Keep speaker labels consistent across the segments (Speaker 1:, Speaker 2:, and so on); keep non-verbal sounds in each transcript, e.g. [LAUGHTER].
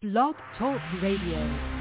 Speaker 1: Blog Talk Radio.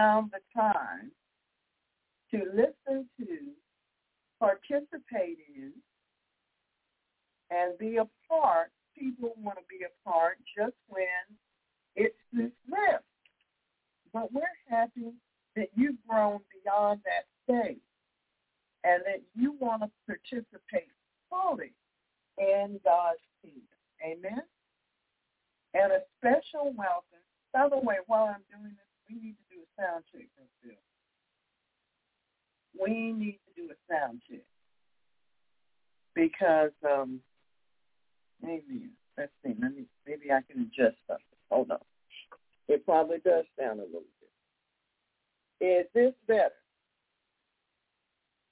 Speaker 2: Found the time to listen to, participate in, and be a part. People want to be a part just when it's this lift. But we're happy that you've grown beyond that stage and that you want to participate fully in God's kingdom. Amen? And a special welcome. By the way, while I'm doing this, we need to sound check, Bill. We need to do a sound check because, um, amen. Let's see. Let me. Maybe I can adjust something. Hold on. It probably does sound a little bit. Is this better?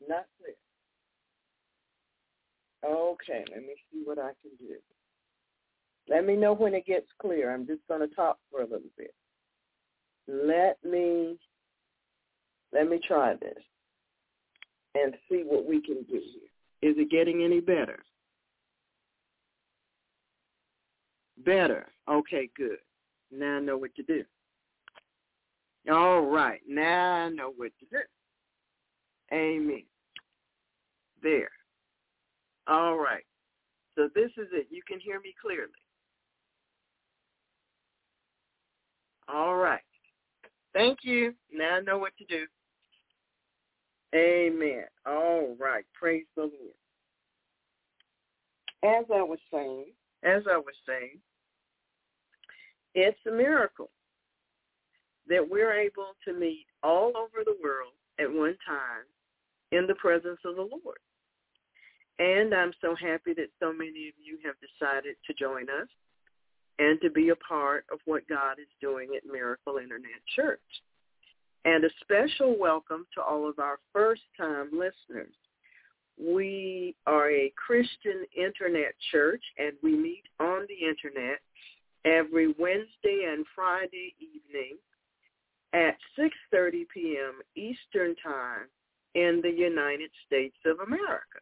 Speaker 2: Not clear. Okay, let me see what I can do. Let me know when it gets clear. I'm just going to talk for a little bit. Let me let me try this and see what we can do here. Is it getting any better? Better. Okay, good. Now I know what to do. All right. Now I know what to do. Amen. There. All right. So this is it. You can hear me clearly. All right. Thank you. Now I know what to do. Amen. All right. Praise the Lord. As I was saying, as I was saying, it's a miracle that we're able to meet all over the world at one time in the presence of the Lord. And I'm so happy that so many of you have decided to join us and to be a part of what God is doing at Miracle Internet Church. And a special welcome to all of our first-time listeners. We are a Christian internet church, and we meet on the internet every Wednesday and Friday evening at 6.30 p.m. Eastern Time in the United States of America.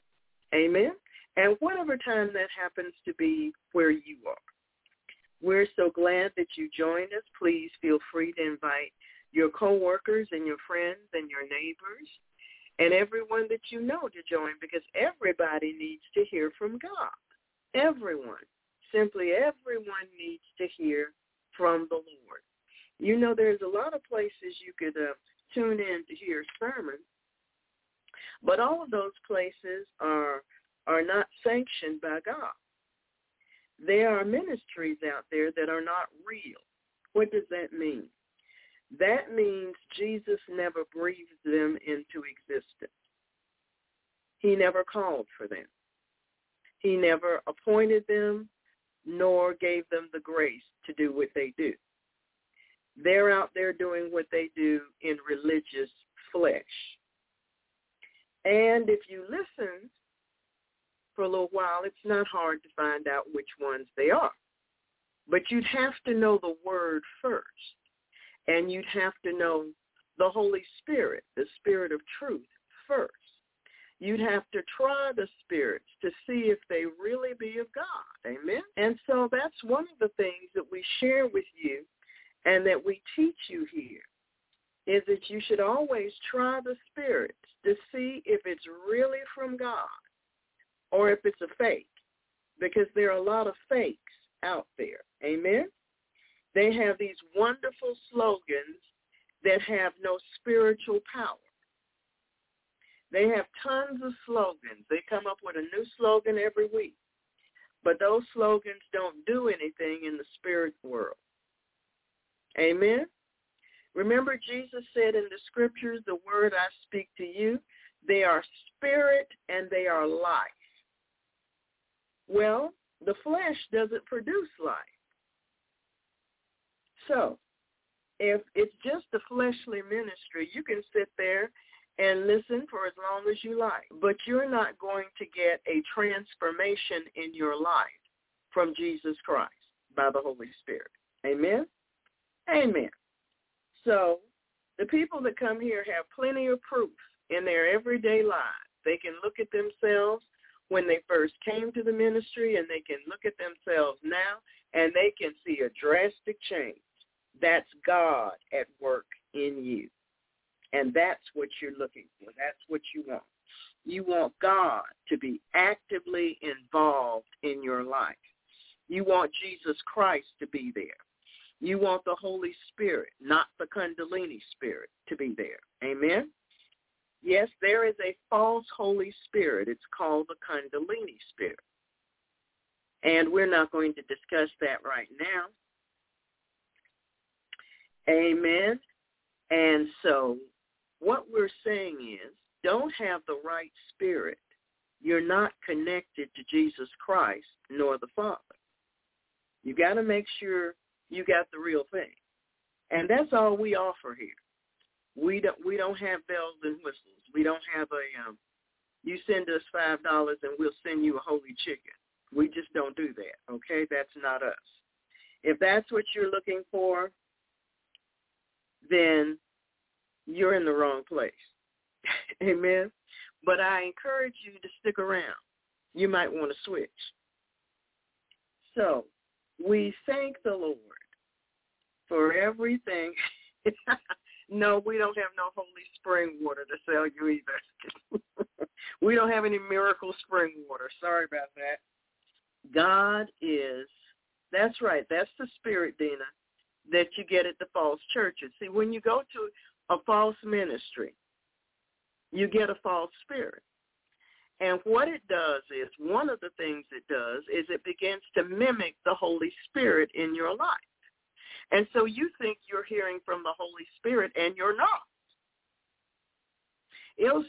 Speaker 2: Amen? And whatever time that happens to be where you are. We're so glad that you joined us. Please feel free to invite your coworkers and your friends and your neighbors and everyone that you know to join because everybody needs to hear from God. Everyone. Simply everyone needs to hear from the Lord. You know, there's a lot of places you could uh, tune in to hear sermons, but all of those places are are not sanctioned by God. There are ministries out there that are not real. What does that mean? That means Jesus never breathed them into existence. He never called for them. He never appointed them nor gave them the grace to do what they do. They're out there doing what they do in religious flesh. And if you listen for a little while, it's not hard to find out which ones they are. But you'd have to know the word first. And you'd have to know the Holy Spirit, the Spirit of truth first. You'd have to try the spirits to see if they really be of God. Amen? And so that's one of the things that we share with you and that we teach you here is that you should always try the spirits to see if it's really from God or if it's a fake because there are a lot of fakes out there. Amen? They have these wonderful slogans that have no spiritual power. They have tons of slogans. They come up with a new slogan every week. But those slogans don't do anything in the spirit world. Amen? Remember Jesus said in the scriptures, the word I speak to you, they are spirit and they are life. Well, the flesh doesn't produce life. So if it's just a fleshly ministry, you can sit there and listen for as long as you like. But you're not going to get a transformation in your life from Jesus Christ by the Holy Spirit. Amen? Amen. So the people that come here have plenty of proof in their everyday lives. They can look at themselves when they first came to the ministry and they can look at themselves now and they can see a drastic change. That's God at work in you. And that's what you're looking for. That's what you want. You want God to be actively involved in your life. You want Jesus Christ to be there. You want the Holy Spirit, not the Kundalini Spirit, to be there. Amen? Yes, there is a false Holy Spirit. It's called the Kundalini Spirit. And we're not going to discuss that right now. Amen. And so what we're saying is don't have the right spirit. You're not connected to Jesus Christ nor the Father. You got to make sure you got the real thing. And that's all we offer here. We don't we don't have bells and whistles. We don't have a um you send us five dollars and we'll send you a holy chicken. We just don't do that. Okay? That's not us. If that's what you're looking for, then you're in the wrong place. [LAUGHS] Amen. But I encourage you to stick around. You might want to switch. So we thank the Lord for everything. [LAUGHS] no, we don't have no holy spring water to sell you either. [LAUGHS] we don't have any miracle spring water. Sorry about that. God is, that's right, that's the spirit, Dina, that you get at the false churches. See, when you go to a false ministry, you get a false spirit. And what it does is, one of the things it does is it begins to mimic the Holy Spirit in your life. And so you think you're hearing from the Holy Spirit and you're not.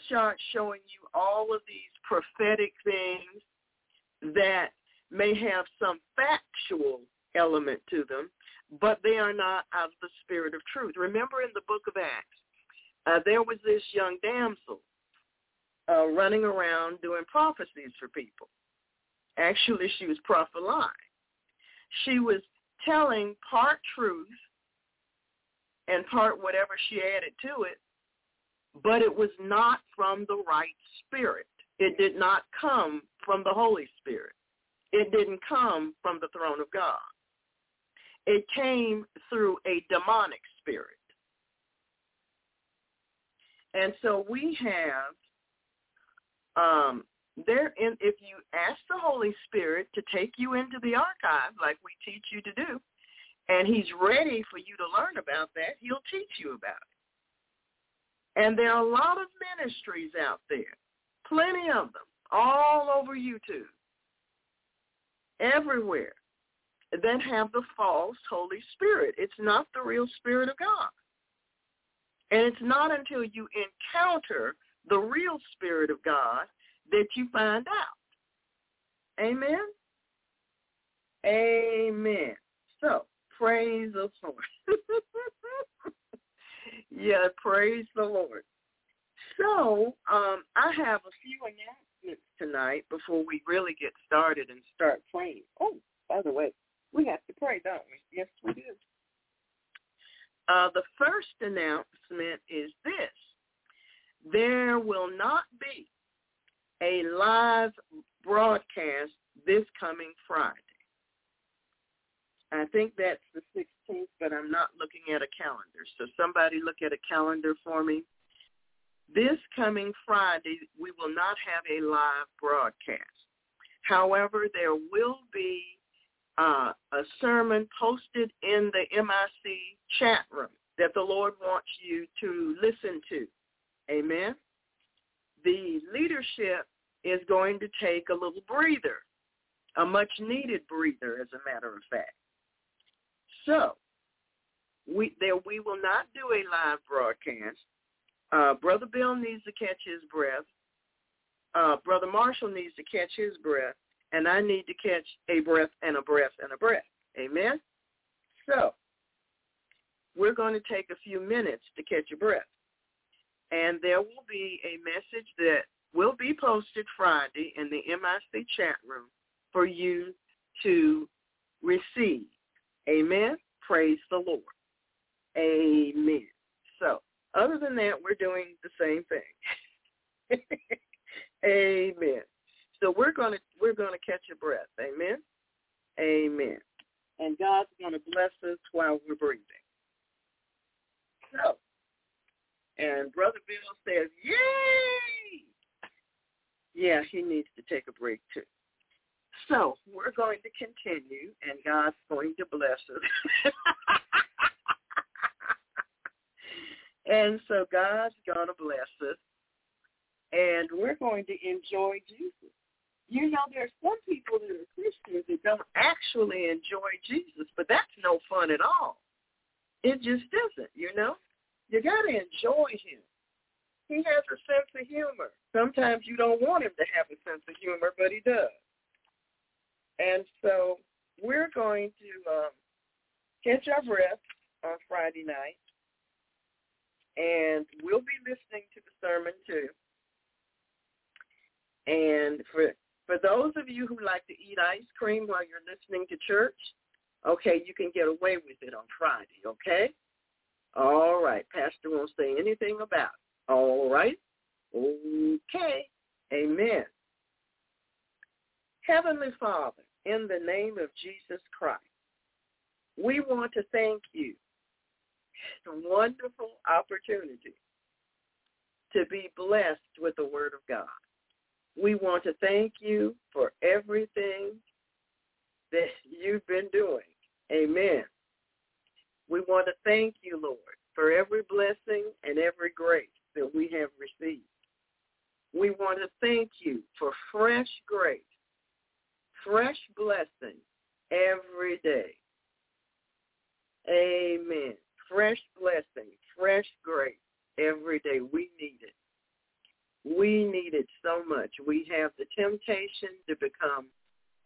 Speaker 2: Start showing you all of these prophetic things that may have some factual element to them, but they are not of the spirit of truth. Remember in the book of Acts, uh, there was this young damsel uh, running around doing prophecies for people. Actually, she was prophesying. She was telling part truth and part whatever she added to it, but it was not from the right spirit. It did not come from the Holy Spirit. It didn't come from the throne of God. It came through a demonic spirit. And so we have um, there in if you ask the Holy Spirit to take you into the archive like we teach you to do, and he's ready for you to learn about that, he'll teach you about it. And there are a lot of ministries out there, plenty of them, all over YouTube, everywhere, that have the false Holy Spirit. It's not the real Spirit of God. And it's not until you encounter the real Spirit of God that you find out. Amen? Amen. So, praise the Lord. [LAUGHS] yeah, praise the Lord. So, um, I have a few announcements tonight before we really get started and start praying. Oh, by the way, we have to pray, don't we? Yes, we do. Uh, the first announcement is this. There will not be a live broadcast this coming Friday. I think that's the 16th, but I'm not looking at a calendar. So somebody look at a calendar for me. This coming Friday, we will not have a live broadcast. However, there will be uh, a sermon posted in the MIC chat room that the Lord wants you to listen to. Amen. The leadership is going to take a little breather, a much needed breather, as a matter of fact. So we there we will not do a live broadcast. Uh, Brother Bill needs to catch his breath. Uh, Brother Marshall needs to catch his breath and I need to catch a breath and a breath and a breath. Amen? So we're going to take a few minutes to catch a breath. And there will be a message that will be posted Friday in the MIC chat room for you to receive. Amen? Praise the Lord. Amen. So other than that, we're doing the same thing. [LAUGHS] Amen. So we're gonna we're gonna catch a breath. Amen. Amen. And God's gonna bless us while we're breathing. So, and Brother Bill says, yay! Yeah, he needs to take a break too. So we're going to continue, and God's going to bless us. [LAUGHS] and so God's going to bless us, and we're going to enjoy Jesus. You know, there's some people that are Christians that don't actually enjoy Jesus, but that's no fun at all. It just isn't, you know. You got to enjoy him. He has a sense of humor. Sometimes you don't want him to have a sense of humor, but he does. And so we're going to um, catch our breath on Friday night, and we'll be listening to the sermon too. And for for those of you who like to eat ice cream while you're listening to church, okay, you can get away with it on Friday, okay? All right. Pastor won't say anything about it. All right. Okay. Amen. Heavenly Father, in the name of Jesus Christ, we want to thank you. It's a wonderful opportunity to be blessed with the Word of God. We want to thank you for everything that you've been doing. Amen. We want to thank you, Lord, for every blessing and every grace that we have received. We want to thank you for fresh grace, fresh blessing every day. Amen. Fresh blessing, fresh grace every day. We need it. We need it so much. We have the temptation to become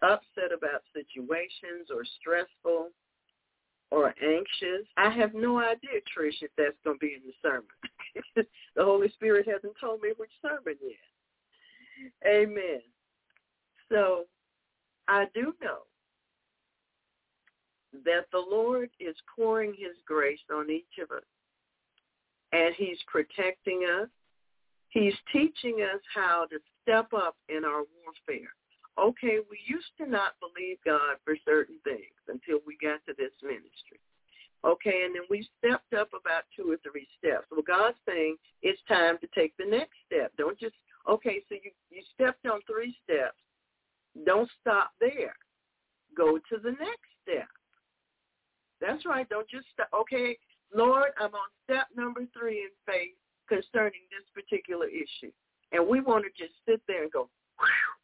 Speaker 2: upset about situations or stressful or anxious. I have no idea, Trish, if that's going to be in the sermon. [LAUGHS] the Holy Spirit hasn't told me which sermon yet. Amen. So I do know that the Lord is pouring his grace on each of us. And he's protecting us. He's teaching us how to step up in our warfare okay, we used to not believe God for certain things until we got to this ministry. Okay, and then we stepped up about two or three steps. Well, God's saying it's time to take the next step. Don't just, okay, so you, you stepped on three steps. Don't stop there. Go to the next step. That's right. Don't just stop. Okay, Lord, I'm on step number three in faith concerning this particular issue. And we want to just sit there and go, Whew,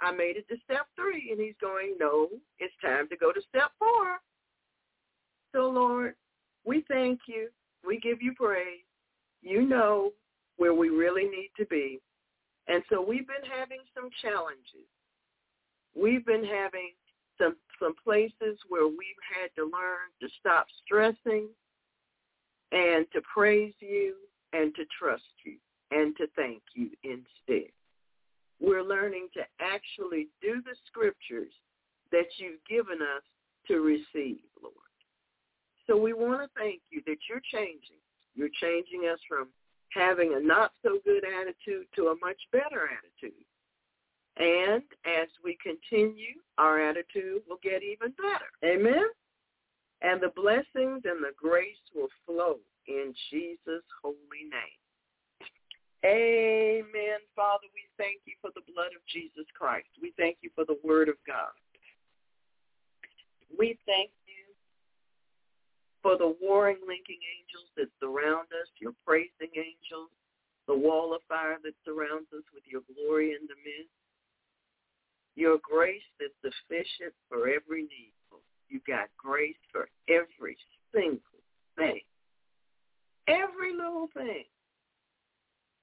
Speaker 2: I made it to step three. And he's going, no, it's time to go to step four. So, Lord, we thank you. We give you praise. You know where we really need to be. And so we've been having some challenges. We've been having some some places where we've had to learn to stop stressing and to praise you and to trust you and to thank you instead we're learning to actually do the scriptures that you've given us to receive, Lord. So we want to thank you that you're changing. You're changing us from having a not so good attitude to a much better attitude. And as we continue, our attitude will get even better. Amen? And the blessings and the grace will flow in Jesus' holy name. Amen. Father, we thank you for the blood of Jesus Christ. We thank you for the word of God. We thank you for the warring linking angels that surround us, your praising angels, the wall of fire that surrounds us with your glory in the midst, your grace that's sufficient for every need. You got grace for every single thing. Every little thing.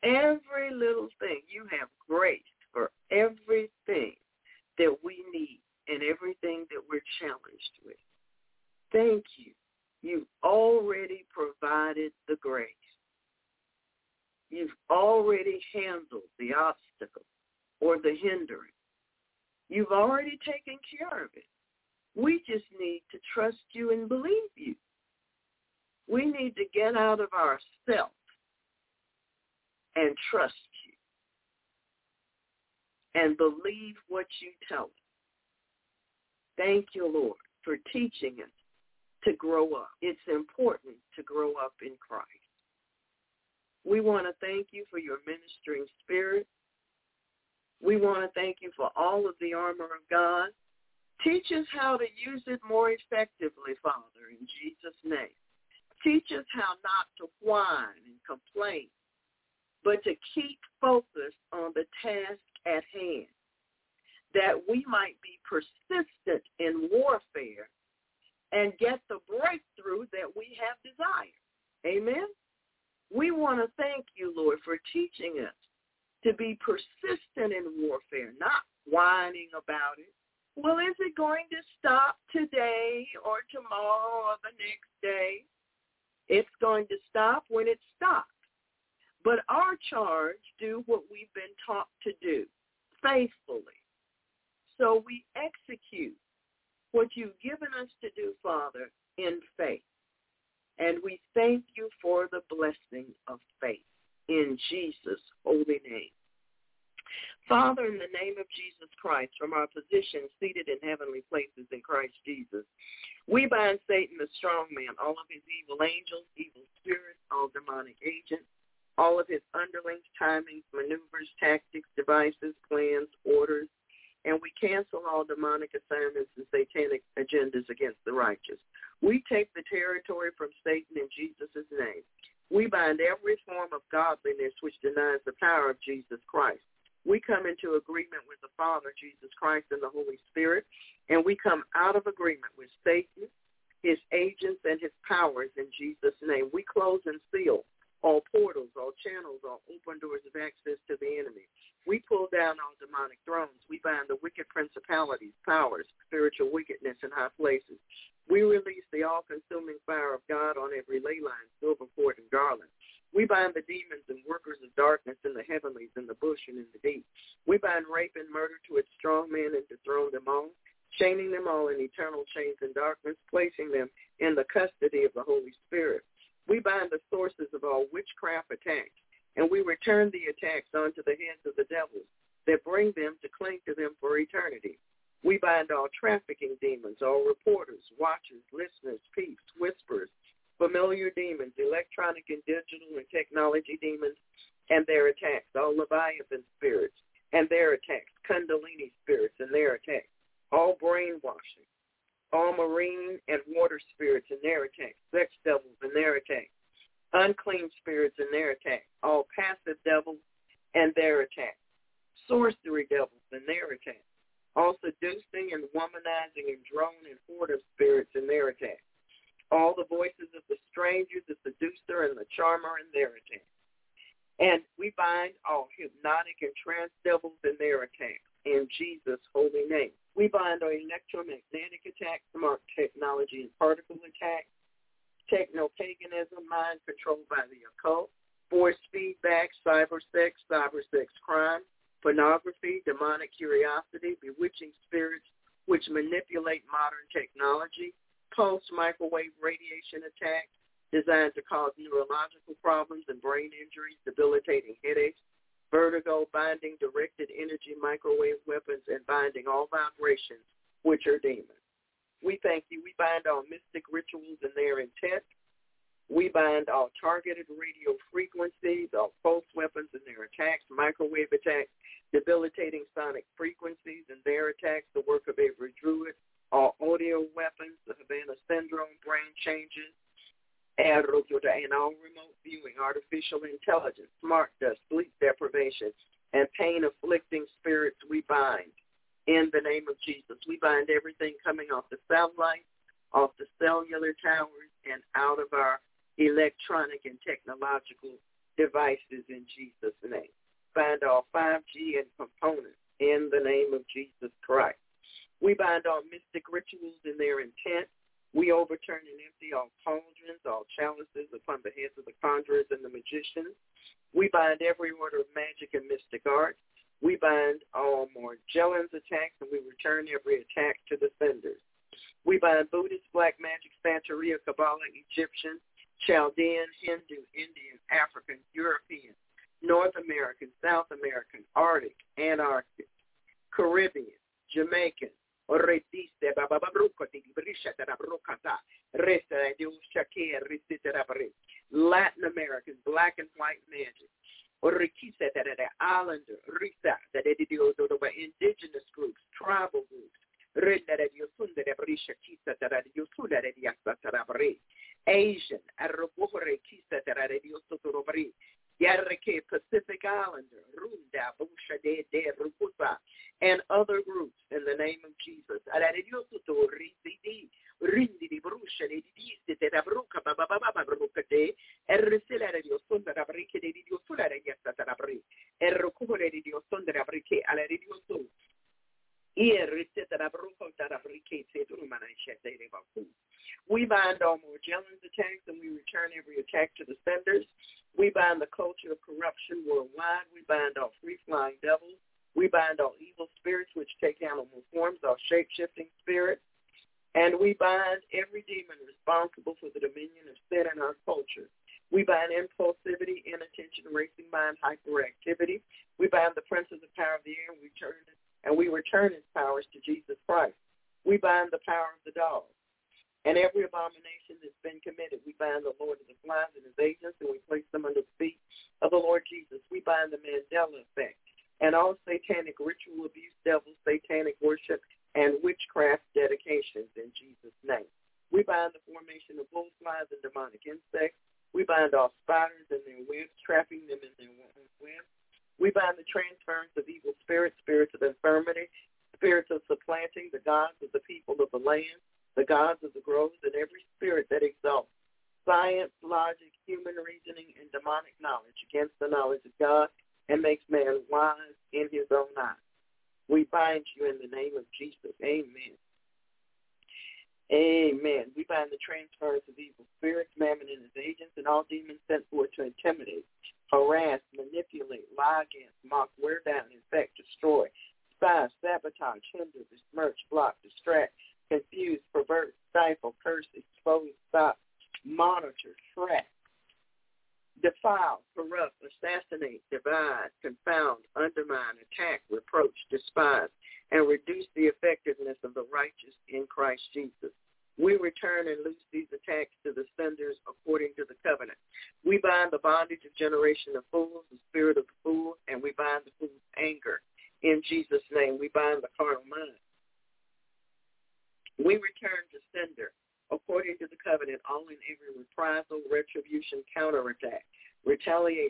Speaker 2: Every little thing. You have grace for everything that we need and everything that we're challenged with. Thank you. You've already provided the grace. You've already handled the obstacle or the hindrance. You've already taken care of it. We just need to trust you and believe you. We need to get out of ourself and trust you and believe what you tell us. Thank you, Lord, for teaching us to grow up. It's important to grow up in Christ. We want to thank you for your ministering spirit. We want to thank you for all of the armor of God. Teach us how to use it more effectively, Father, in Jesus' name. Teach us how not to whine and complain, but to keep focused on the task at hand, that we might be persistent in warfare and get the breakthrough that we have desired. Amen? We want to thank you, Lord, for teaching us to be persistent in warfare, not whining about it. Well, is it going to stop today or tomorrow or the next day? It's going to stop when it stops. But our charge, do what we've been taught to do faithfully. So we execute what you've given us to do, Father, in faith. And we thank you for the blessing of faith in Jesus' holy name. Father, in the name of Jesus Christ, from our position seated in heavenly places in Christ Jesus, we bind Satan, the strong man, all of his evil angels, evil spirits, all demonic agents, all of his underlings, timings, maneuvers, tactics, devices, plans, orders, and we cancel all demonic assignments and satanic agendas against the righteous. We take the territory from Satan in Jesus' name. We bind every form of godliness which denies the power of Jesus Christ. We come into agreement with the Father, Jesus Christ, and the Holy Spirit, and we come out of agreement with Satan, his agents, and his powers in Jesus' name. We close and seal all portals, all channels, all open doors of access to the enemy. We pull down all demonic thrones. We bind the wicked principalities, powers, spiritual wickedness in high places. We release the all-consuming fire of God on every ley line, silver cord, and garland. We bind the demons and workers of darkness in the heavenlies, in the bush, and in the deep. We bind rape and murder to its strong men and dethrone them all, chaining them all in eternal chains and darkness, placing them in the custody of the Holy Spirit. We bind the sources of all witchcraft attacks, and we return the attacks onto the heads of the devils that bring them to cling to them for eternity. We bind all trafficking demons, all reporters, watchers, listeners, peeps, whisperers, familiar demons, electronic and digital and technology demons, and their attacks, all Leviathan spirits and their attacks, Kundalini spirits and their attacks, all brainwashing, all marine and water spirits and their attacks, sex devils and their attacks, unclean spirits and their attacks, all passive devils and their attacks, sorcery devils and their attacks, all seducing and womanizing and drone and hoarder spirits and their attacks, all the voices of the stranger, the seducer, and the charmer and their attacks. And we bind all hypnotic and trance devils and their attacks in Jesus' holy name. We bind our electromagnetic attacks, smart technology and particle attacks, techno-paganism, mind controlled by the occult, force feedback, cyber sex, cyber sex crime, pornography, demonic curiosity, bewitching spirits which manipulate modern technology, pulse microwave radiation attacks designed to cause neurological problems and brain injuries, debilitating headaches, vertigo, binding directed energy microwave weapons, and binding all vibrations, which are demons. We thank you. We bind all mystic rituals and their intent. We bind all targeted radio frequencies, all false weapons and their attacks, microwave attacks, debilitating sonic frequencies and their attacks, the work of every druid, all audio weapons, the Havana syndrome, brain changes, and all remote viewing, artificial intelligence, smart dust, sleep deprivation, and pain-afflicting spirits we bind in the name of Jesus. We bind everything coming off the satellite, off the cellular towers, and out of our electronic and technological devices in Jesus' name. Bind all 5G and components in the name of Jesus Christ. We bind all mystic rituals in their intent we overturn and empty all cauldrons, all chalices upon the heads of the conjurers and the magicians. We bind every order of magic and mystic art. We bind all Morgellons attacks, and we return every attack to the senders. We bind Buddhist, Black Magic, Santeria, Kabbalah, Egyptian, Chaldean, Hindu, Indian, African, European, North American, South American, Arctic, Antarctic, Caribbean, Jamaican, resiste di brisha di Latin American, black and white magic, or that the islander, Risa that the indigenous groups, tribal groups, Renda that you sunda that Brisha Kisa that are you sunda Yasa Asian, Arabore Kisa that are you Sotorobri, Pacific Islander, Runda, Busha de De Rukusa, and other groups name of Jesus. Tutto di te bruca bruca te sonda di Dio sulla stata di Dio sonda da se tu non manascete. We bind all Morgellons attacks and we return every attack to the senders. We bind the culture of corruption worldwide.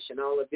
Speaker 2: information, all of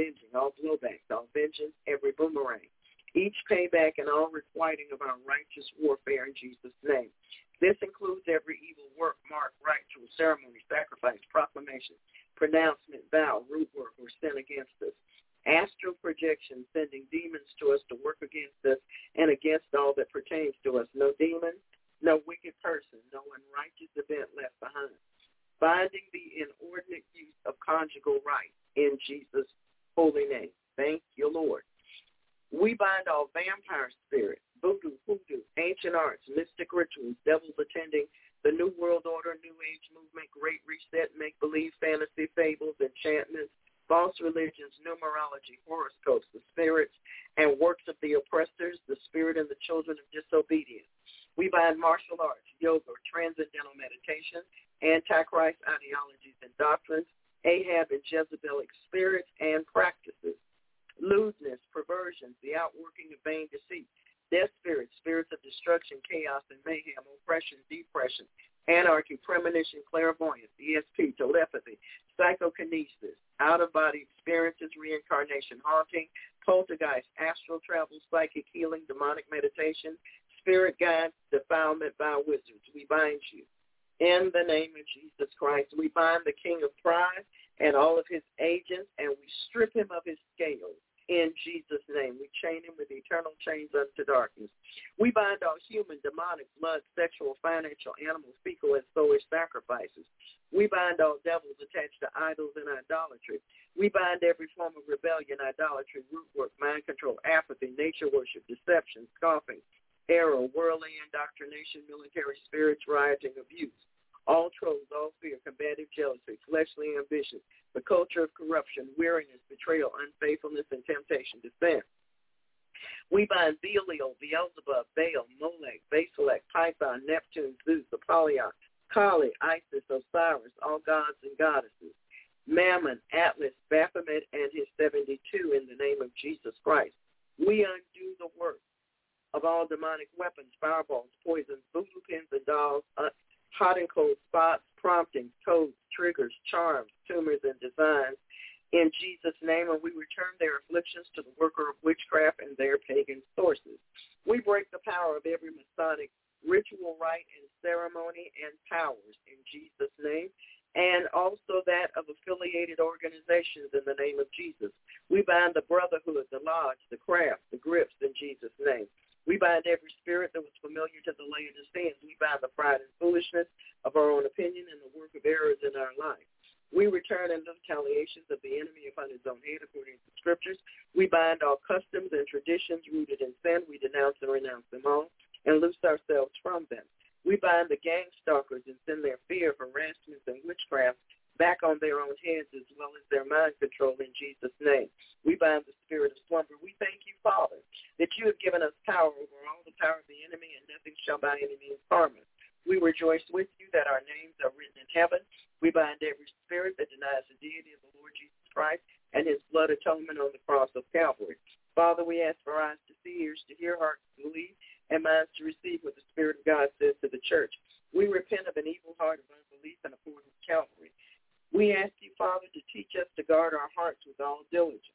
Speaker 2: teach us to guard our hearts with all diligence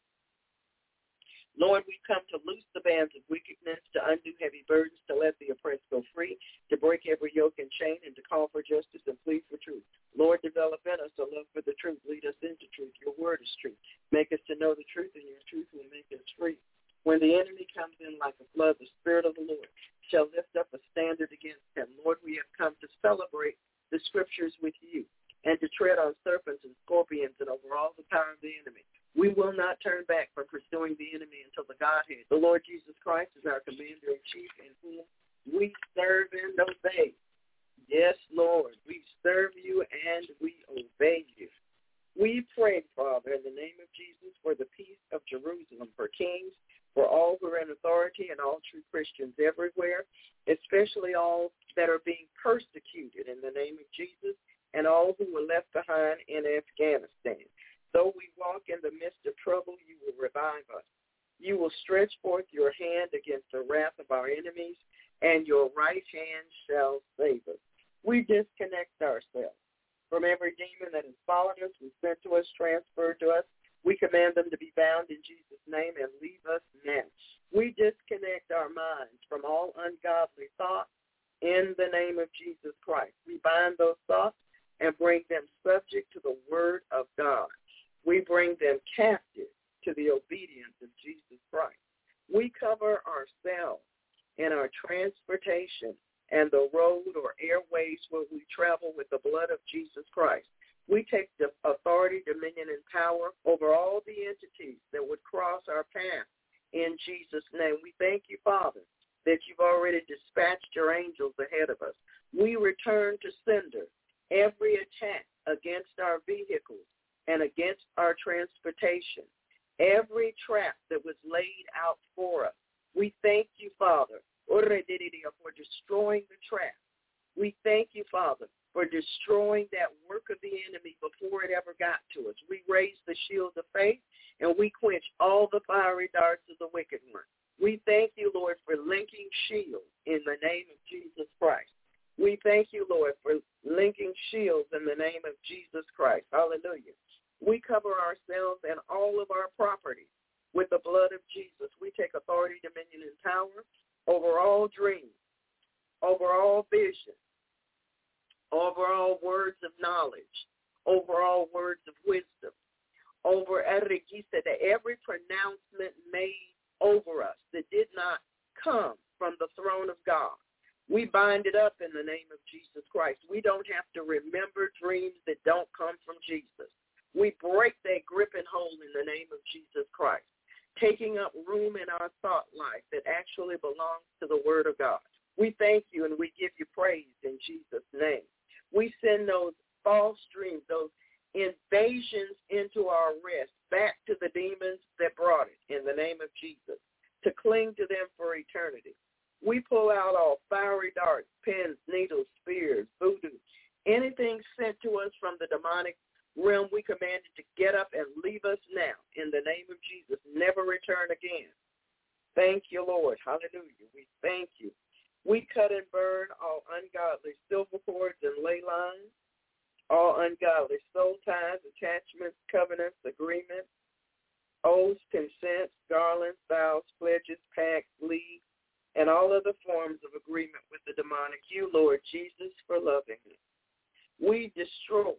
Speaker 2: Lord, we come to loose the bands of wickedness, to undo heavy burdens, to let the oppressed go free, to break every yoke and chain, and to call for justice and plead for truth. Lord, develop in us a love for the truth. Lead us into truth. Your word is truth. Make us to know the truth, and your truth will make us free. When the enemy comes in like a flood, the Spirit of the Lord shall lift up a standard against him. Lord, we have come to celebrate the scriptures with you and to tread on serpents and scorpions and over all the power of the enemy we will not turn back from pursuing the enemy until the Godhead. The Lord Jesus Christ is our commander-in-chief in whom we serve and obey. Yes, Lord, we serve you and we obey you. We pray, Father, in the name of Jesus, for the peace of Jerusalem, for kings, for all who are in authority and all true Christians everywhere, especially all that are being persecuted in the name of Jesus and all who were left behind in Afghanistan. Though we walk in the midst of trouble, you will revive us. You will stretch forth your hand against the wrath of our enemies, and your right hand shall save us. We disconnect ourselves from every demon that has followed us, was sent to us, transferred to us. We command them to be bound in Jesus' name and leave us now. We disconnect our minds from all ungodly thoughts in the name of Jesus Christ. We bind those thoughts and bring them subject to the word of God we bring them captive to the obedience of Jesus Christ. We cover ourselves in our transportation and the road or airways where we travel with the blood of Jesus Christ. We take the authority, dominion, and power over all the entities that would cross our path in Jesus' name. We thank you, Father, that you've already dispatched your angels ahead of us. We return to sender every attack against our vehicles and against our transportation. Every trap that was laid out for us. We thank you, Father, for destroying the trap. We thank you, Father, for destroying that work of the enemy before it ever got to us. We raise the shield of faith and we quench all the fiery darts of the wicked one. We thank you, Lord, for linking shields in the name of Jesus Christ. We thank you, Lord, for linking shields in the name of Jesus Christ. Hallelujah. We cover ourselves and all of our property with the blood of Jesus. We take authority, dominion, and power over all dreams, over all vision, over all words of knowledge, over all words of wisdom, over said that every pronouncement made over us that did not come from the throne of God. We bind it up in the name of Jesus Christ. We don't have to remember dreams that don't come from Jesus. We break that grip and hold in the name of Jesus Christ, taking up room in our thought life that actually belongs to the Word of God. We thank you and we give you praise in Jesus' name. We send those false dreams, those invasions into our rest back to the demons that brought it in the name of Jesus to cling to them for eternity. We pull out all fiery darts, pins, needles, spears, voodoo, anything sent to us from the demonic realm, we command it to get up and leave us now in the name of Jesus. Never return again. Thank you, Lord. Hallelujah. We thank you. We cut and burn all ungodly silver cords and ley lines, all ungodly soul ties, attachments, covenants, agreements, oaths, consents, garlands, vows, pledges, pacts, leagues, and all other forms of agreement with the demonic. You, Lord Jesus, for loving us. We destroy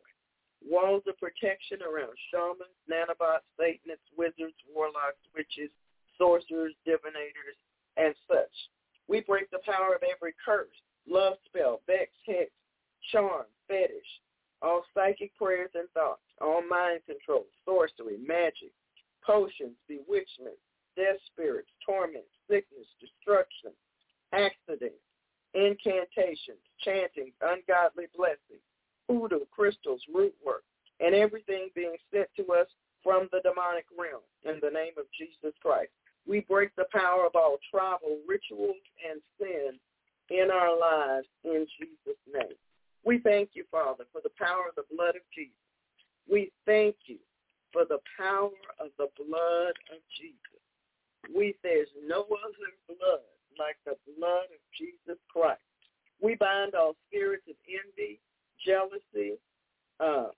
Speaker 2: walls of protection around shamans, nanobots, satanists, wizards, warlocks, witches, sorcerers, divinators, and such. We break the power of every curse, love spell, vex, hex, charm, fetish, all psychic prayers and thoughts, all mind control, sorcery, magic, potions, bewitchment, death spirits, torment, sickness, destruction, accidents, incantations, chantings, ungodly blessings, hoodoo, crystals, root work, and everything being sent to us from the demonic realm in the name of Jesus Christ. We break the power of all tribal rituals and sin in our lives in Jesus' name. We thank you, Father, for the power of the blood of Jesus. We thank you for the power of the blood of Jesus. We there's no other blood like the blood of Jesus Christ. We bind all spirits of envy, jealousy, uh,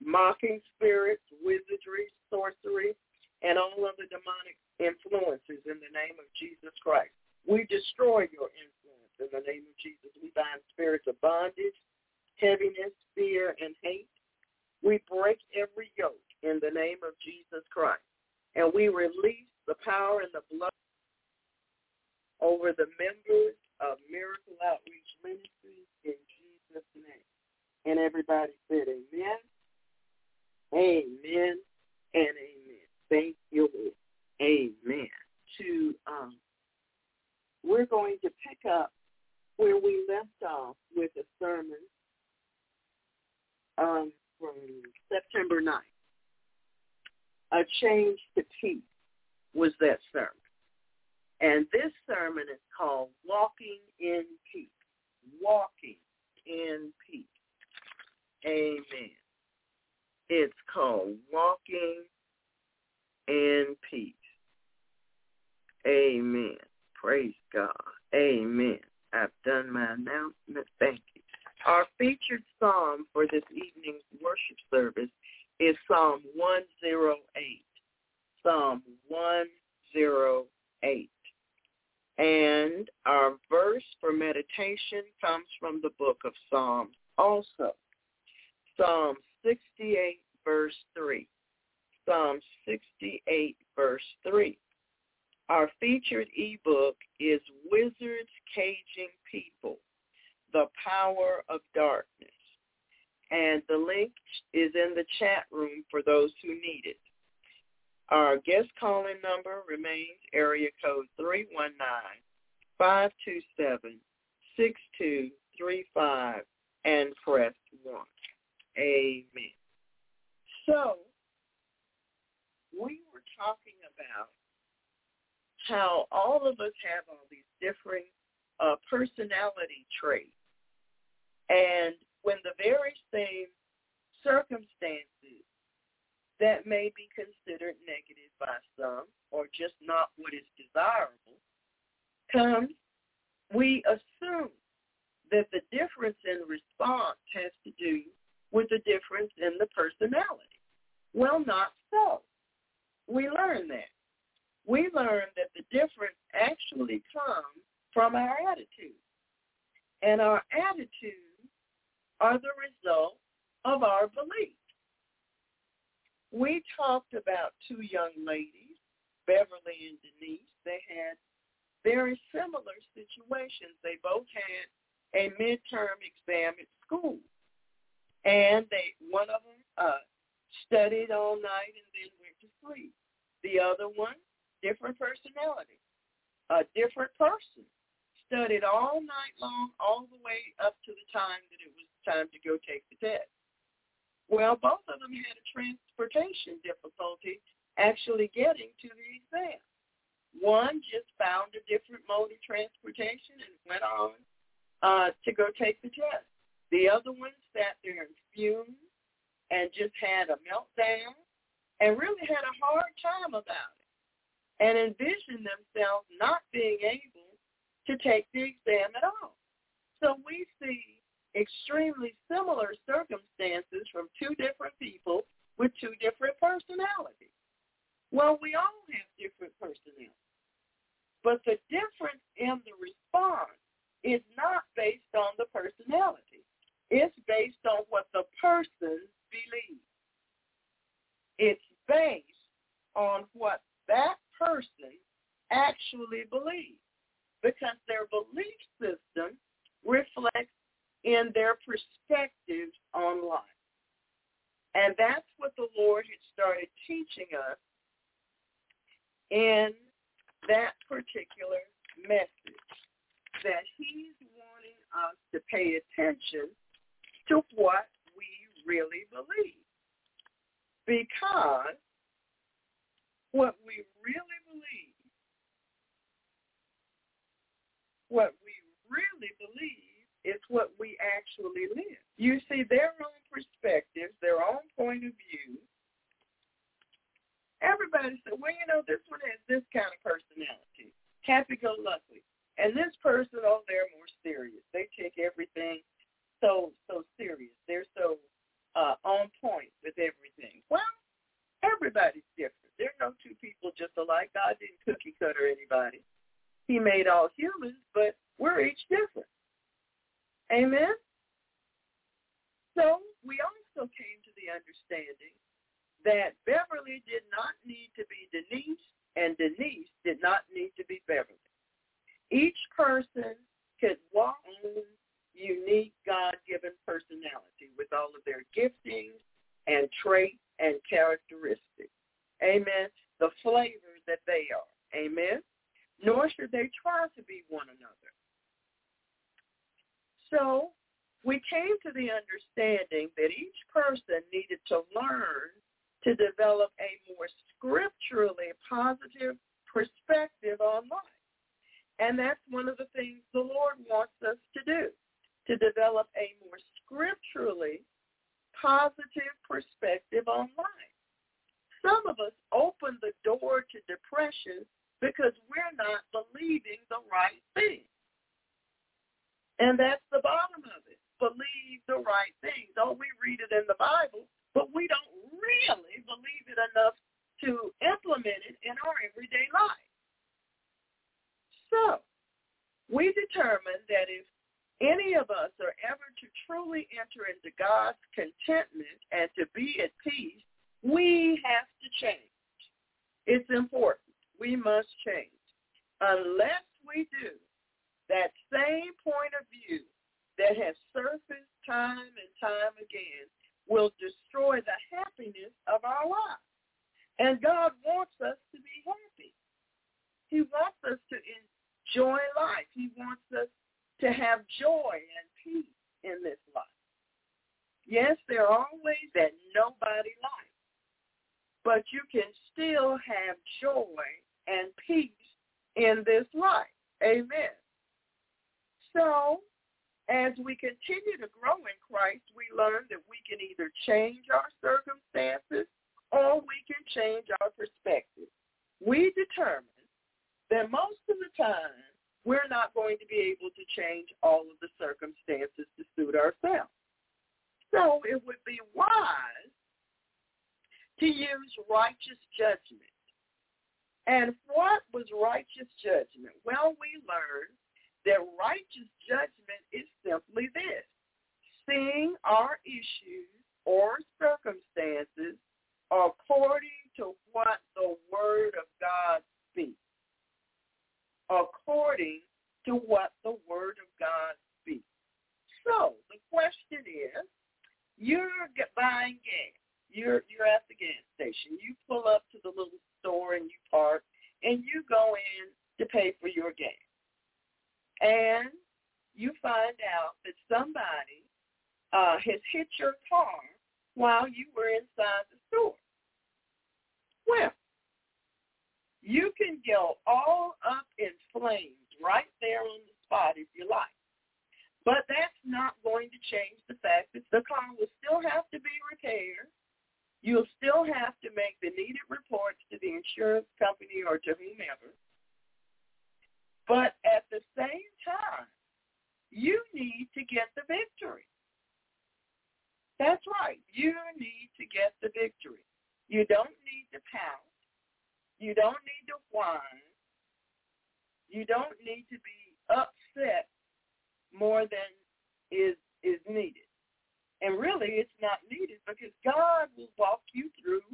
Speaker 2: mocking spirits, wizardry, sorcery, and all other demonic influences in the name of Jesus Christ. We destroy your influence in the name of Jesus. We bind spirits of bondage, heaviness, fear, and hate. We break every yoke in the name of Jesus Christ. And we release the power and the blood over the members of Miracle Outreach Ministries in Jesus' name. And everybody said amen, amen, and amen. Thank you, Lord. Amen. To um, we're going to pick up where we left off with a sermon um, from September 9th. A change to peace was that sermon. And this sermon is called Walking in Peace. Walking in Peace. Amen. It's called Walking in Peace. Amen. Praise God. Amen. I've done my announcement. Thank you. Our featured psalm for this evening's worship service is Psalm 108. Psalm 108. And our verse for meditation comes from the book of Psalms also. Psalm 68 verse 3. Psalm 68 verse 3. Our featured ebook is Wizards Caging People, The Power of Darkness. And the link is in the chat for those who need it. Our guest calling number remains area code 319-527-6235 and press 1. Amen. So, we were talking about how all of us have all these different uh, personality we learn that righteous judgment is simply this. Seeing our issues or circumstances according to what the Word of God speaks. According to what the Word of God speaks. So the question is, you're buying gas. You're you're at the gas station. You pull up to the little store and you park, and you go in to pay for your game, And you find out that somebody uh, has hit your car while you were inside the store. Well, you can go all up in flames right there on the spot if you like. But that's not going to change the fact that the car will still have to be repaired. You'll still have to make the needed reports to the insurance company or to whomever. But at the same time, you need to get the victory. That's right. You need to get the victory. You don't need to pout. You don't need to whine. You don't need to be upset more than is is needed. And really it's not needed because God will walk you through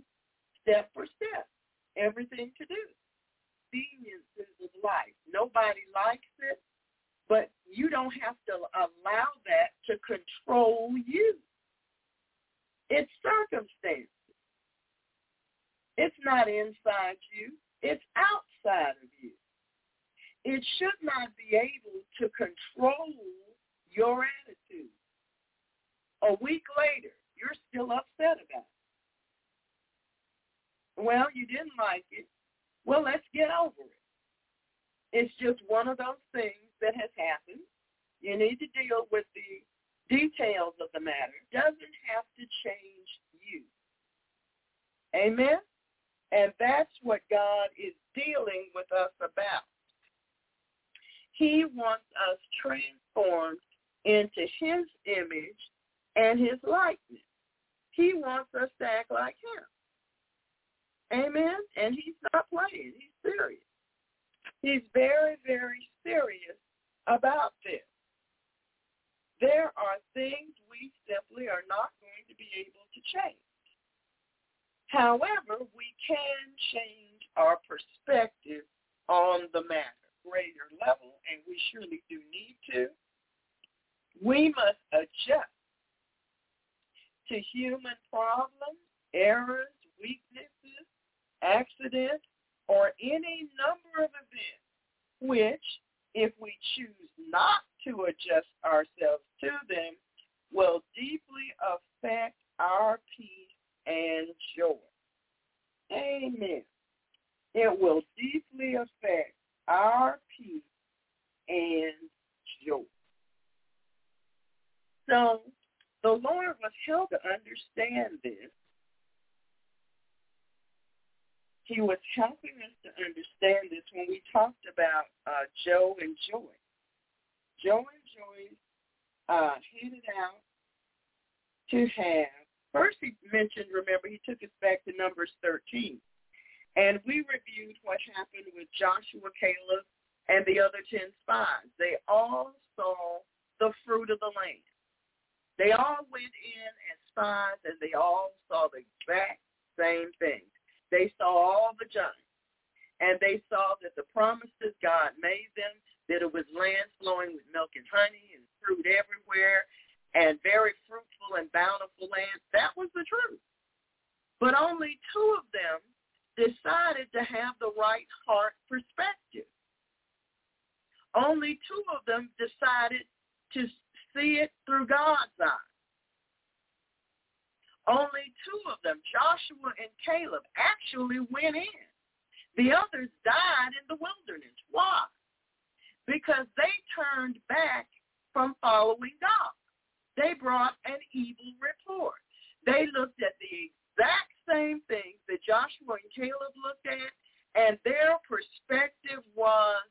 Speaker 2: step for step everything to do. Experiences of life. Nobody likes it, but you don't have to allow that to control you. It's circumstances. It's not inside you. It's outside of you. It should not be able to control your attitude. A week later, you're still upset about it. Well, you didn't like it. Well, let's get over it. It's just one of those things that has happened. You need to deal with the details of the matter. It doesn't have to change you. Amen? And that's what God is dealing with us about. He wants us transformed into his image and his likeness. He wants us to act like him. Amen? And he's not playing. He's serious. He's very, very serious about this. There are things we simply are not going to be able to change. However, we can change our perspective on the matter, greater level, and we surely do need to. We must adjust to human problems, errors, weaknesses, accidents, or any number of events which, if we choose not to adjust ourselves to them, will deeply affect our peace and joy. Amen. It will deeply affect our peace and joy. So the Lord was held to understand this. He was helping us to understand this when we talked about uh, Joe and Joy. Joe and Joy uh, headed out to have First, he mentioned, remember, he took us back to Numbers 13. And we reviewed what happened with Joshua, Caleb, and the other 10 spies. They all saw the fruit of the land. They all went in as spies, and they all saw the exact same thing. They saw all the giants, and they saw that the promises God made them, that it was land flowing with milk and honey and fruit everywhere, and very fruitful and bountiful land. That was the truth. But only two of them decided to have the right heart perspective. Only two of them decided to see it through God's eyes. Only two of them, Joshua and Caleb, actually went in. The others died in the wilderness. Why? Because they turned back from following God they brought an evil report. They looked at the exact same things that Joshua and Caleb looked at, and their perspective was,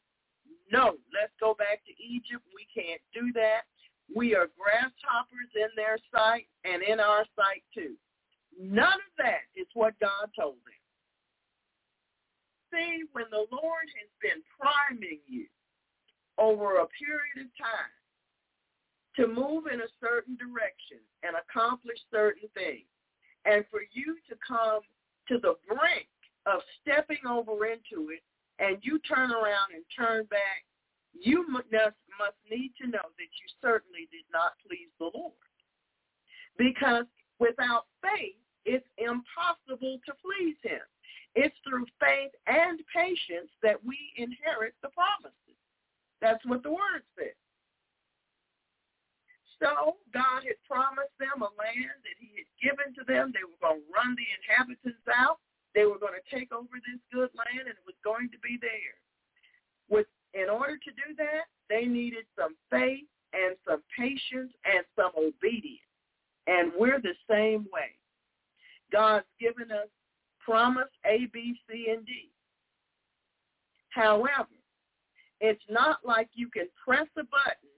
Speaker 2: no, let's go back to Egypt. We can't do that. We are grasshoppers in their sight and in our sight too. None of that is what God told them. See, when the Lord has been priming you over a period of time, to move in a certain direction and accomplish certain things. And for you to come to the brink of stepping over into it and you turn around and turn back, you must, must need to know that you certainly did not please the Lord. Because without faith, it's impossible to please him. It's through faith and patience that we inherit the promises. That's what the word says. So God had promised them a land that he had given to them. They were going to run the inhabitants out. They were going to take over this good land, and it was going to be theirs. With, in order to do that, they needed some faith and some patience and some obedience. And we're the same way. God's given us promise A, B, C, and D. However, it's not like you can press a button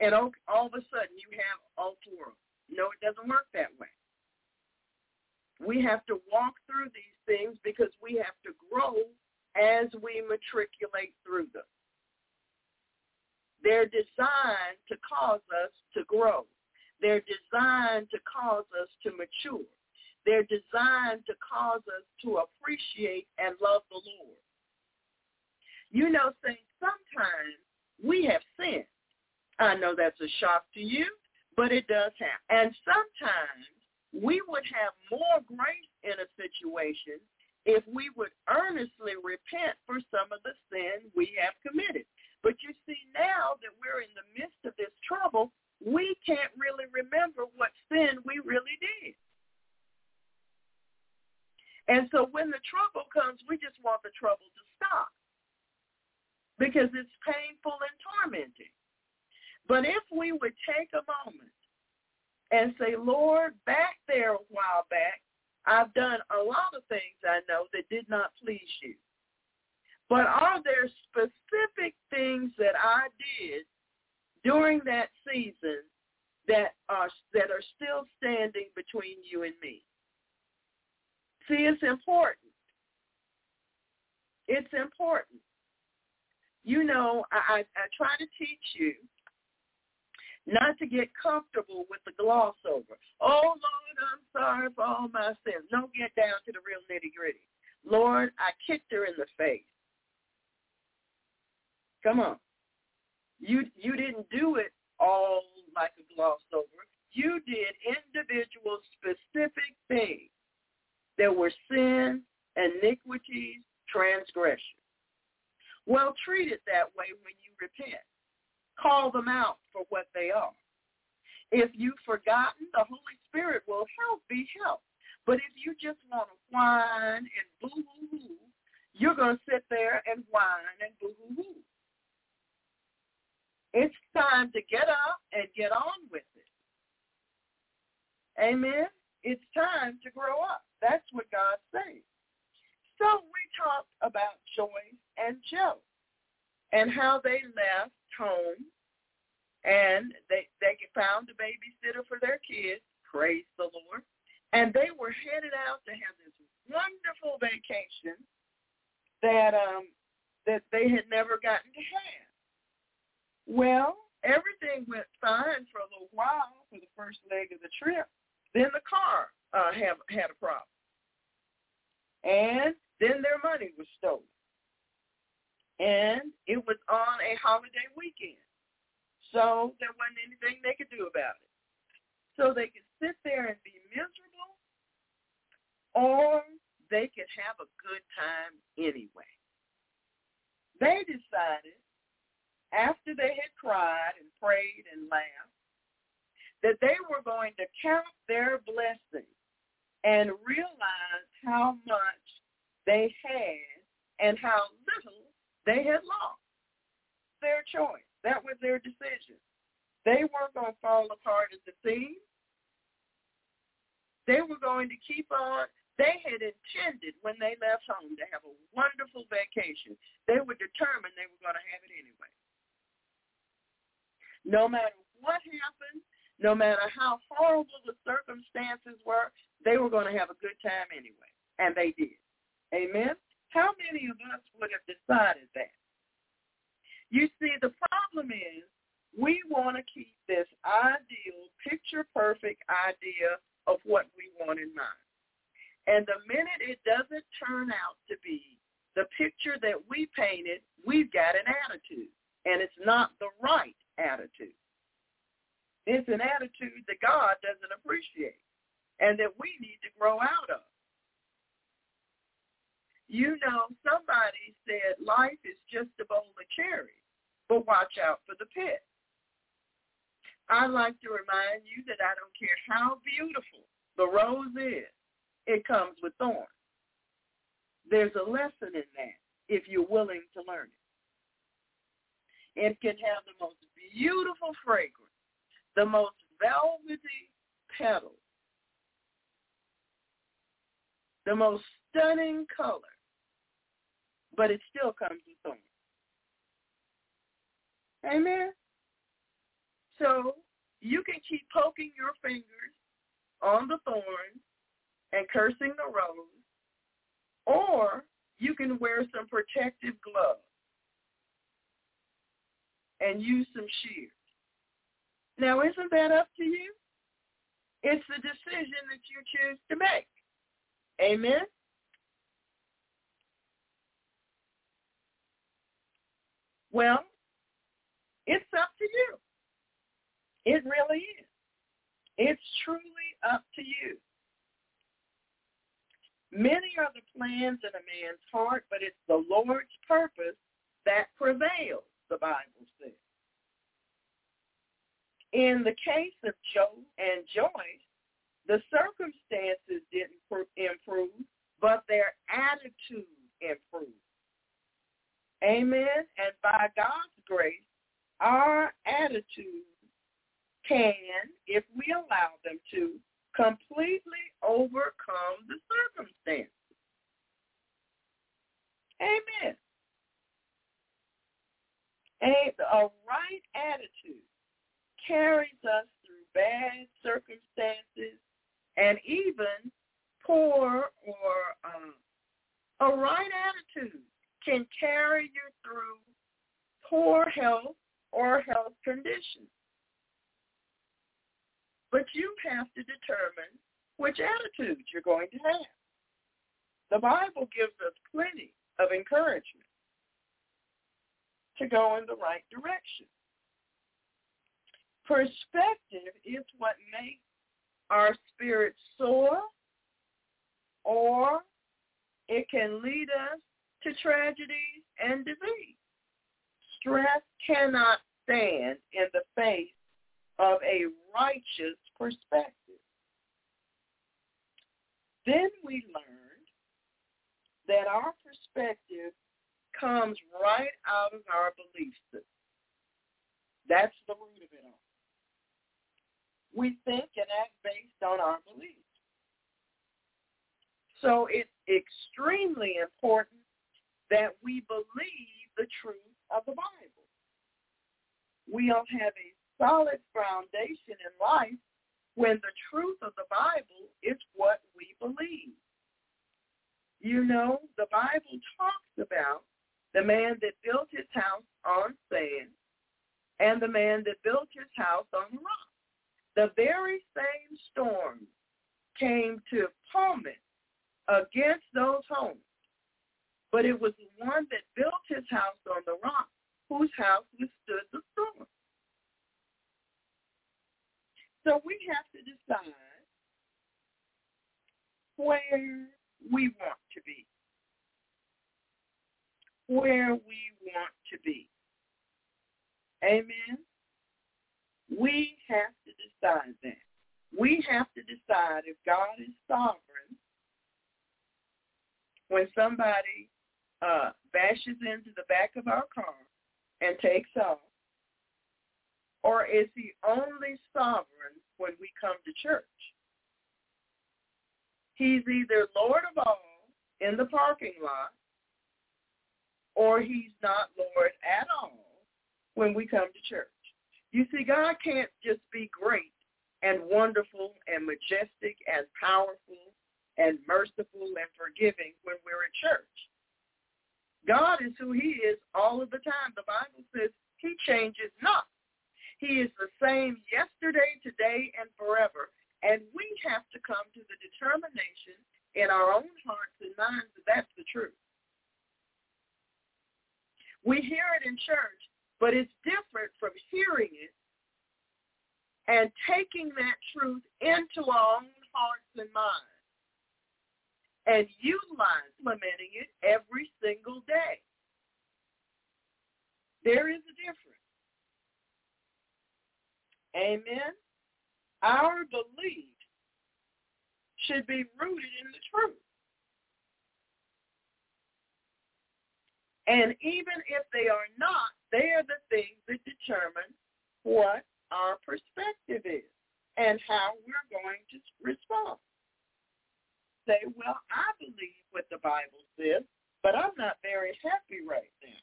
Speaker 2: and all, of a sudden you have all four. No, it doesn't work that way. We have to walk through these things because we have to grow as we matriculate through them. They're designed to cause us to grow. They're designed to cause us to mature. They're designed to cause us to appreciate and love the Lord. You know, saints, sometimes we have sinned. I know that's a shock to you, but it does happen. And sometimes we would have more grace in a situation if we would earnestly repent for some of the sin we have committed. But you see, now that we're in the midst of this trouble, we can't really remember what sin we really did. And so when the trouble comes, we just want the trouble to stop because it's painful and tormenting. But if we would take a moment and say, Lord, back there a while back, I've done a lot of things I know that did not please you. But are there specific things that I did during that season that are that are still standing between you and me? See, it's important. It's important. You know, I, I try to teach you not to get comfortable with the gloss over. Oh, Lord, I'm sorry for all my sins. No, get down to the real nitty gritty. Lord, I kicked her in the face. Come on. You you didn't do it all like a gloss over. You did individual specific things that were sin, iniquities, transgression. Well, treat it that way when you repent. Call them out for what they are. If you've forgotten, the Holy Spirit will help be helped. But if you just want to whine and boo-hoo-hoo, you're going to sit there and whine and boo-hoo-hoo. It's time to get up and get on with it. Amen? It's time to grow up. That's what God says. So we talked about Joyce and Joe and how they left home and they they found a babysitter for their kids. Praise the Lord. And they were headed out to have this wonderful vacation that um that they had never gotten to have. Well, everything went fine for a little while for the first leg of the trip. Then the car uh, have had a problem, and then their money was stolen. And it was on a holiday weekend. So there wasn't anything they could do about it. So they could sit there and be miserable or they could have a good time anyway. They decided after they had cried and prayed and laughed that they were going to count their blessings and realize how much they had and how little they had lost. Their choice. That was their decision. They weren't going to fall apart at the seams. They were going to keep on. They had intended when they left home to have a wonderful vacation. They were determined they were going to have it anyway. No matter what happened, no matter how horrible the circumstances were, they were going to have a good time anyway. And they did. Amen? How many of us would have decided that? You see, the problem is we want to keep this ideal, picture-perfect idea of what we want in mind. And the minute it doesn't turn out to be the picture that we painted, we've got an attitude. And it's not the right attitude. It's an attitude that God doesn't appreciate and that we need to grow out of. You know, somebody said life is just a bowl of cherries, but watch out for the pit. I like to remind you that I don't care how beautiful the rose is, it comes with thorns. There's a lesson in that if you're willing to learn it. It can have the most beautiful fragrance, the most velvety petals, the most stunning color, but it still comes with thorns. Amen. So you can keep poking your fingers on the thorns and cursing the rose, or you can wear some protective gloves and use some shears. Now, isn't that up to you? It's the decision that you choose to make. Amen? Well, it's up to you. It really is. It's truly up to you. Many are the plans in a man's heart, but it's the Lord's purpose that prevails, the Bible says. In the case of Joe and Joyce, the circumstances didn't improve, but their attitude improved. Amen. And by God's grace, our attitude can, if we allow them to, completely overcome the circumstances. Amen. A, a right attitude carries us through bad circumstances and even poor or um, a right attitude can carry you through poor health or health conditions. But you have to determine which attitude you're going to have. The Bible gives us plenty of encouragement to go in the right direction. Perspective is what makes our spirit soar or it can lead us to tragedies and disease. Stress cannot stand in the face of a righteous perspective. Then we learned that our perspective comes right out of our belief system. That's the root of it all. We think and act based on our beliefs. So it's extremely important that we believe the truth of the Bible. We'll have a solid foundation in life when the truth of the Bible is what we believe. You know, the Bible talks about the man that built his house on sand and the man that built his house on rock. The very same storm came to plummet against those homes. But it was the one that built his house on the rock whose house withstood the storm. So we have to decide where we want to be. Where we want to be. Amen. We have to decide that. We have to decide if God is sovereign when somebody uh, bashes into the back of our car and takes off, or is he only sovereign when we come to church? He's either Lord of all in the parking lot, or he's not Lord at all when we come to church. You see, God can't just be great and wonderful and majestic and powerful and merciful and forgiving when we're at church. God is who he is all of the time. The Bible says he changes not. He is the same yesterday, today, and forever. And we have to come to the determination in our own hearts and minds that that's the truth. We hear it in church, but it's different from hearing it and taking that truth into our own hearts and minds and utilizing it every single day. There is a difference. Amen. Our belief should be rooted in the truth. And even if they are not, they are the things that determine what our perspective is and how we're going to respond. Say, well, I believe what the Bible says, but I'm not very happy right now.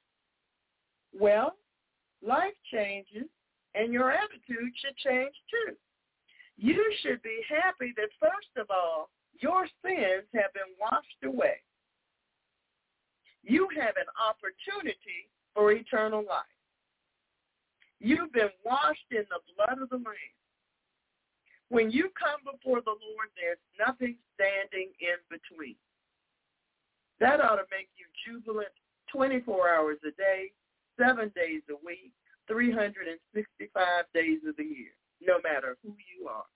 Speaker 2: Well, life changes and your attitude should change too. You should be happy that first of all, your sins have been washed away. You have an opportunity for eternal life. You've been washed in the blood of the Lamb. When you come before the Lord, there's nothing standing in between. That ought to make you jubilant 24 hours a day, seven days a week, 365 days of the year, no matter who you are.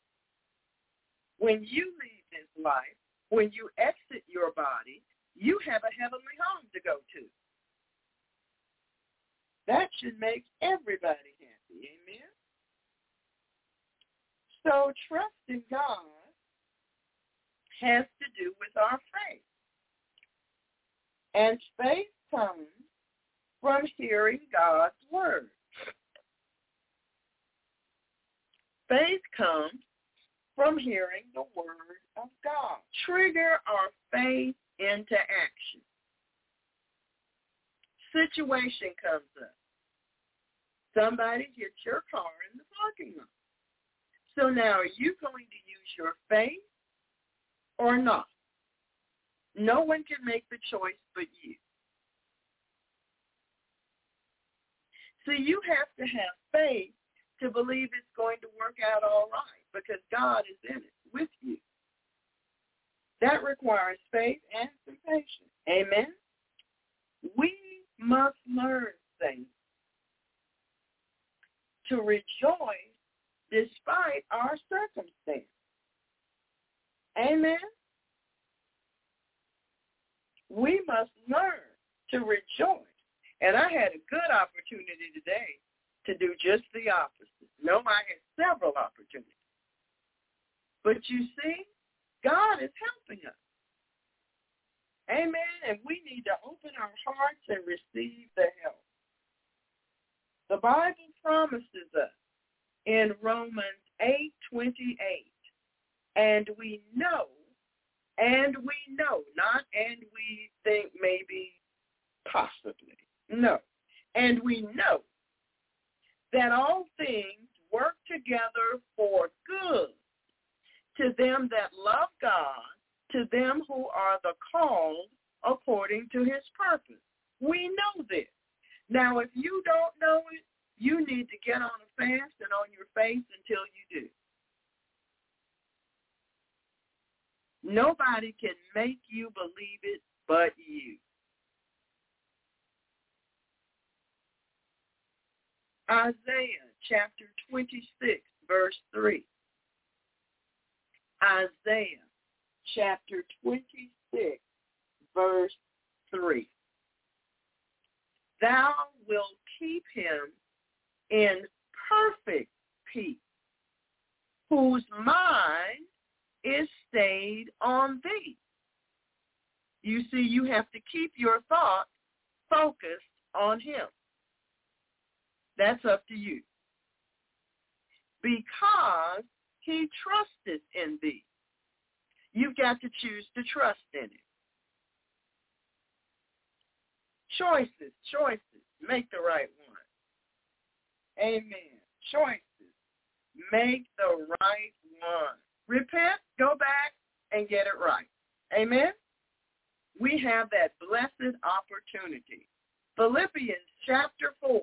Speaker 2: When you leave this life, when you exit your body, you have a heavenly home to go to. That should make everybody happy. Amen? So trust in God has to do with our faith. And faith comes from hearing God's word. Faith comes from hearing the word of God. Trigger our faith into action. Situation comes up. Somebody hits your car in the parking lot. So now are you going to use your faith or not? No one can make the choice but you. So you have to have faith to believe it's going to work out all right because God is in it with you. That requires faith and some patience. Amen? We must learn things to rejoice despite our circumstance. Amen? We must learn to rejoice. And I had a good opportunity today to do just the opposite. No, I had several opportunities. But you see, God is helping us. Amen. And we need to open our hearts and receive the help. The Bible promises us in Romans 8:28, and we know, and we know, not and we think maybe, possibly, no, and we know that all things work together for good to them that love God, to them who are the called according to his purpose. We know this. Now, if you don't know it, you need to get on a fast and on your face until you do. Nobody can make you believe it but you. Isaiah chapter 26, verse 3. Isaiah chapter 26, verse 3. Thou wilt keep him in perfect peace, whose mind is stayed on thee. You see, you have to keep your thoughts focused on him. That's up to you. Because he trusteth in thee. You've got to choose to trust in it. Choices, choices. Make the right one. Amen. Choices. Make the right one. Repent, go back, and get it right. Amen? We have that blessed opportunity. Philippians chapter 4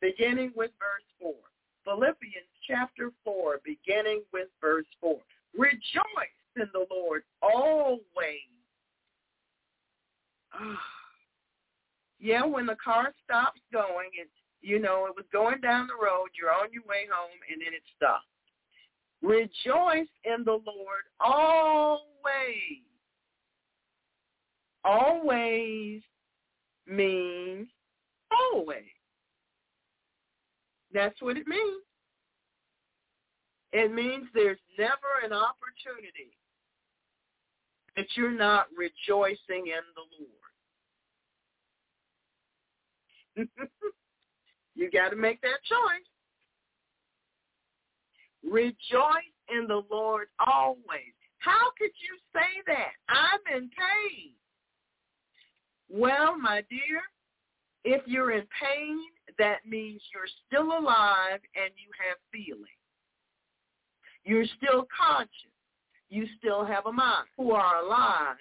Speaker 2: beginning with verse 4. Philippians chapter 4, beginning with verse 4. Rejoice in the Lord always. Ah. yeah, when the car stops going, it's, you know, it was going down the road, you're on your way home, and then it stops. Rejoice in the Lord always. Always means always. That's what it means. It means there's never an opportunity that you're not rejoicing in the Lord. [LAUGHS] you got to make that choice. Rejoice in the Lord always. How could you say that? I'm in pain. Well, my dear, if you're in pain, that means you're still alive and you have feeling. You're still conscious. You still have a mind. Who are alive,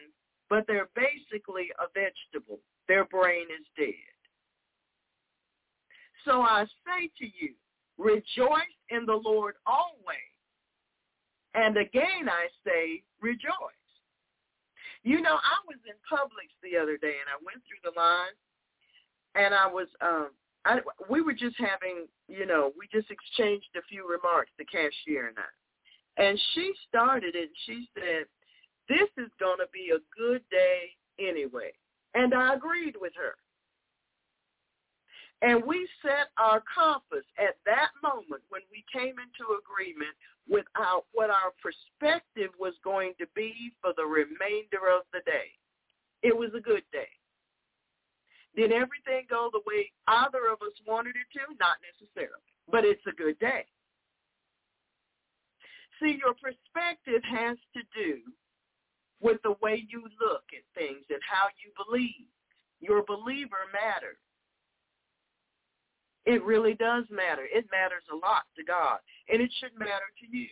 Speaker 2: but they're basically a vegetable. Their brain is dead. So I say to you, rejoice in the Lord always. And again I say, rejoice. You know, I was in Publix the other day and I went through the line and I was um I we were just having, you know, we just exchanged a few remarks, the cashier and I. And she started it and she said, This is gonna be a good day anyway. And I agreed with her. And we set our compass at that moment when we came into agreement with our, what our perspective was going to be for the remainder of the day. It was a good day. Did everything go the way either of us wanted it to? Not necessarily, but it's a good day. See, your perspective has to do with the way you look at things and how you believe. Your believer matters. It really does matter. It matters a lot to God, and it should matter to you.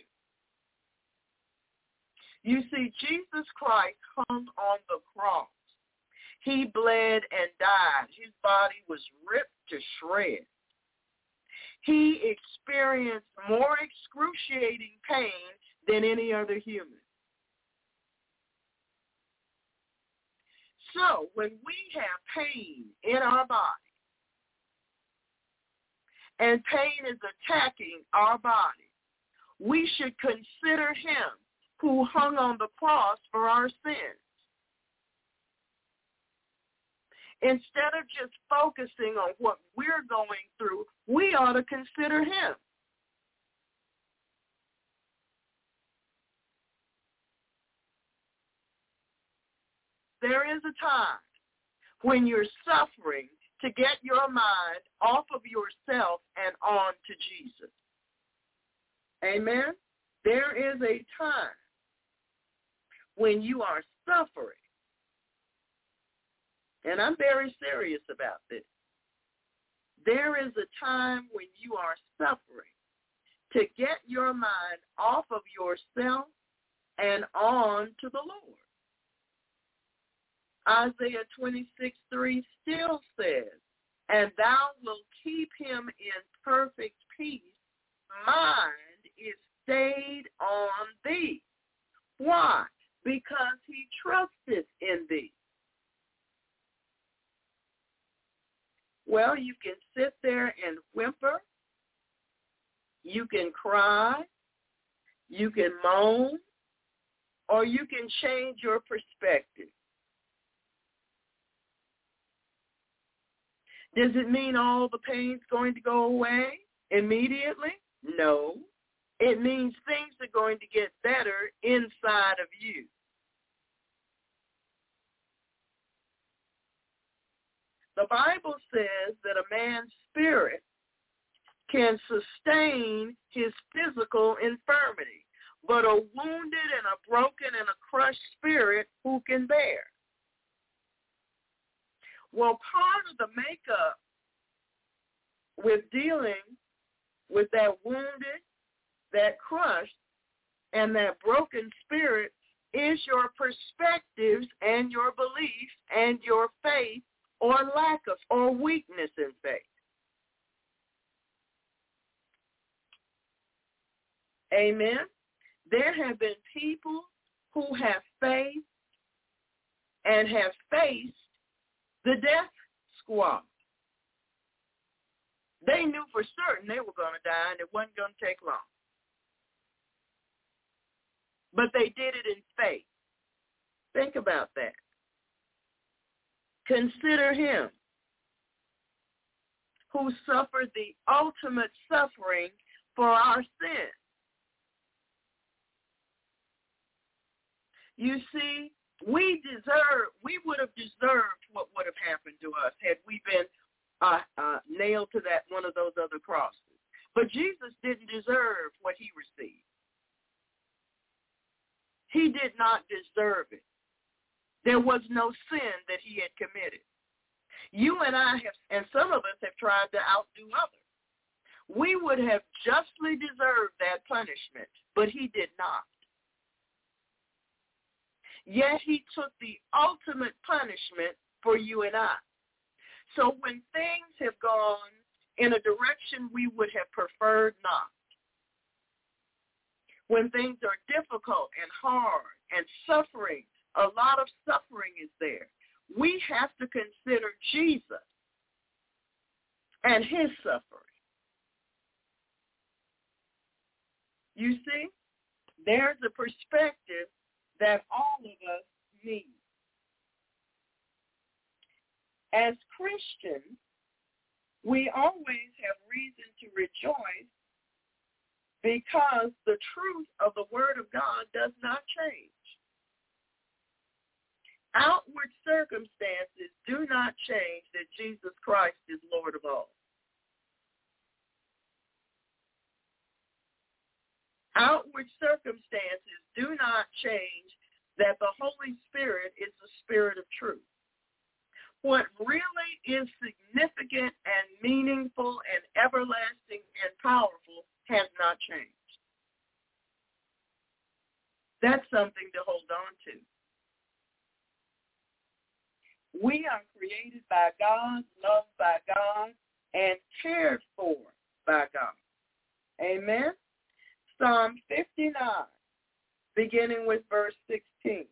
Speaker 2: You see, Jesus Christ hung on the cross. He bled and died. His body was ripped to shreds. He experienced more excruciating pain than any other human. So when we have pain in our body, and pain is attacking our body, we should consider him who hung on the cross for our sins. Instead of just focusing on what we're going through, we ought to consider him. There is a time when you're suffering to get your mind off of yourself and on to Jesus. Amen? There is a time when you are suffering. And I'm very serious about this. There is a time when you are suffering to get your mind off of yourself and on to the Lord. Isaiah 26, 3 still says, and thou wilt keep him in perfect peace. Mind is stayed on thee. Why? Because he trusteth in thee. Well, you can sit there and whimper. You can cry. You can moan. Or you can change your perspective. Does it mean all the pain's going to go away immediately? No. It means things are going to get better inside of you. The Bible says that a man's spirit can sustain his physical infirmity, but a wounded and a broken and a crushed spirit who can bear? Well, part of the makeup with dealing with that wounded, that crushed, and that broken spirit is your perspectives and your beliefs and your faith or lack of or weakness in faith. Amen. There have been people who have faith and have faced the death squad. They knew for certain they were going to die and it wasn't going to take long. But they did it in faith. Think about that. Consider him who suffered the ultimate suffering for our sins. You see, we deserve, we would have deserved what would have happened to us had we been uh, uh, nailed to that one of those other crosses. But Jesus didn't deserve what he received. He did not deserve it. There was no sin that he had committed. You and I have, and some of us have tried to outdo others. We would have justly deserved that punishment, but he did not. Yet he took the ultimate punishment for you and I. So when things have gone in a direction we would have preferred not, when things are difficult and hard and suffering, a lot of suffering is there, we have to consider Jesus and his suffering. You see, there's a perspective that all of us need. As Christians, we always have reason to rejoice because the truth of the Word of God does not change. Outward circumstances do not change that Jesus Christ is Lord of all. Outward circumstances do not change that the Holy Spirit is the Spirit of truth. What really is significant and meaningful and everlasting and powerful has not changed. That's something to hold on to. We are created by God, loved by God, and cared for by God. Amen? Psalm 59, beginning with verse 16.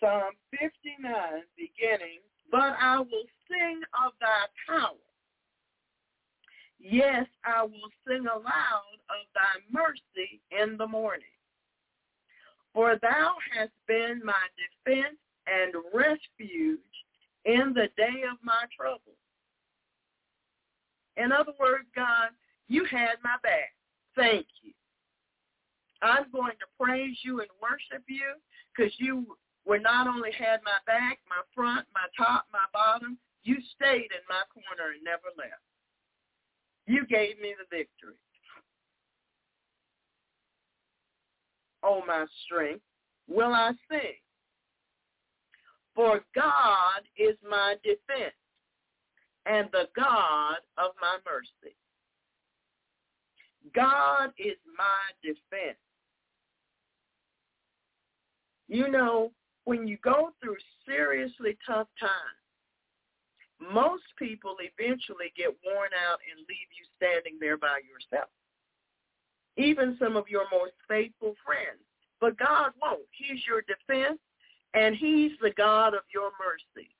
Speaker 2: Psalm 59, beginning, But I will sing of thy power. Yes, I will sing aloud of thy mercy in the morning. For thou hast been my defense and refuge in the day of my trouble. In other words, God, you had my back. Thank you. I'm going to praise you and worship you because you were not only had my back, my front, my top, my bottom, you stayed in my corner and never left. You gave me the victory. Oh, my strength, will I sing? For God is my defense and the God of my mercy. God is my defense. You know, when you go through seriously tough times, most people eventually get worn out and leave you standing there by yourself. Even some of your most faithful friends. But God won't. He's your defense, and he's the God of your mercy.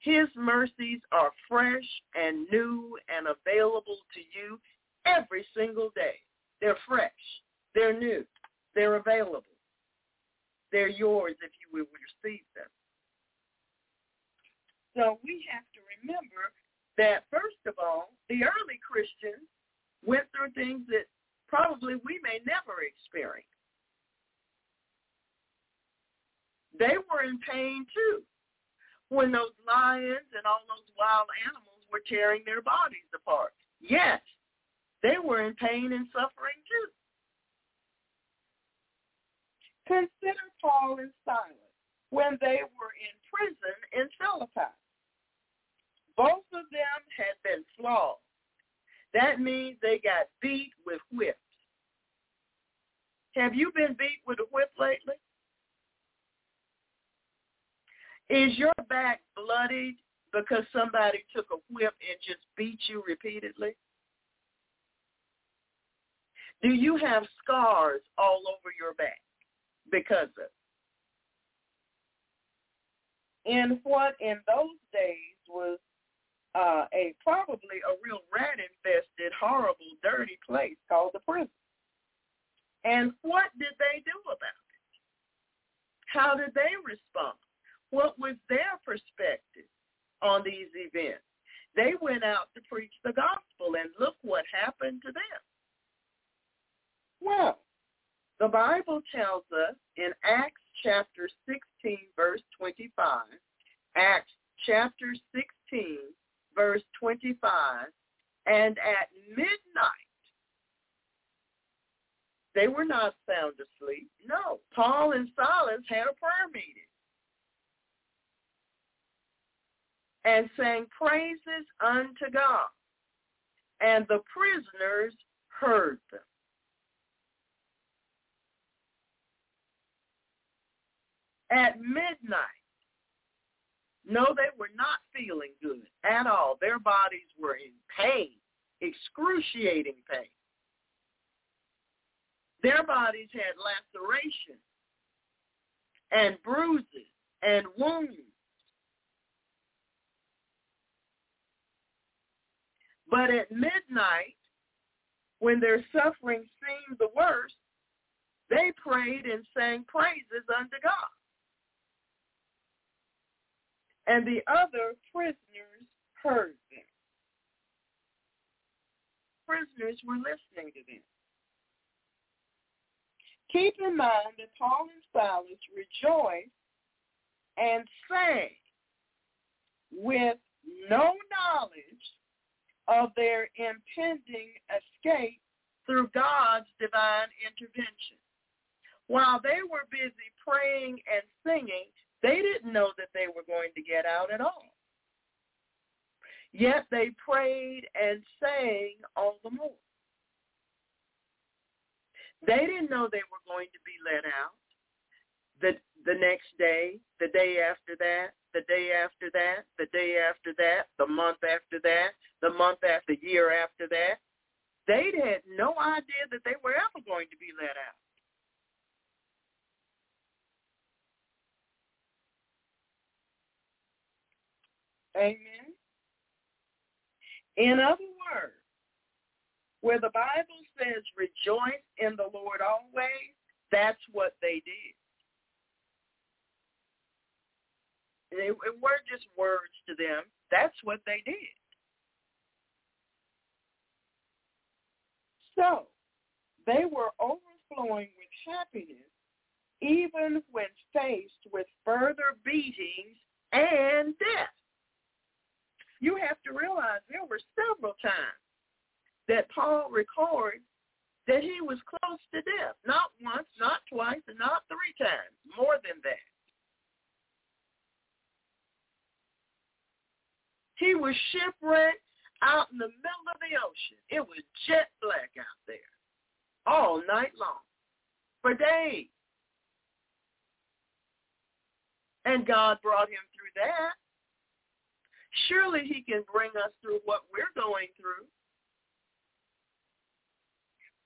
Speaker 2: His mercies are fresh and new and available to you every single day. They're fresh. They're new. They're available. They're yours if you will receive them. So we have to remember that, first of all, the early Christians went through things that probably we may never experience. They were in pain too when those lions and all those wild animals were tearing their bodies apart. Yes, they were in pain and suffering too. Consider Paul and Silas when they were in prison in Philippi. Both of them had been flogged. That means they got beat with whips. Have you been beat with a whip lately? Is your back bloodied because somebody took a whip and just beat you repeatedly? Do you have scars all over your back because of it? In what in those days was uh, a probably a real rat-infested, horrible, dirty place called the prison. And what did they do about it? How did they respond? What was their perspective on these events? They went out to preach the gospel, and look what happened to them. Well, the Bible tells us in Acts chapter 16, verse 25, Acts chapter 16, verse 25, and at midnight, They were not sound asleep. No. Paul and Silas had a prayer meeting and sang praises unto God. And the prisoners heard them. At midnight, no, they were not feeling good at all. Their bodies were in pain, excruciating pain. Their bodies had lacerations and bruises and wounds. But at midnight, when their suffering seemed the worst, they prayed and sang praises unto God. And the other prisoners heard them. Prisoners were listening to them. Keep in mind that Paul and Silas rejoiced and sang with no knowledge of their impending escape through God's divine intervention. While they were busy praying and singing, they didn't know that they were going to get out at all. Yet they prayed and sang all the more. They didn't know they were going to be let out the the next day, the day after that, the day after that, the day after that, the month after that, the month after year after that. they'd had no idea that they were ever going to be let out. Amen. In other words, where the Bible says rejoice in the Lord always, that's what they did. It, it weren't just words to them. That's what they did. So they were overflowing with happiness even when faced with further beatings and death. You have to realize there were several times that Paul records that he was close to death. Not once, not twice, and not three times. More than that. He was shipwrecked out in the middle of the ocean. It was jet black out there all night long for days. And God brought him through that. Surely he can bring us through what we're going through.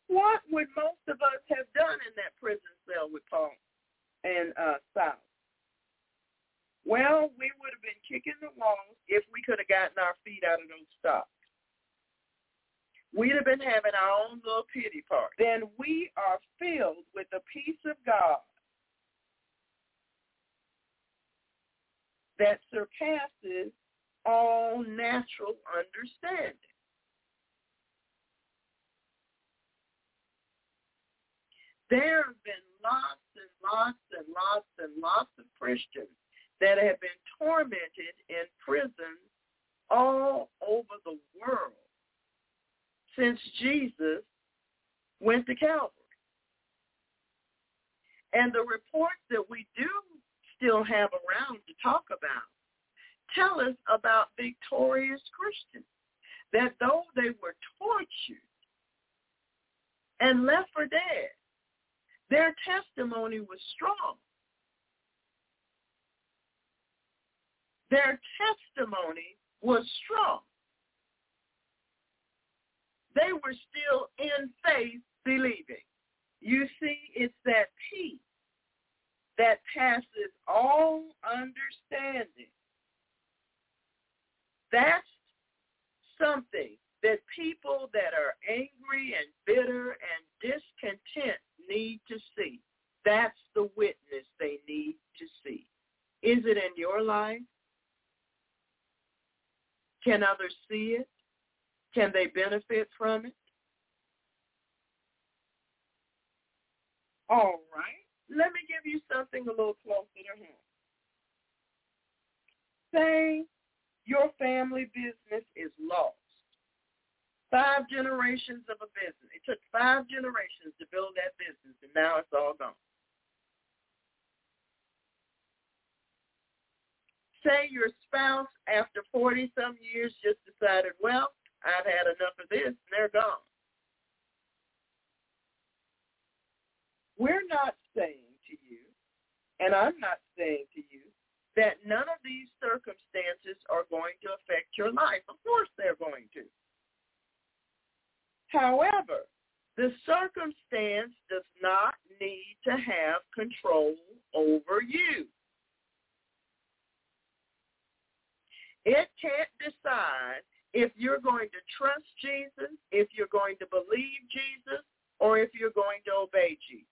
Speaker 2: What would most of us have done in that prison cell with Paul and uh, Silas? Well, we would have been kicking the walls if we could have gotten our feet out of those stocks. We'd have been having our own little pity party. Then we are filled with the peace of God that surpasses all natural understanding. There have been lots and lots and lots and lots of Christians that have been tormented in prisons all over the world since Jesus went to Calvary. And the reports that we do still have around to talk about tell us about victorious Christians, that though they were tortured and left for dead, their testimony was strong. Their testimony was strong. They were still in faith believing. You see, it's that peace that passes all understanding. That's something that people that are angry and bitter and discontent need to see. That's the witness they need to see. Is it in your life? Can others see it? Can they benefit from it? All right. Let me give you something a little closer to home. Say your family business is lost. Five generations of a business. It took five generations to build that business, and now it's all gone. Say your spouse, after 40-some years, just decided, well, I've had enough of this, and they're gone. We're not saying to you, and I'm not saying to you, that none of these circumstances are going to affect your life. Of course they're going to. However, the circumstance does not need to have control over you. It can't decide if you're going to trust Jesus, if you're going to believe Jesus, or if you're going to obey Jesus.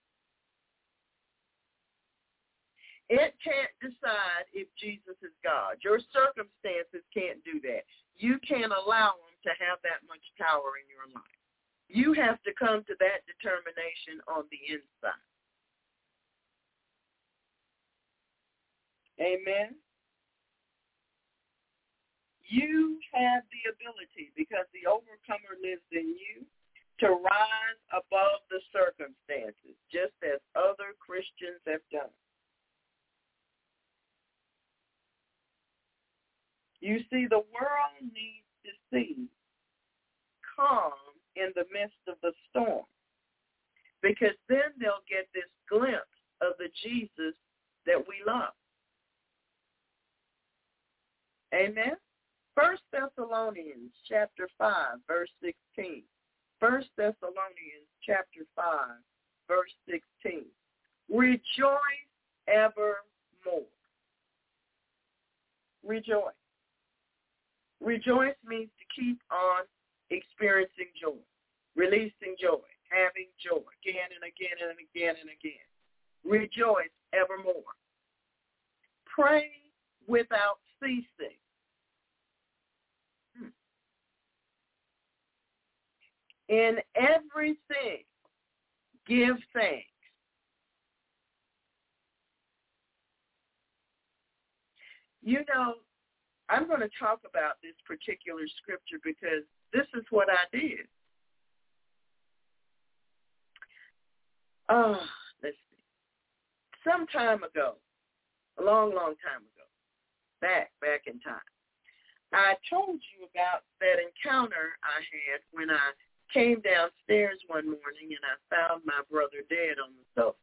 Speaker 2: It can't decide if Jesus is God. Your circumstances can't do that. You can't allow them to have that much power in your life. You have to come to that determination on the inside. Amen. You have the ability, because the overcomer lives in you, to rise above the circumstances, just as other Christians have done. You see, the world needs to see calm in the midst of the storm because then they'll get this glimpse of the Jesus that we love. Amen. First Thessalonians chapter 5, verse 16. First Thessalonians chapter 5, verse 16. Rejoice evermore. Rejoice. Rejoice means to keep on experiencing joy, releasing joy, having joy again and again and again and again. Rejoice evermore. Pray without ceasing. In everything, give thanks. You know, I'm going to talk about this particular scripture because this is what I did. Oh, let's see. Some time ago, a long, long time ago, back, back in time, I told you about that encounter I had when I came downstairs one morning and I found my brother dead on the sofa.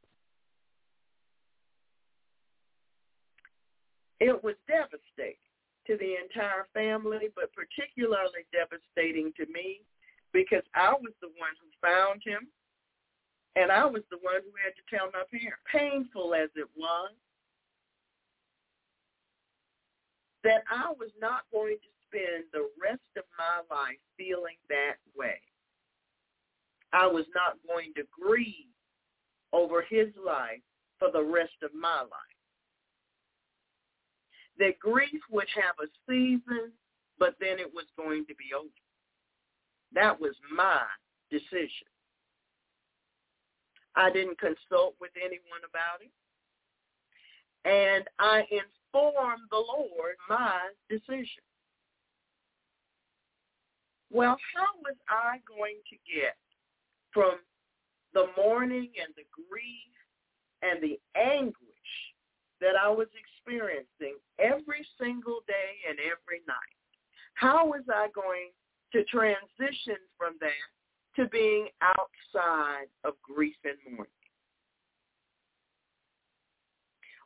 Speaker 2: It was devastating to the entire family, but particularly devastating to me because I was the one who found him and I was the one who had to tell my parents, painful as it was, that I was not going to spend the rest of my life feeling that way. I was not going to grieve over his life for the rest of my life. That grief would have a season, but then it was going to be over. That was my decision. I didn't consult with anyone about it. And I informed the Lord my decision. Well, how was I going to get from the mourning and the grief and the anguish that I was experiencing every single day and every night. How was I going to transition from that to being outside of grief and mourning?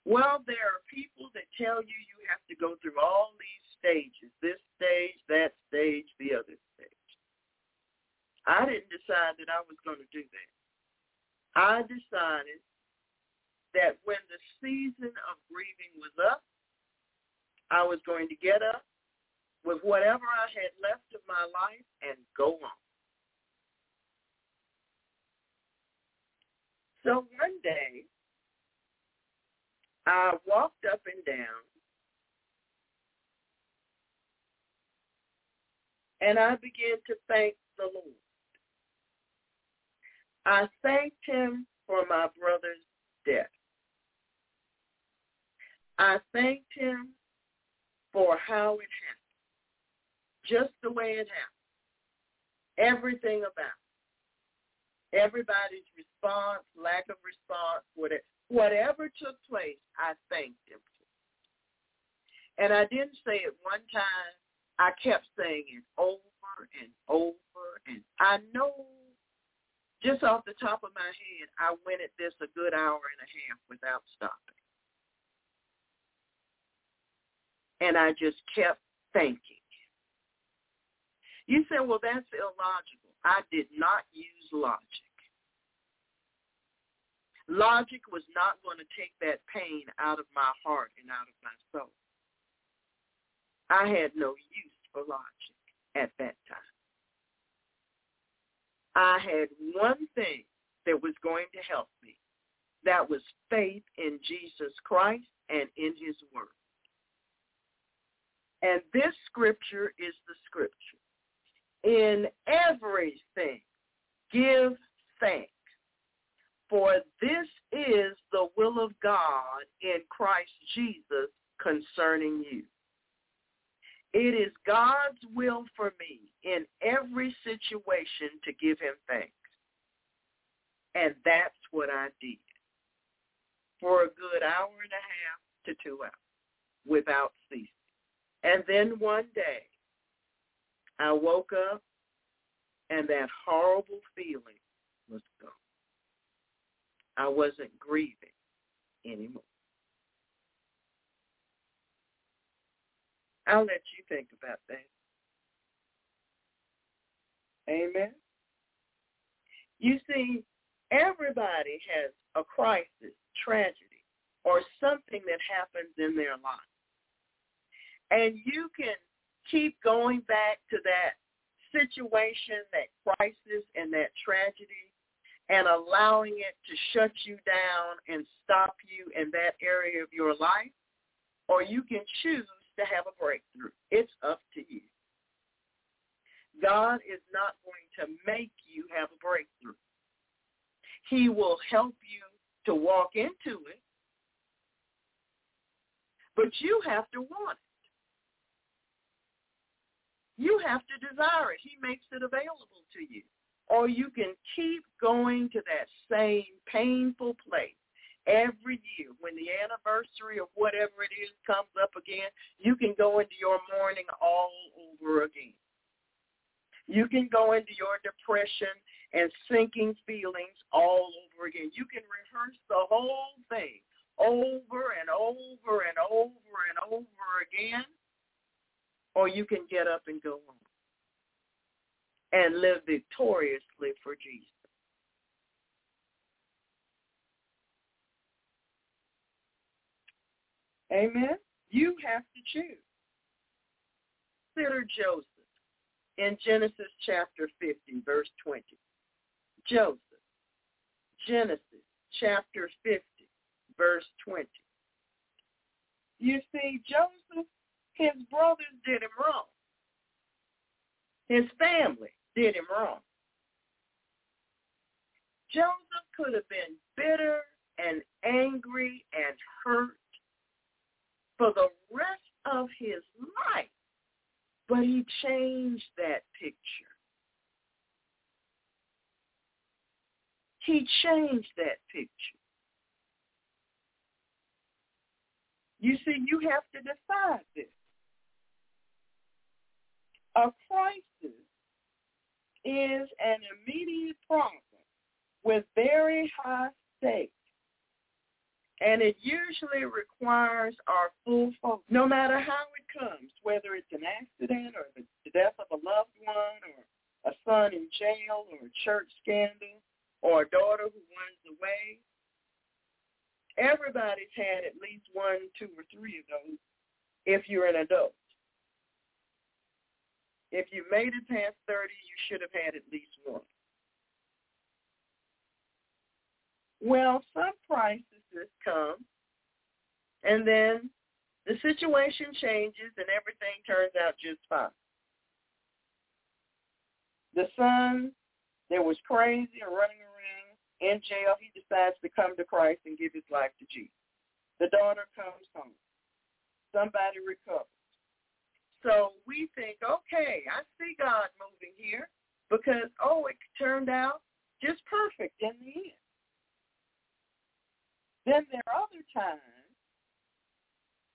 Speaker 2: Well, there are people that tell you you have to go through all these stages, this stage, that stage, the other stage. I didn't decide that I was going to do that. I decided that when the season of grieving was up, I was going to get up with whatever I had left of my life and go on. So one day, I walked up and down and I began to thank the Lord. I thanked him for my brother's death. I thanked him for how it happened, just the way it happened. everything about it. everybody's response, lack of response, whatever, whatever took place, I thanked him for. And I didn't say it one time. I kept saying it over and over. And I know just off the top of my head, I went at this a good hour and a half without stopping. And I just kept thanking. You said, well, that's illogical. I did not use logic. Logic was not going to take that pain out of my heart and out of my soul. I had no use for logic at that time. I had one thing that was going to help me. That was faith in Jesus Christ and in his word. And this scripture is the scripture. In everything, give thanks, for this is the will of God in Christ Jesus concerning you. It is God's will for me in every situation to give him thanks. And that's what I did for a good hour and a half to two hours without ceasing. And then one day, I woke up and that horrible feeling was gone. I wasn't grieving anymore. I'll let you think about that. Amen. You see, everybody has a crisis, tragedy, or something that happens in their life. And you can keep going back to that situation, that crisis, and that tragedy, and allowing it to shut you down and stop you in that area of your life, or you can choose to have a breakthrough. It's up to you. God is not going to make you have a breakthrough. He will help you to walk into it, but you have to want it. You have to desire it. He makes it available to you. Or you can keep going to that same painful place every year when the anniversary of whatever it is comes up again, you can go into your mourning all over again. You can go into your depression and sinking feelings all over again. You can rehearse the whole thing over and over and over and over again, or you can get up and go on and live victoriously for Jesus. Amen. You have to choose. Consider Joseph in Genesis chapter 50, verse 20. Joseph, Genesis chapter 50, verse 20. You see, Joseph, his brothers did him wrong. His family did him wrong. Joseph could have been bitter and angry and hurt for the rest of his life. But he changed that picture. He changed that picture. You see, you have to decide this. A crisis is an immediate problem with very high stakes and it usually requires our full focus, no matter how it comes, whether it's an accident or the, death of a loved one or a son in jail or a church scandal or a daughter who runs away. Everybody's had at least one, two, or three of those if you're an adult. If you made it past 30, you should have had at least one. Well, some crises come, and then the situation changes and everything turns out just fine. The son that was crazy and running around in jail, he decides to come to Christ and give his life to Jesus. The daughter comes home. Somebody recovers. So we think, okay, I see God moving here. because, oh, it turned out just perfect in the end. Then there are other times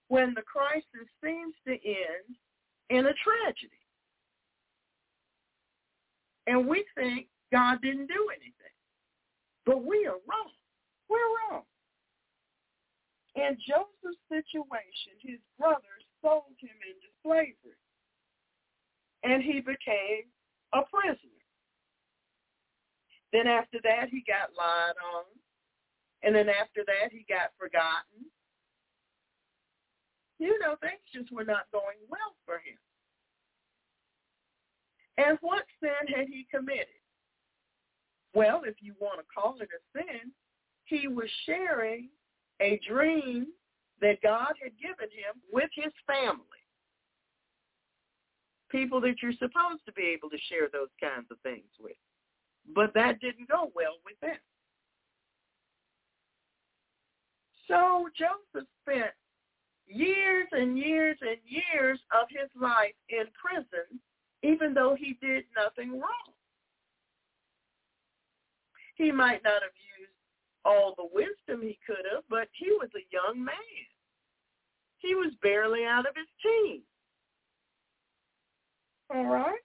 Speaker 2: when the crisis seems to end in a tragedy. And we think God didn't do anything. But we are wrong. We're wrong. In Joseph's situation, his brothers sold him into slavery. And he became a prisoner. Then after that, he got lied on. And then after that, he got forgotten. You know, things just were not going well for him. And what sin had he committed? Well, if you want to call it a sin, he was sharing a dream that God had given him with his family. People that you're supposed to be able to share those kinds of things with. But that didn't go well with them. So Joseph spent years and years and years of his life in prison, even though he did nothing wrong. He might not have used all the wisdom he could have, but he was a young man. He was barely out of his teens. All right?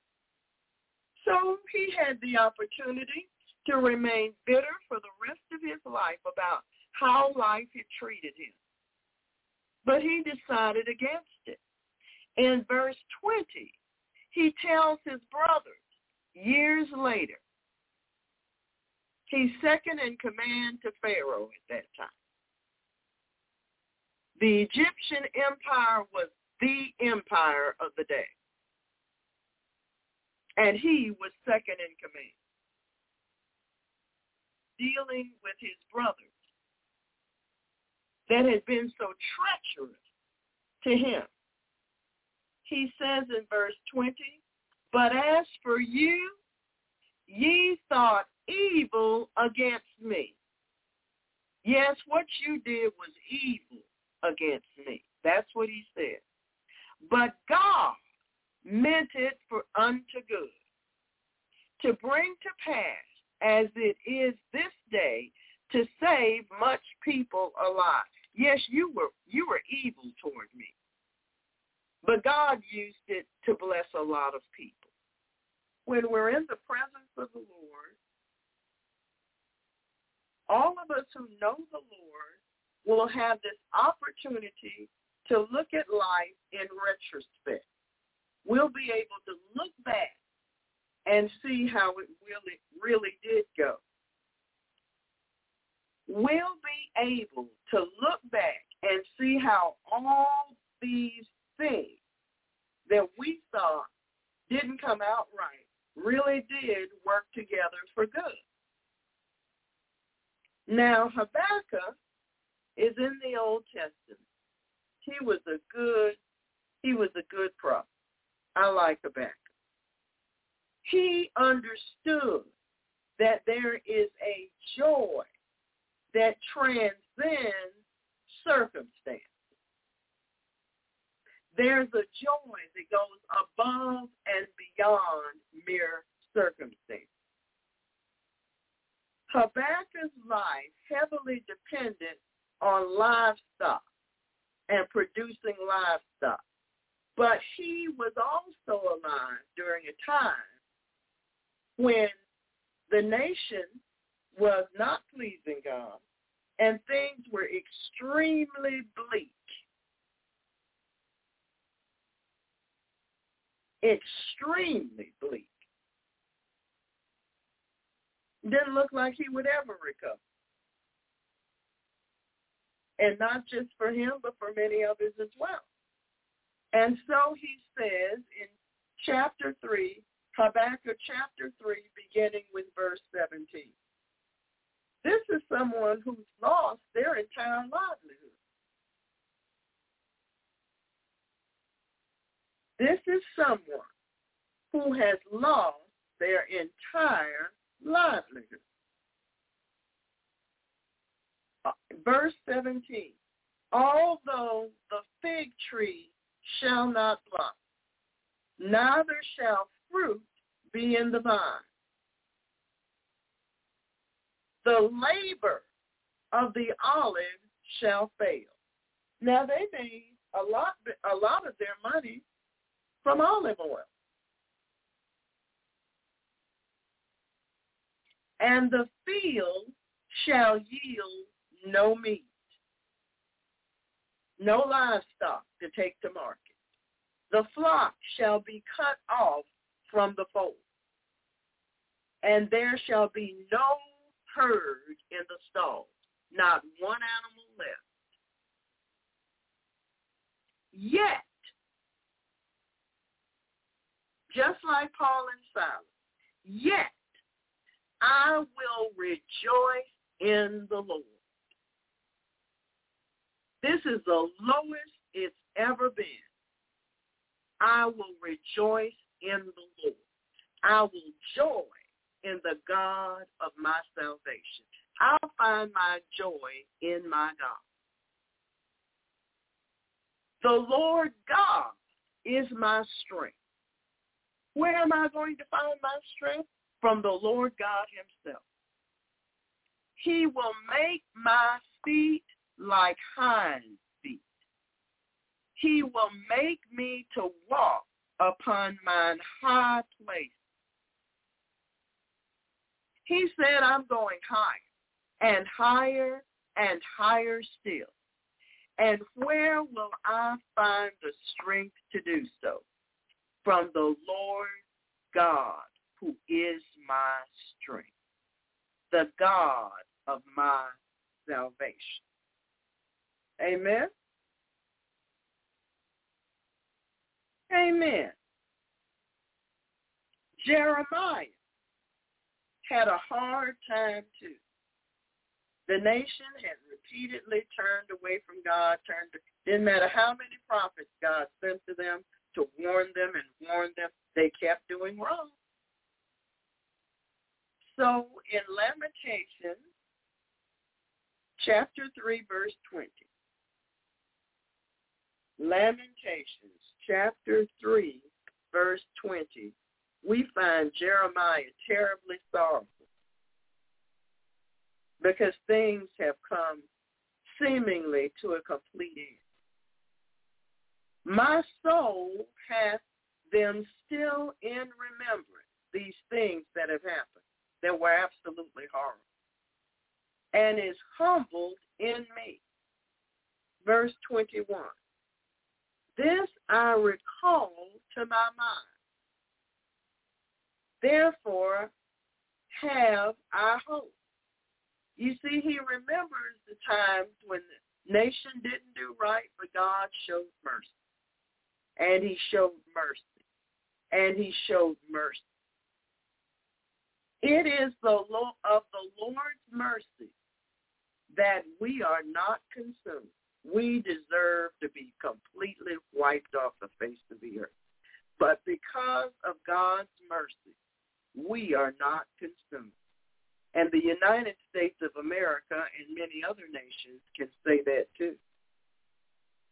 Speaker 2: So he had the opportunity to remain bitter for the rest of his life about how life had treated him. But he decided against it. In verse 20, he tells his brothers years later, he's second in command to Pharaoh at that time. The Egyptian empire was the empire of the day. And he was second in command, dealing with his brothers that had been so treacherous to him. He says in verse 20, But as for you, ye thought evil against me. Yes, what you did was evil against me. That's what he said. But God meant it for unto good, to bring to pass as it is this day to save much people alive. Yes, you were you were evil toward me. But God used it to bless a lot of people. When we're in the presence of the Lord, all of us who know the Lord will have this opportunity to look at life in retrospect. We'll be able to look back and see how it really, really did go will be able to look back and see how all these things that we thought didn't come out right really did work together for good. Now, Habakkuk is in the Old Testament. He was a good, he was a good prophet. I like Habakkuk. He understood that there is a joy that transcends circumstance. There's a joy that goes above and beyond mere circumstance. Habakkuk's life heavily depended on livestock and producing livestock. But he was also alive during a time when the nation was not pleasing God and things were extremely bleak. Extremely bleak. Didn't look like he would ever recover. And not just for him, but for many others as well. And so he says in chapter 3, Habakkuk chapter 3, beginning with verse 17. This is someone who's lost their entire livelihood. This is someone who has lost their entire livelihood. Uh, verse 17, although the fig tree shall not blossom, neither shall fruit be in the vine. The labor of the olive shall fail. Now they made a lot a lot of their money from olive oil. And the field shall yield no meat, no livestock to take to market. The flock shall be cut off from the fold, and there shall be no herd in the stalls, not one animal left. Yet, just like Paul and Silas, yet I will rejoice in the Lord. This is the lowest it's ever been. I will rejoice in the Lord. I will joy in the God of my salvation. I'll find my joy in my God. The Lord God is my strength. Where am I going to find my strength? From the Lord God himself. He will make my feet like hinds feet. He will make me to walk upon mine high place. He said, I'm going higher and higher and higher still. And where will I find the strength to do so? From the Lord God, who is my strength, the God of my salvation. Amen. Amen. Jeremiah had a hard time too. The nation had repeatedly turned away from God, turned to, didn't matter how many prophets God sent to them to warn them and warn them, they kept doing wrong. So in Lamentations, chapter 3, verse 20, Lamentations, chapter 3, verse 20, we find Jeremiah terribly sorrowful because things have come seemingly to a complete end. My soul hath them still in remembrance, these things that have happened, that were absolutely horrible, and is humbled in me. Verse 21. This I recall to my mind. Therefore have I hope. You see, he remembers the times when the nation didn't do right, but God showed mercy. And he showed mercy. And he showed mercy. It is the Lord, of the Lord's mercy that we are not consumed. We deserve to be completely wiped off the face of the earth. But because of God's mercy, we are not consumed. And the United States of America and many other nations can say that too.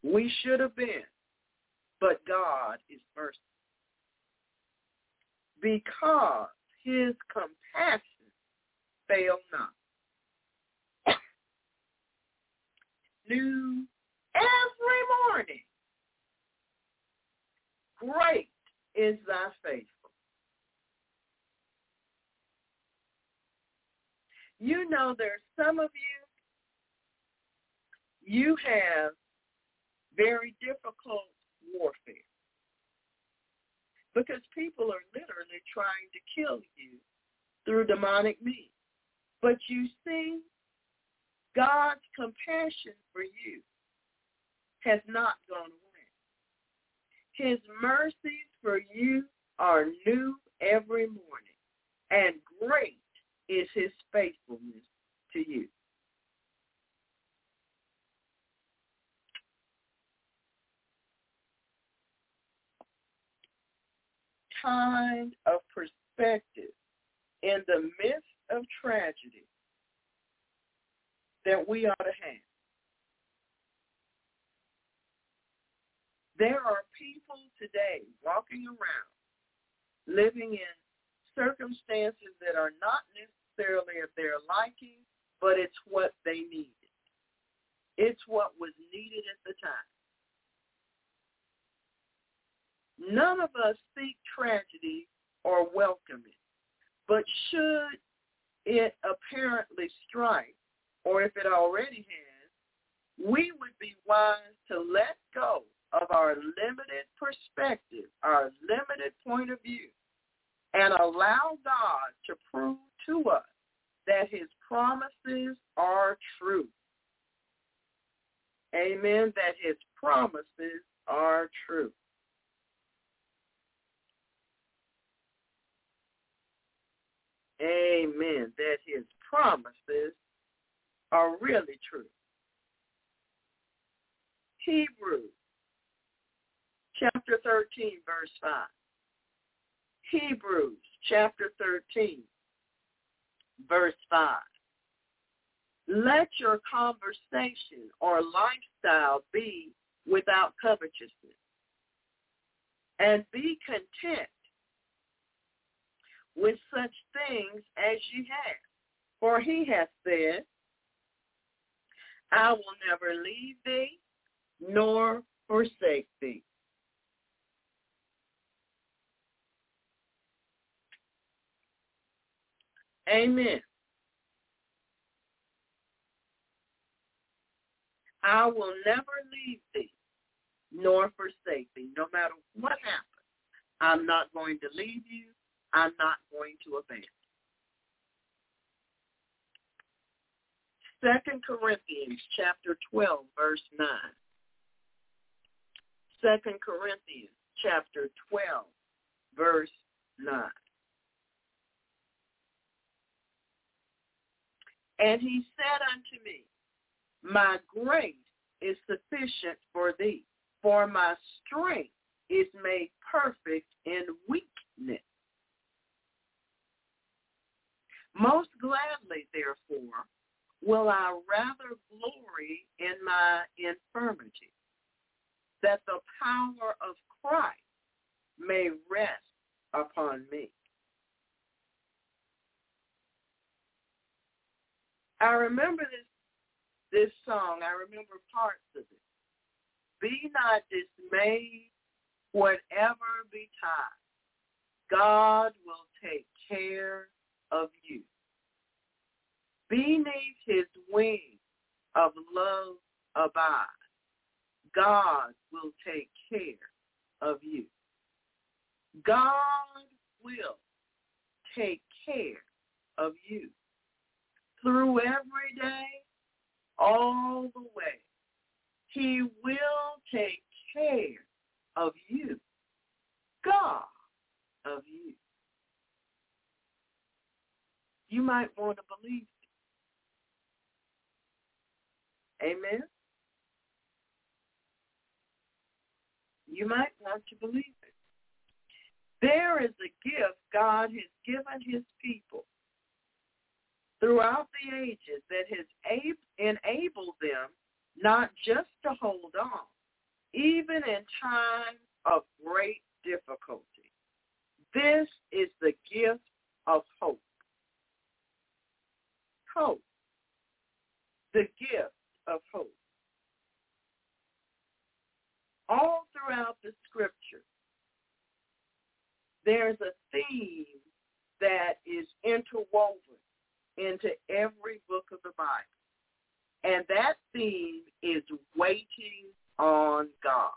Speaker 2: We should have been, but God is merciful. Because his compassion fail not. [COUGHS] New every morning. Great is thy faith. You know there's some of you, you have very difficult warfare because people are literally trying to kill you through demonic means. But you see, God's compassion for you has not gone away. His mercies for you are new every morning, and great is his faithfulness to you. Kind of perspective in the midst of tragedy that we ought to have. There are people today walking around living in circumstances that are not necessarily of their liking, but it's what they needed. It's what was needed at the time. None of us seek tragedy or welcome it, but should it apparently strike, or if it already has, we would be wise to let go of our limited perspective, our limited point of view, and allow God to prove to us that his promises are true. Amen. That his promises are true. Amen. That his promises are really true. Hebrews chapter 13, verse 5. Hebrews chapter 13, verse 5. Let your conversation or lifestyle be without covetousness and be content with such things as ye have. For he hath said, I will never leave thee nor forsake thee. Amen. I will never leave thee nor forsake thee. No matter what happens, I'm not going to leave you. I'm not going to abandon. Second Corinthians chapter 12, verse 9. Second Corinthians chapter 12, verse 9. And he said unto me, My grace is sufficient for thee, for my strength is made perfect in weakness. Most gladly, therefore, will I rather glory in my infirmity, that the power of Christ may rest upon me. I remember this this song. I remember parts of it. Be not dismayed, whatever betide. God will take care of you. Beneath his wing of love abide. God will take care of you. God will take care of you through every day, all the way. He will take care of you. God of you. You might want to believe it. Amen? You might want to believe it. There is a gift God has given his people throughout the ages that has enabled them not just to hold on, even in times of great difficulty. This is the gift of hope. Hope. The gift of hope. All throughout the scripture, there's a theme that is interwoven into every book of the Bible. And that theme is waiting on God.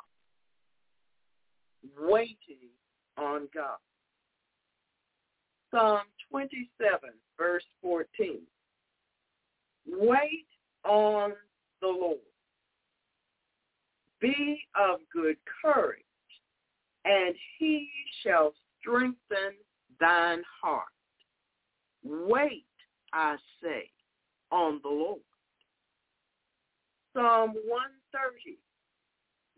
Speaker 2: Waiting on God. Psalm 27, verse 14. Wait on the Lord. Be of good courage, and he shall strengthen thine heart. Wait I say, on the Lord. Psalm 130,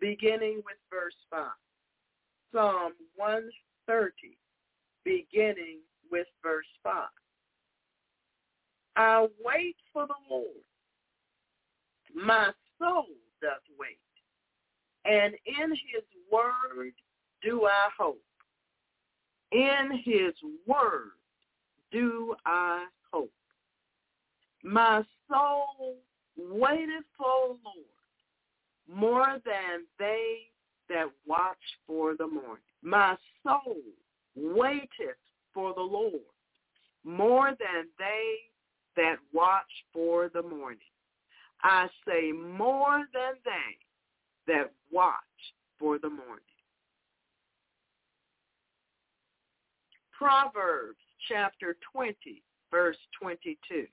Speaker 2: beginning with verse 5. Psalm 130, beginning with verse 5. I wait for the Lord. My soul doth wait, and in his word do I hope. In his word do I. My soul waiteth for the Lord more than they that watch for the morning. My soul waiteth for the Lord more than they that watch for the morning. I say more than they that watch for the morning. Proverbs chapter 20, verse 22.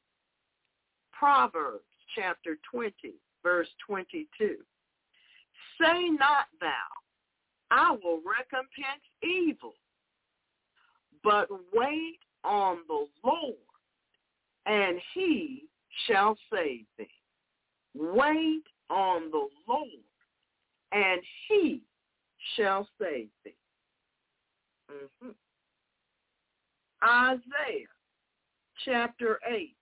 Speaker 2: Proverbs chapter 20, verse 22. Say not thou, I will recompense evil, but wait on the Lord, and he shall save thee. Wait on the Lord, and he shall save thee. Mm-hmm. Isaiah chapter 8,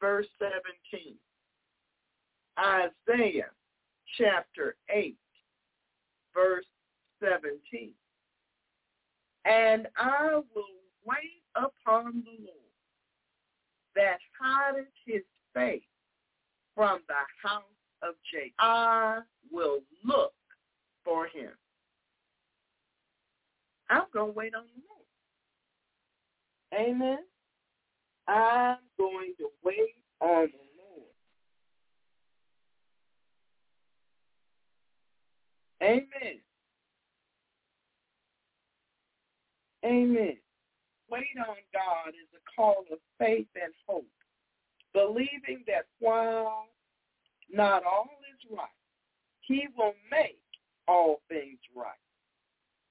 Speaker 2: verse 17. Isaiah chapter 8, verse 17. And I will wait upon the Lord that hideth his face from the house of Jacob. I will look for him. I'm going to wait on the Lord. Amen. I'm going to wait on the Lord. Amen. Amen. Wait on God is a call of faith and hope, believing that while not all is right, he will make all things right.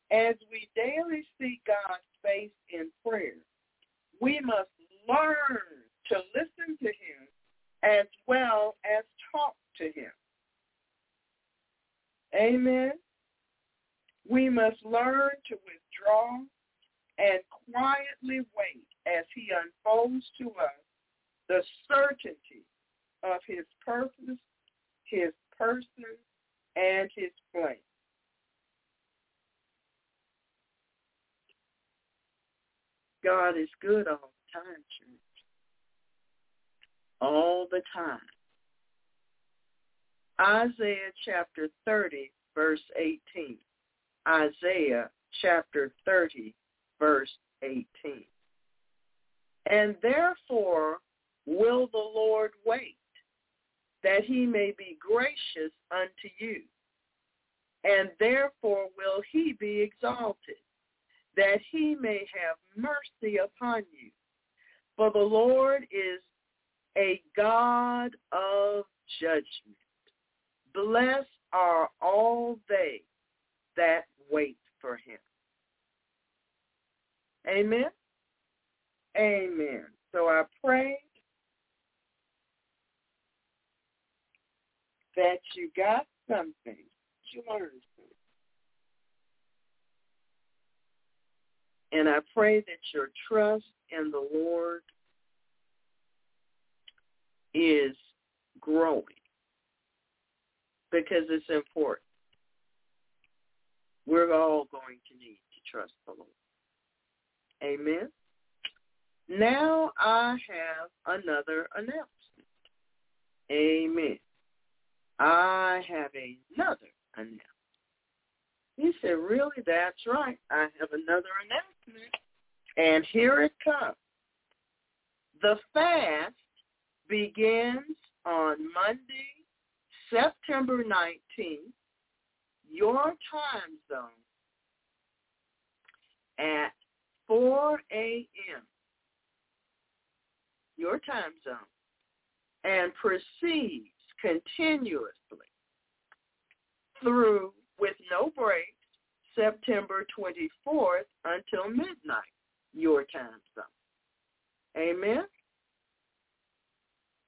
Speaker 2: As we daily seek God's face in prayer, we must learn to listen to him as well as talk to him. Amen. We must learn to withdraw and quietly wait as he unfolds to us the certainty of his purpose, his person, and his plan. God is good all time, church. All the time. Isaiah chapter 30, verse 18. Isaiah chapter 30, verse 18. And therefore will the Lord wait, that he may be gracious unto you. And therefore will he be exalted, that he may have mercy upon you. For the Lord is a God of judgment. Blessed are all they that wait for him. Amen? Amen. So I pray that you got something, you learned something. And I pray that your trust in the Lord is growing because it's important. We're all going to need to trust the Lord. Amen. Now I have another announcement. Amen. I have another announcement. He said, really, that's right. I have another announcement. And here it comes. The fast begins on Monday, September 19th, your time zone, at 4 a.m. your time zone and proceeds continuously through with no breaks September 24th until midnight your time zone. Amen.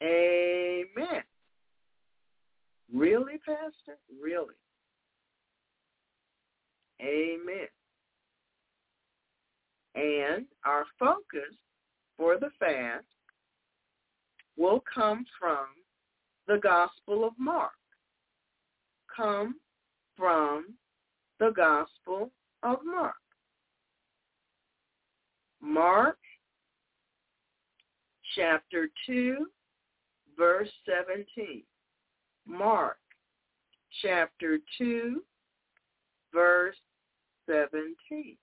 Speaker 2: Amen. Really, Pastor? Really. Amen. And our focus for the fast will come from the Gospel of Mark. Come from the Gospel of Mark. Mark chapter 2, verse 17. Mark chapter 2, verse 17.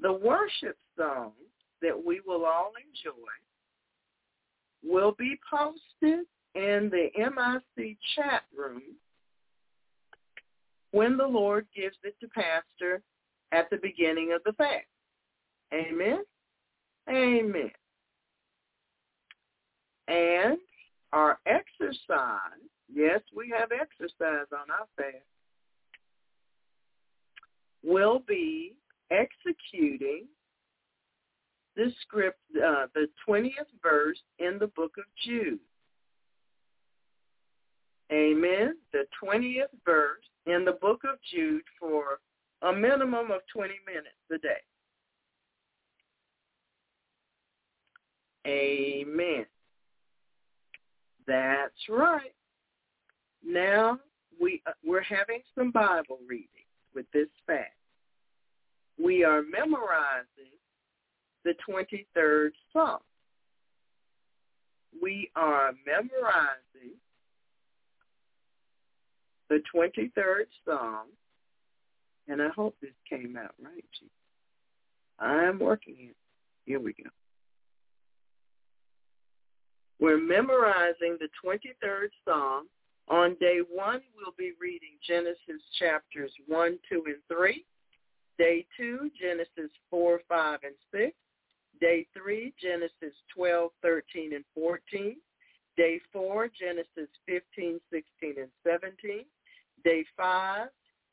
Speaker 2: The worship song that we will all enjoy will be posted in the MIC chat room when the Lord gives it to Pastor at the beginning of the fast. Amen? Amen. And our exercise, yes, we have exercise on our fast, will be executing the script, uh, the 20th verse in the book of Jude. Amen. The 20th verse in the book of Jude for a minimum of 20 minutes a day. Amen. That's right. Now we uh, we're having some Bible reading with this fast. We are memorizing the 23rd Psalm. We are memorizing the 23rd Psalm, and I hope this came out right. I'm working it. Here we go. We're memorizing the 23rd Psalm. On day one, we'll be reading Genesis chapters 1, 2, and 3. Day two, Genesis 4, 5, and 6. Day three, Genesis 12, 13, and 14. Day four, Genesis 15, 16, and 17. Day five,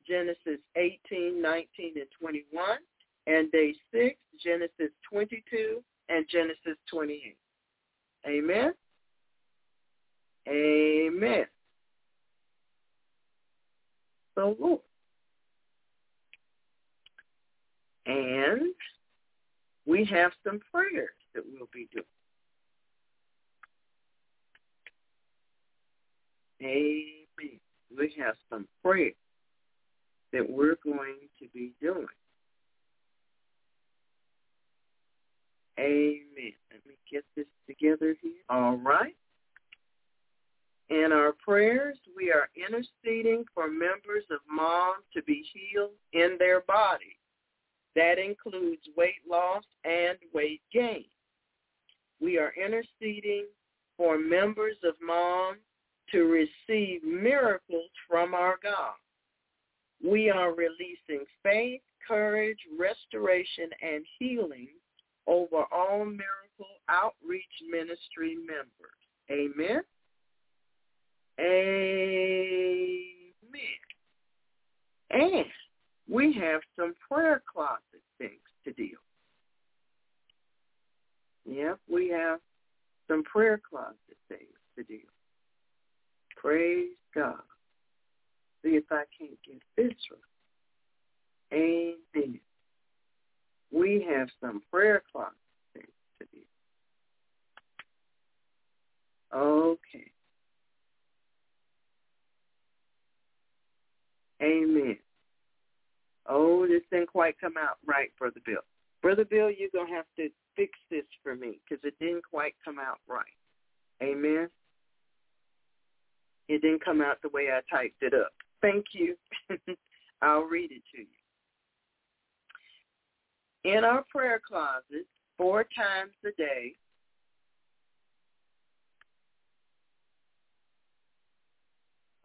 Speaker 2: Genesis 18, 19, and 21. And day six, Genesis 22 and Genesis 28. Amen? Amen. So, Lord. And we have some prayers that we'll be doing. Amen. We have some prayers that we're going to be doing. Amen. Let me get this together here. All right. In our prayers, we are interceding for members of MOM to be healed in their bodies. That includes weight loss and weight gain. We are interceding for members of MOM to receive miracles from our God. We are releasing faith, courage, restoration, and healing over all Miracle Outreach Ministry members. Amen. Amen. And we have some prayer closet things to deal. Yep, we have some prayer closet things to deal. Praise God. See if I can't get this right. Amen. We have some prayer things to do. Okay. Amen. Oh, this didn't quite come out right, Brother Bill. Brother Bill, you're going to have to fix this for me because it didn't quite come out right. Amen. It didn't come out the way I typed it up. Thank you. [LAUGHS] I'll read it to you. In our prayer closet, four times a day,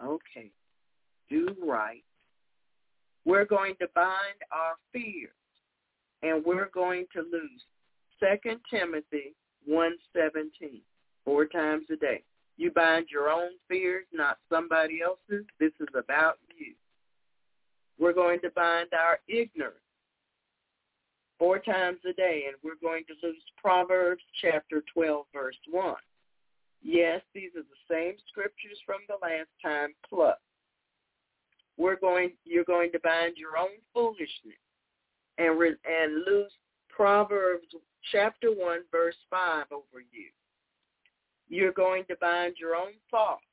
Speaker 2: okay, do right, we're going to bind our fears and we're going to lose 2 Timothy 1.17 four times a day. You bind your own fears, not somebody else's. This is about you. We're going to bind our ignorance four times a day, and we're going to lose Proverbs chapter 12, verse 1. Yes, these are the same scriptures from the last time, plus we're going you're going to bind your own foolishness and re, and lose Proverbs chapter 1 verse 5 over you. You're going to bind your own thoughts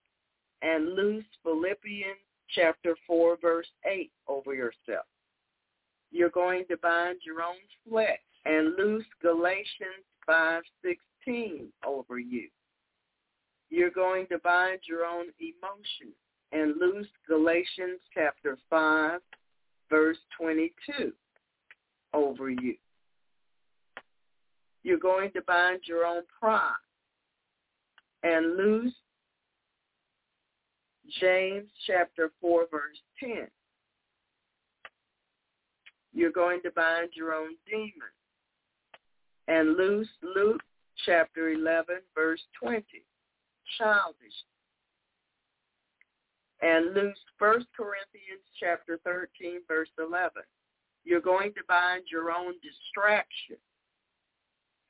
Speaker 2: and loose Philippians chapter 4 verse 8 over yourself. You're going to bind your own flesh and loose Galatians 5:16 over you. You're going to bind your own emotions and loose Galatians chapter 5 verse 22 over you. You're going to bind your own pride and loose James chapter 4 verse 10. You're going to bind your own demons and loose Luke chapter 11 verse 20. Childish. And loose 1 Corinthians chapter 13 verse 11. You're going to bind your own distraction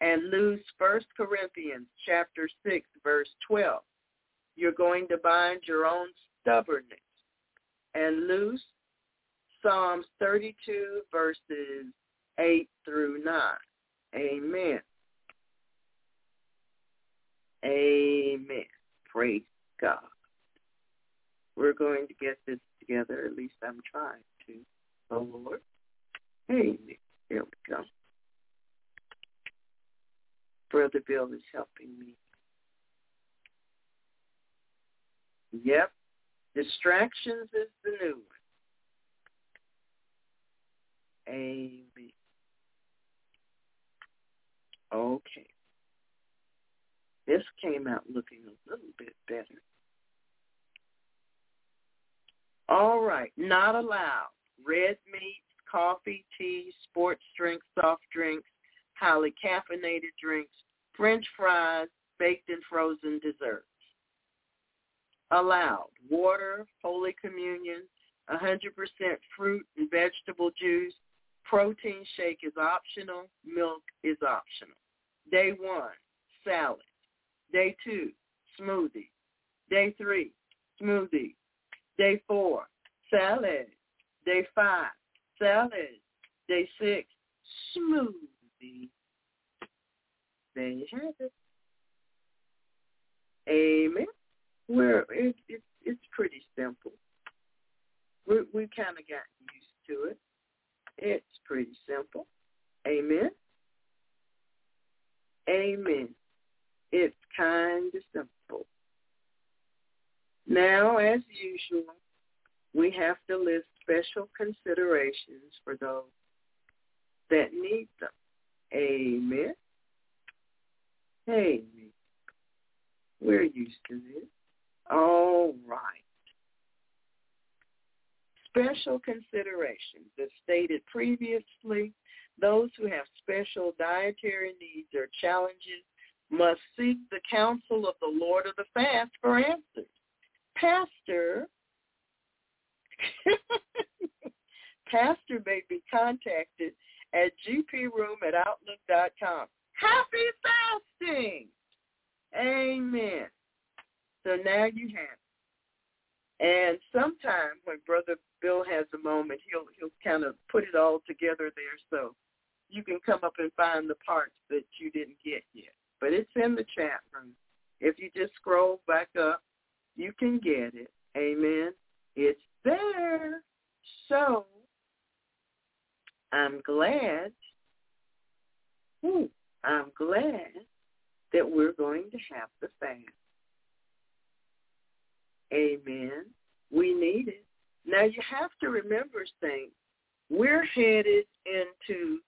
Speaker 2: and loose 1 Corinthians chapter 6 verse 12. You're going to bind your own stubbornness and loose Psalms 32 verses 8 through 9. Amen. Amen. Praise God. We're going to get this together. At least I'm trying to. Oh, Lord. Amen. Here we go. Brother Bill is helping me. Yep. Distractions is the new one. Amen. Okay. This came out looking a little bit better. All right. Not allowed. Red meats, coffee, tea, sports drinks, soft drinks, highly caffeinated drinks, French fries, baked and frozen desserts. Allowed. Water, Holy Communion, 100% fruit and vegetable juice. Protein shake is optional. Milk is optional. Day one, salad. Day two, smoothie. Day three, smoothie. Day four, salad. Day five, salad. Day six, smoothie. It. Amen. Well, it, it, it's pretty simple. We we kind of got used to it. It's pretty simple. Amen. Amen. It's kind of simple. Now, as usual, we have to list special considerations for those that need them. Amen. Amen. We're used to this. All right. Special considerations. As stated previously, those who have special dietary needs or challenges must seek the counsel of the Lord of the fast for answers. Pastor, [LAUGHS] Pastor may be contacted at gproom at outlook.com. Happy fasting! Amen. So now you have it. And sometime when Brother Bill has a moment, he'll he'll kind of put it all together there so you can come up and find the parts that you didn't get yet. But it's in the chat room. If you just scroll back up, you can get it. Amen. It's there. So I'm glad. Ooh, I'm glad that we're going to have the fast. Amen. We need it. Now you have to remember, saints, we're headed into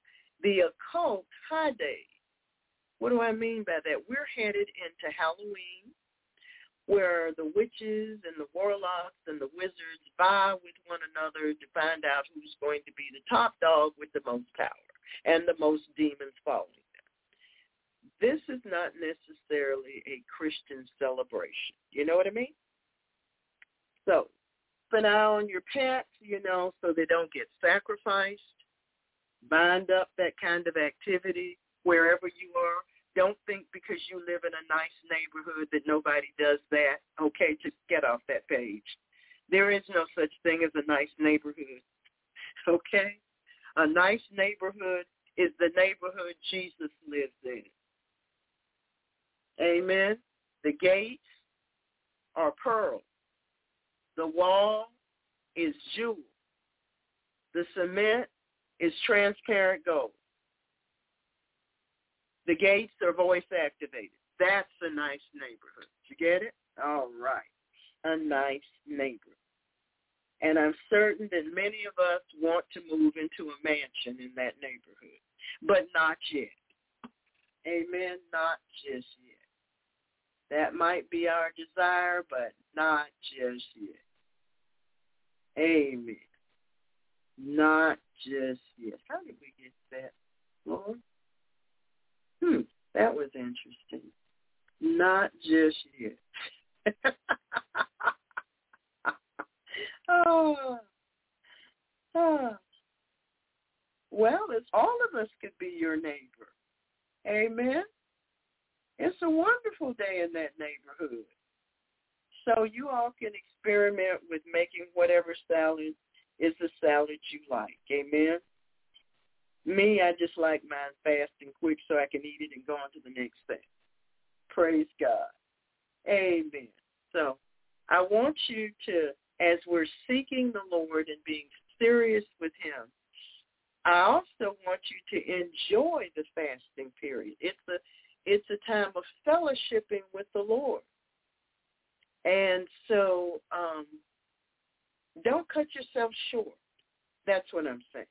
Speaker 2: the occult high days. What do I mean by that? We're headed into Halloween, where the witches and the warlocks and the wizards vie with one another to find out who's going to be the top dog with the most power and the most demons following them. This is not necessarily a Christian celebration. You know what I mean? So keep an eye on your pets, you know, so they don't get sacrificed. Bind up that kind of activity wherever you are. Don't think because you live in a nice neighborhood that nobody does that. Okay, just get off that page. There is no such thing as a nice neighborhood. [LAUGHS] Okay? A nice neighborhood is the neighborhood Jesus lives in. Amen. The gates are pearls. The wall is jewel. The cement is transparent gold. The gates are voice activated. That's a nice neighborhood. You get it? All right. A nice neighborhood. And I'm certain that many of us want to move into a mansion in that neighborhood, but not yet. Amen. Not just yet. That might be our desire, but not just yet. Amen. Not just yet. How did we get that, Lord? Hmm, that was interesting. Not just yet. [LAUGHS] oh. oh. Well, it's all of us could be your neighbor. Amen. It's a wonderful day in that neighborhood. So you all can experiment with making whatever salad is the salad you like. Amen. Me, I just like mine fast and quick so I can eat it and go on to the next thing. Praise God. Amen. So I want you to, as we're seeking the Lord and being serious with him, I also want you to enjoy the fasting period. It's a it's a time of fellowshipping with the Lord. And so um, don't cut yourself short. That's what I'm saying.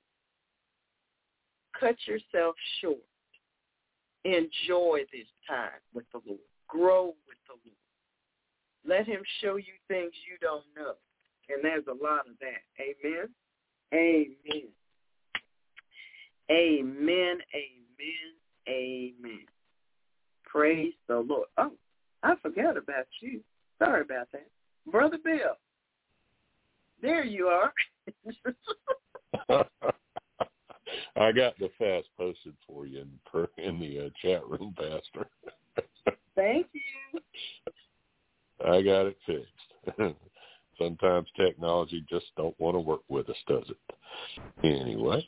Speaker 2: Cut yourself short. Enjoy this time with the Lord. Grow with the Lord. Let him show you things you don't know. And there's a lot of that. Amen. Amen. Amen. Amen. Amen. Praise the Lord. Oh, I forgot about you. Sorry about that. Brother Bill. There you are. [LAUGHS] [LAUGHS]
Speaker 3: I got the fast posted for you in, in the uh, chat room, Pastor.
Speaker 2: Thank [LAUGHS] you.
Speaker 3: I got it fixed. [LAUGHS] Sometimes technology just don't want to work with us, does it? Anyway,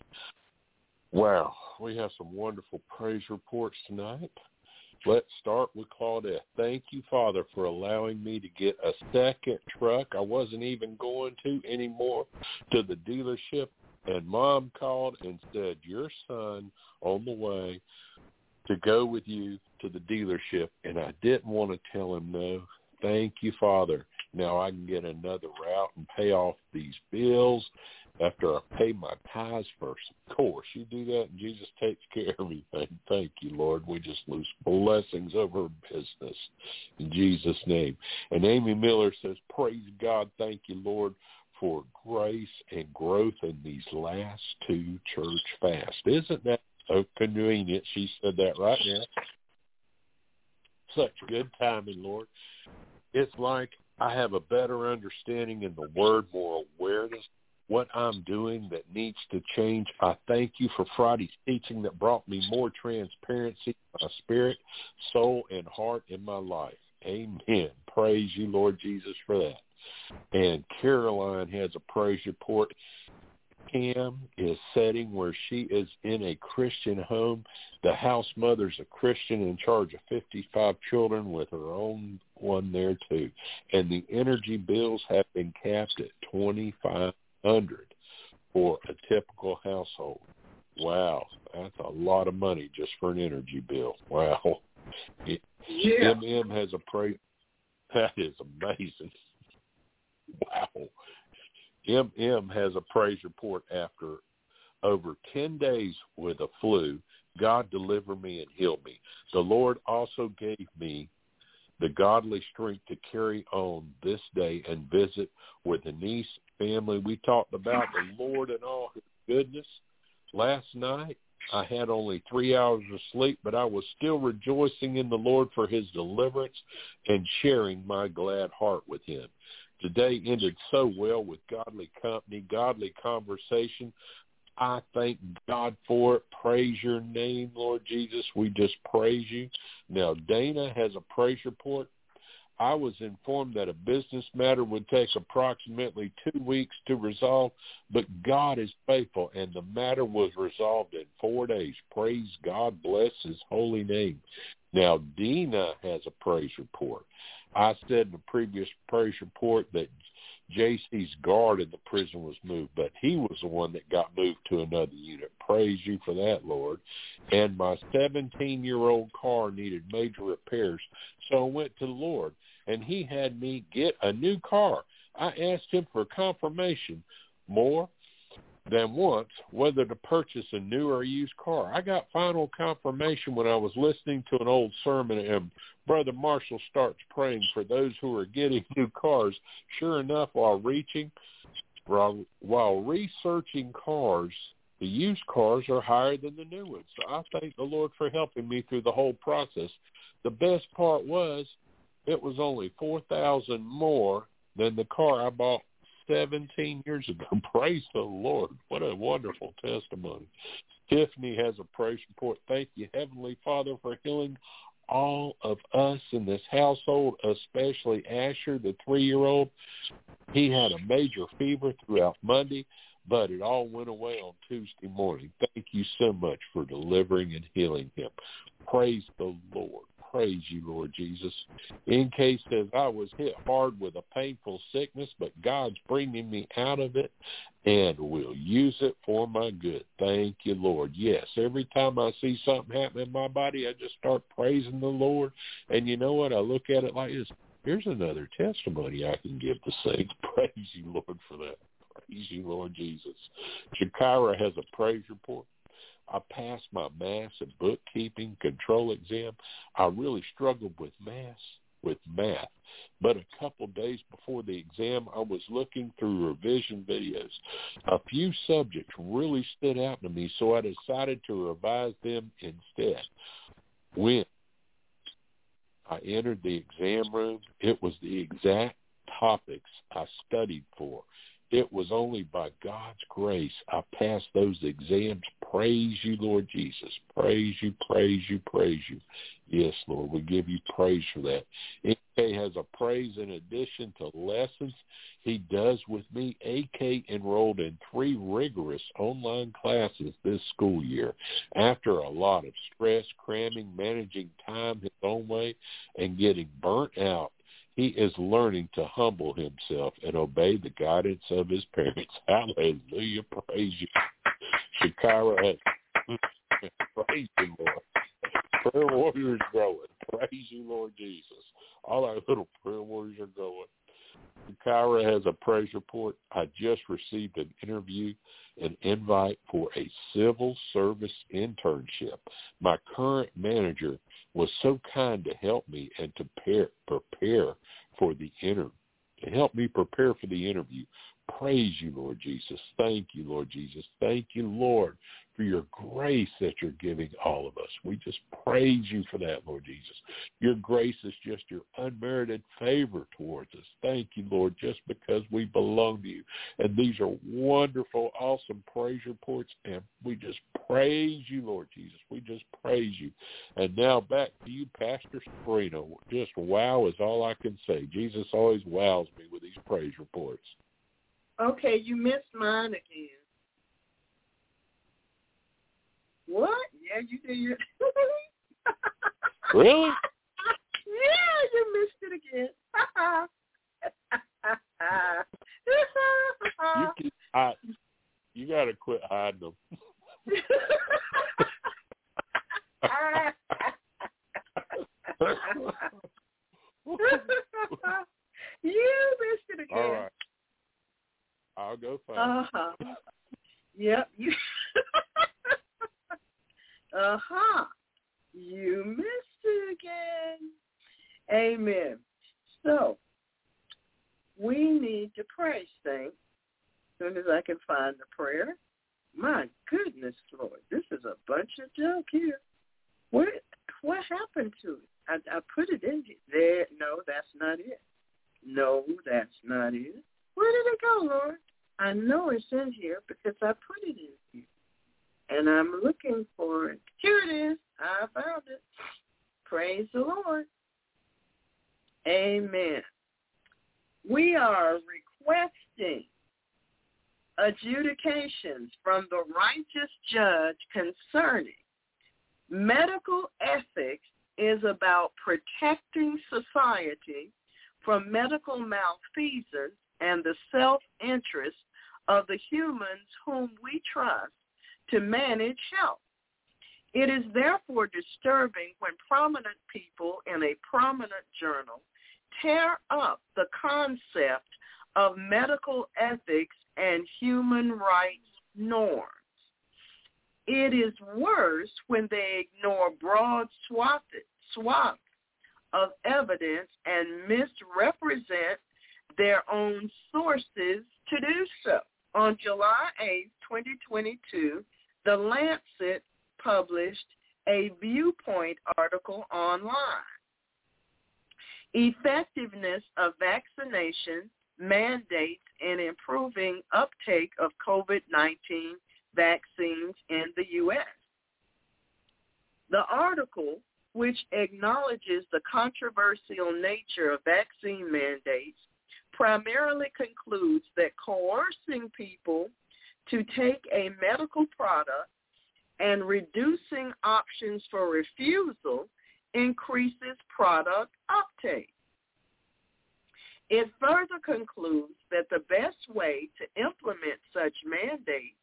Speaker 3: wow, we have some wonderful praise reports tonight. Let's start with Claudette. Thank you, Father, for allowing me to get a second truck. I wasn't even going to anymore to the dealership. And mom called and said, your son on the way to go with you to the dealership. And I didn't want to tell him no. Thank you, Father. Now I can get another route and pay off these bills after I pay my tithes first. Of course, you do that and Jesus takes [LAUGHS] care of everything. Thank you, Lord. We just lose blessings over business in Jesus' name. And Amy Miller says, praise God. Thank you, Lord, for grace and growth in these last two church fasts. Isn't that so convenient? She said that right now. Such good timing, Lord. It's like I have a better understanding in the word, more awareness what I'm doing that needs to change. I thank you for Friday's teaching that brought me more transparency in my spirit, soul, and heart in my life. Amen. Praise you, Lord Jesus, for that. And Caroline has a praise report. Cam is setting where she is in a Christian home. The house mother's a Christian in charge of 55 children with her own one there too. And the energy bills have been capped at 25 hundred for a typical household. Wow, that's a lot of money just for an energy bill. Wow.
Speaker 2: Yeah.
Speaker 3: MM has a praise. That is amazing. Wow. MM has a praise report after over 10 days with a flu. God deliver me and heal me. The Lord also gave me the godly strength to carry on this day and visit with the niece family. We talked about the Lord and all his goodness. Last night, I had only three hours of sleep, but I was still rejoicing in the Lord for his deliverance and sharing my glad heart with him. Today ended so well with godly company, godly conversation. I thank God for it. Praise your name, Lord Jesus. We just praise you. Now, Dana has a praise report. I was informed that a business matter would take approximately two weeks to resolve, but God is faithful, and the matter was resolved in four days. Praise God. Bless his holy name. Now, Dina has a praise report. I said in the previous praise report that JC's guard in the prison was moved, but he was the one that got moved to another unit. Praise you for that, Lord. And my 17-year-old car needed major repairs, so I went to the Lord, and he had me get a new car. I asked him for confirmation more than once whether to purchase a new or used car. I got final confirmation when I was listening to an old sermon and Brother Marshall starts praying for those who are getting [LAUGHS] new cars. Sure enough, while reaching, while researching cars, the used cars are higher than the new ones. So I thank the Lord for helping me through the whole process. The best part was it was only four thousand more than the car I bought 17 years ago. [LAUGHS] Praise the Lord. What a wonderful testimony. Tiffany has a praise report. Thank you, Heavenly Father, for healing all of us in this household, especially Asher, the three-year-old. He had a major fever throughout Monday, but it all went away on Tuesday morning. Thank you so much for delivering and healing him. Praise the Lord. Praise you, Lord Jesus. In case says I was hit hard with a painful sickness, but God's bringing me out of it and will use it for my good. Thank you, Lord. Yes, every time I see something happen in my body, I just start praising the Lord. And you know what? I look at it like this. Here's another testimony I can give the saints. [LAUGHS] Praise you, Lord, for that. Praise you, Lord Jesus. Shakira has a praise report. I passed my math and bookkeeping control exam. I really struggled with math, with math. But a couple days before the exam, I was looking through revision videos. A few subjects really stood out to me, so I decided to revise them instead. When I entered the exam room, it was the exact topics I studied for. It was only by God's grace I passed those exams. Praise you, Lord Jesus. Praise you, praise you, praise you. Yes, Lord, we give you praise for that. AK has a praise in addition to lessons he does with me. AK enrolled in three rigorous online classes this school year. After a lot of stress, cramming, managing time his own way, and getting burnt out, he is learning to humble himself and obey the guidance of his parents. [LAUGHS] Hallelujah. Praise you. Shakira [LAUGHS] praise you, Lord. Prayer warriors growing. Praise you, Lord Jesus. All our little prayer warriors are going. Shakira has a praise report. I just received an interview, an invite for a civil service internship. My current manager was so kind to help me and to prepare, prepare for the interview, to help me prepare for the interview. Praise you, Lord Jesus. Thank you, Lord Jesus. Thank you, Lord, for your grace that you're giving all of us. We just praise you for that, Lord Jesus. Your grace is just your unmerited favor towards us. Thank you, Lord, just because we belong to you. And these are wonderful, awesome praise reports, and we just praise you, Lord Jesus. We just praise you. And now back to you, Pastor Sabrina. Just wow is all I can say. Jesus always wows me with these praise reports.
Speaker 2: Okay, you missed mine again. What? Yeah, you did. [LAUGHS]
Speaker 3: really?
Speaker 2: Yeah, you missed it again.
Speaker 3: you [LAUGHS] can, I, you got to quit hiding them.
Speaker 2: you missed it again.
Speaker 3: All right. I'll go find
Speaker 2: Uh-huh. Yep. You uh-huh. You missed it again. Amen. So, we need to pray, saints. As soon as I can find the prayer. My goodness, Lord, this is a bunch of junk here. What what happened to it? I, I put it in here. There. No, that's not it. No, that's not it. Where did it go, Lord? I know it's in here because I put it in here. And I'm looking for it. Here it is. I found it. Praise the Lord. Amen. We are requesting adjudications from the righteous judge concerning medical ethics is about protecting society from medical malfeasance and the self-interest of the humans whom we trust to manage health. It is therefore disturbing when prominent people in a prominent journal tear up the concept of medical ethics and human rights norms. It is worse when they ignore broad swaths of evidence and misrepresent their own sources to do so. On July 8, 2022, The Lancet published a viewpoint article online. Effectiveness of vaccination mandates in improving uptake of COVID-19 vaccines in the U.S. The article, which acknowledges the controversial nature of vaccine mandates, primarily concludes that coercing people to take a medical product and reducing options for refusal increases product uptake. It further concludes that the best way to implement such mandates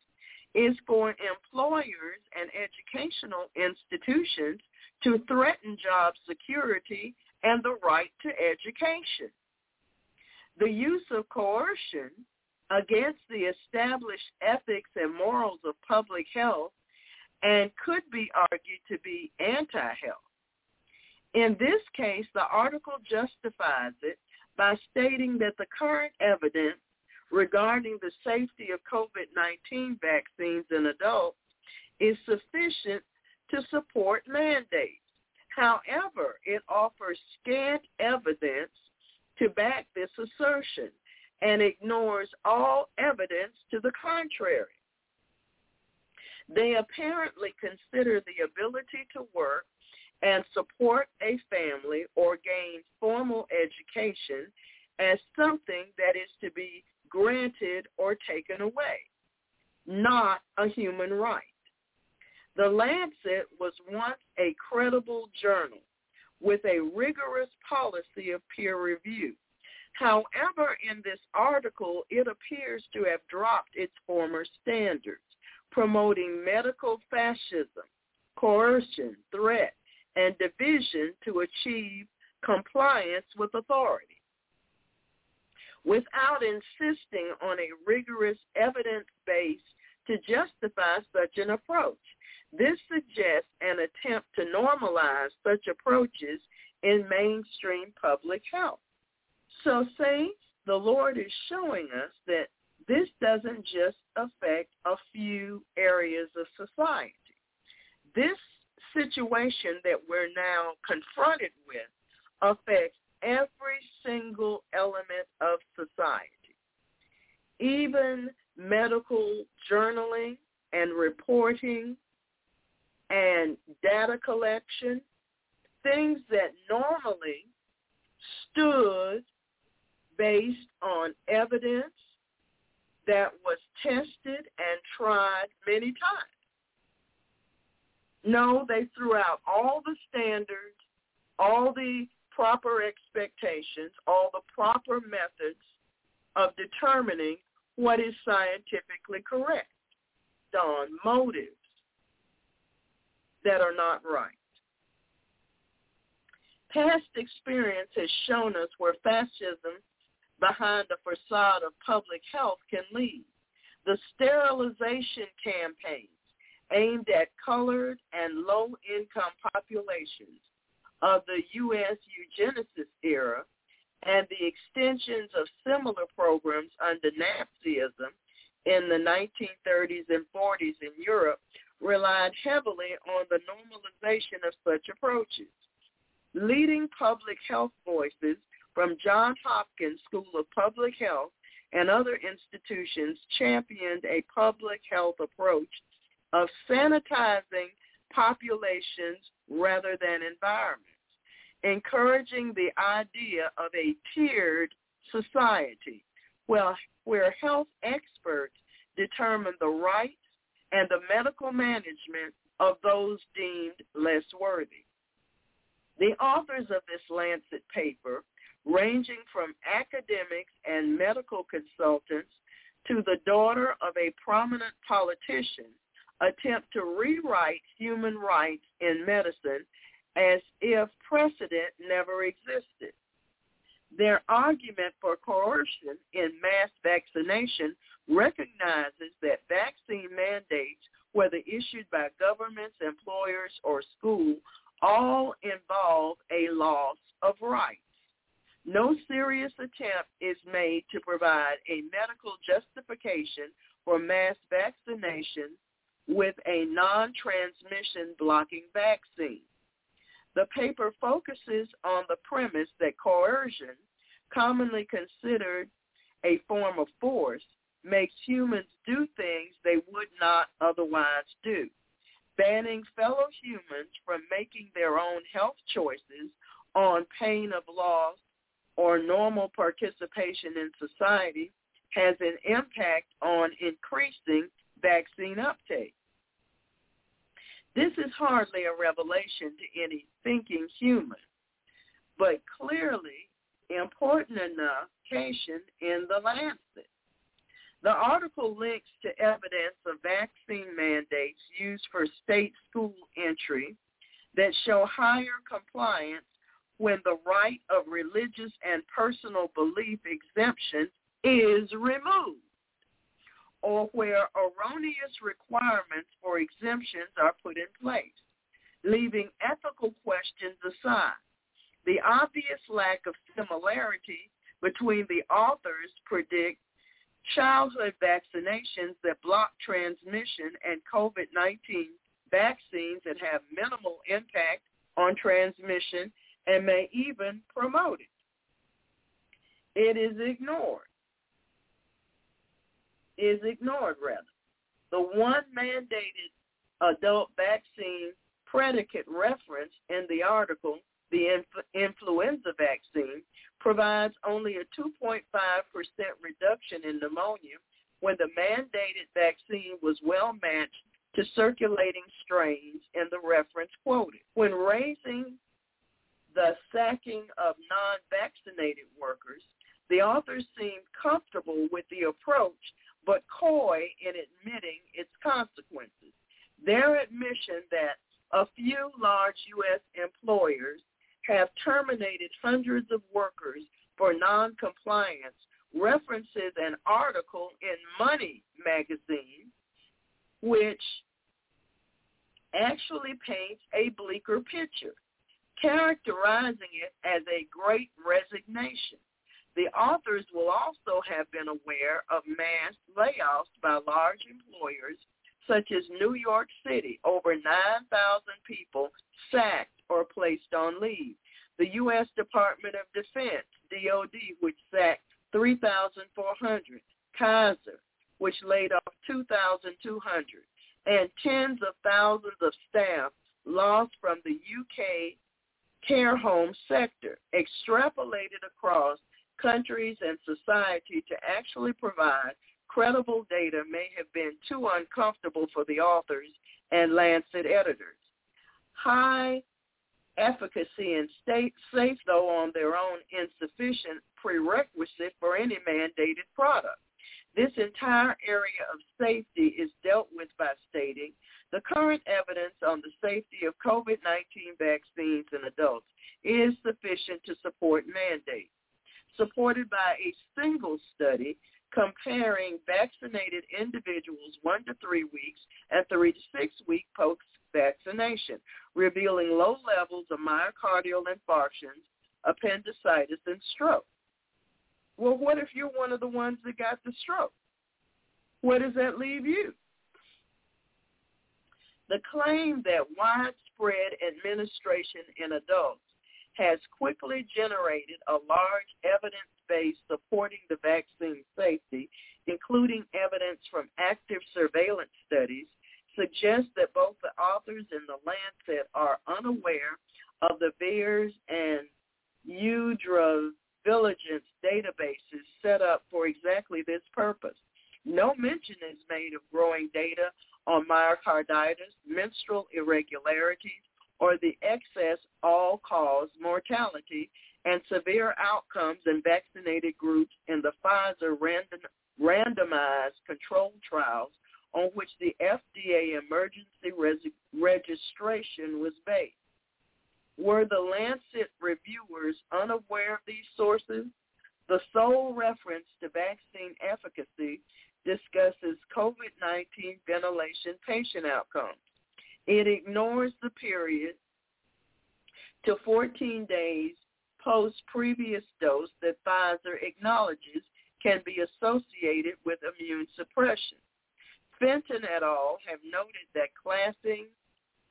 Speaker 2: is for employers and educational institutions to threaten job security and the right to education. The use of coercion against the established ethics and morals of public health and could be argued to be anti-health. In this case, the article justifies it by stating that the current evidence regarding the safety of COVID-19 vaccines in adults is sufficient to support mandates. However, it offers scant evidence to back this assertion and ignores all evidence to the contrary. They apparently consider the ability to work and support a family or gain formal education as something that is to be granted or taken away, not a human right. The Lancet was once a credible journal with a rigorous policy of peer review. However, in this article, it appears to have dropped its former standards, promoting medical fascism, coercion, threat, and division to achieve compliance with authority. Without insisting on a rigorous evidence base to justify such an approach, this suggests an attempt to normalize such approaches in mainstream public health. So saints, the Lord is showing us that this doesn't just affect a few areas of society. This situation that we're now confronted with affects every single element of society. Even medical journaling and reporting and data collection, things that normally stood based on evidence that was tested and tried many times. No, they threw out all the standards, all the proper expectations, all the proper methods of determining what is scientifically correct on motives that are not right. Past experience has shown us where fascism behind the facade of public health can lead. The sterilization campaigns aimed at colored and low-income populations of the U.S. eugenicist era and the extensions of similar programs under Nazism in the 1930s and 40s in Europe relied heavily on the normalization of such approaches. Leading public health voices from Johns Hopkins School of Public Health and other institutions championed a public health approach of sanitizing populations rather than environments, encouraging the idea of a tiered society where, health experts determine the rights and the medical management of those deemed less worthy. The authors of this Lancet paper ranging from academics and medical consultants to the daughter of a prominent politician, attempt to rewrite human rights in medicine as if precedent never existed. Their argument for coercion in mass vaccination recognizes that vaccine mandates, whether issued by governments, employers, or school, all involve a loss of rights. No serious attempt is made to provide a medical justification for mass vaccination with a non-transmission blocking vaccine. The paper focuses on the premise that coercion, commonly considered a form of force, makes humans do things they would not otherwise do. Banning fellow humans from making their own health choices on pain of loss or normal participation in society has an impact on increasing vaccine uptake. This is hardly a revelation to any thinking human, but clearly important enough in the Lancet. The article links to evidence of vaccine mandates used for state school entry that show higher compliance when the right of religious and personal belief exemption is removed or where erroneous requirements for exemptions are put in place, leaving ethical questions aside. The obvious lack of similarity between the authors predict childhood vaccinations that block transmission and COVID-19 vaccines that have minimal impact on transmission and may even promote it. It is ignored. Is ignored rather. The one mandated adult vaccine predicate reference in the article, the inf- influenza vaccine, provides only a 2.5% reduction in pneumonia when the mandated vaccine was well matched to circulating strains in the reference quoted. When raising the sacking of non-vaccinated workers, the authors seemed comfortable with the approach, but coy in admitting its consequences. Their admission that a few large U.S. employers have terminated hundreds of workers for noncompliance references an article in Money magazine which actually paints a bleaker picture characterizing it as a great resignation. The authors will also have been aware of mass layoffs by large employers such as New York City, over 9,000 people sacked or placed on leave. The U.S. Department of Defense, DOD, which sacked 3,400. Kaiser, which laid off 2,200. And tens of thousands of staff lost from the UK care home sector, extrapolated across countries and society to actually provide credible data may have been too uncomfortable for the authors and Lancet editors. High efficacy and state safe, though on their own, insufficient prerequisite for any mandated product. This entire area of safety is dealt with by stating the current evidence on the safety of COVID-19 vaccines in adults is sufficient to support mandates. Supported by a single study comparing vaccinated individuals one to three weeks and three to six week post-vaccination, revealing low levels of myocardial infarctions, appendicitis, and stroke. Well, what if you're one of the ones that got the stroke? Where does that leave you? The claim that widespread administration in adults has quickly generated a large evidence base supporting the vaccine safety, including evidence from active surveillance studies, suggests that both the authors and the Lancet are unaware of the VAERS and Vigilance databases set up for exactly this purpose. No mention is made of growing data on myocarditis, menstrual irregularities, or the excess all-cause mortality and severe outcomes in vaccinated groups in the Pfizer random, randomized controlled trials on which the FDA emergency res- registration was based. Were the Lancet reviewers unaware of these sources? The sole reference to vaccine efficacy discusses COVID-19 ventilation patient outcomes. It ignores the period to 14 days post previous dose that Pfizer acknowledges can be associated with immune suppression. Fenton et al. have noted that classing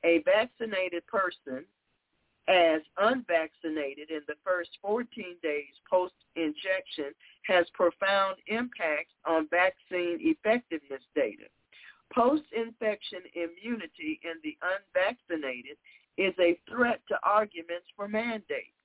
Speaker 2: a vaccinated person as unvaccinated in the first 14 days post-injection has profound impacts on vaccine effectiveness data. Post-infection immunity in the unvaccinated is a threat to arguments for mandates.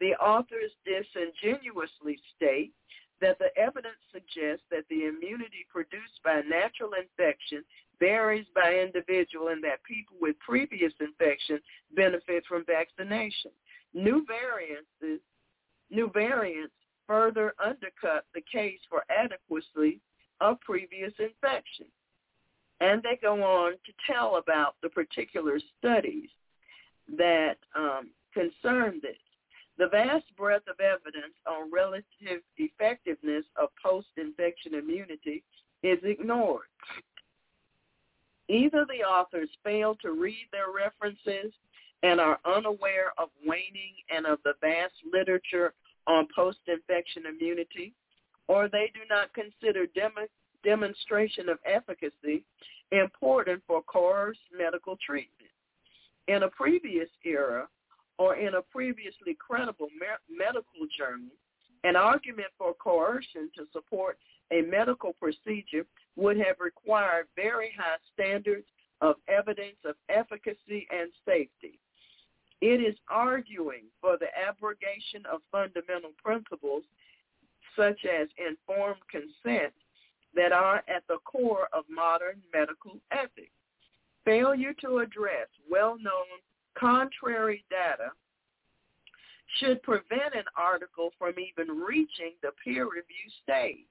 Speaker 2: The authors disingenuously state that the evidence suggests that the immunity produced by natural infection varies by individual and that people with previous infection benefit from vaccination. New variants, new variants further undercut the case for adequacy of previous infection. And they go on to tell about the particular studies that um, concern this. The vast breadth of evidence on relative effectiveness of post-infection immunity is ignored. Either the authors fail to read their references and are unaware of waning and of the vast literature on post-infection immunity, or they do not consider dem- demonstration of efficacy important for coerced medical treatment. In a previous era, or in a previously credible me- medical journal, an argument for coercion to support a medical procedure would have required very high standards of evidence of efficacy and safety. It is arguing for the abrogation of fundamental principles such as informed consent that are at the core of modern medical ethics. Failure to address well-known contrary data should prevent an article from even reaching the peer review stage.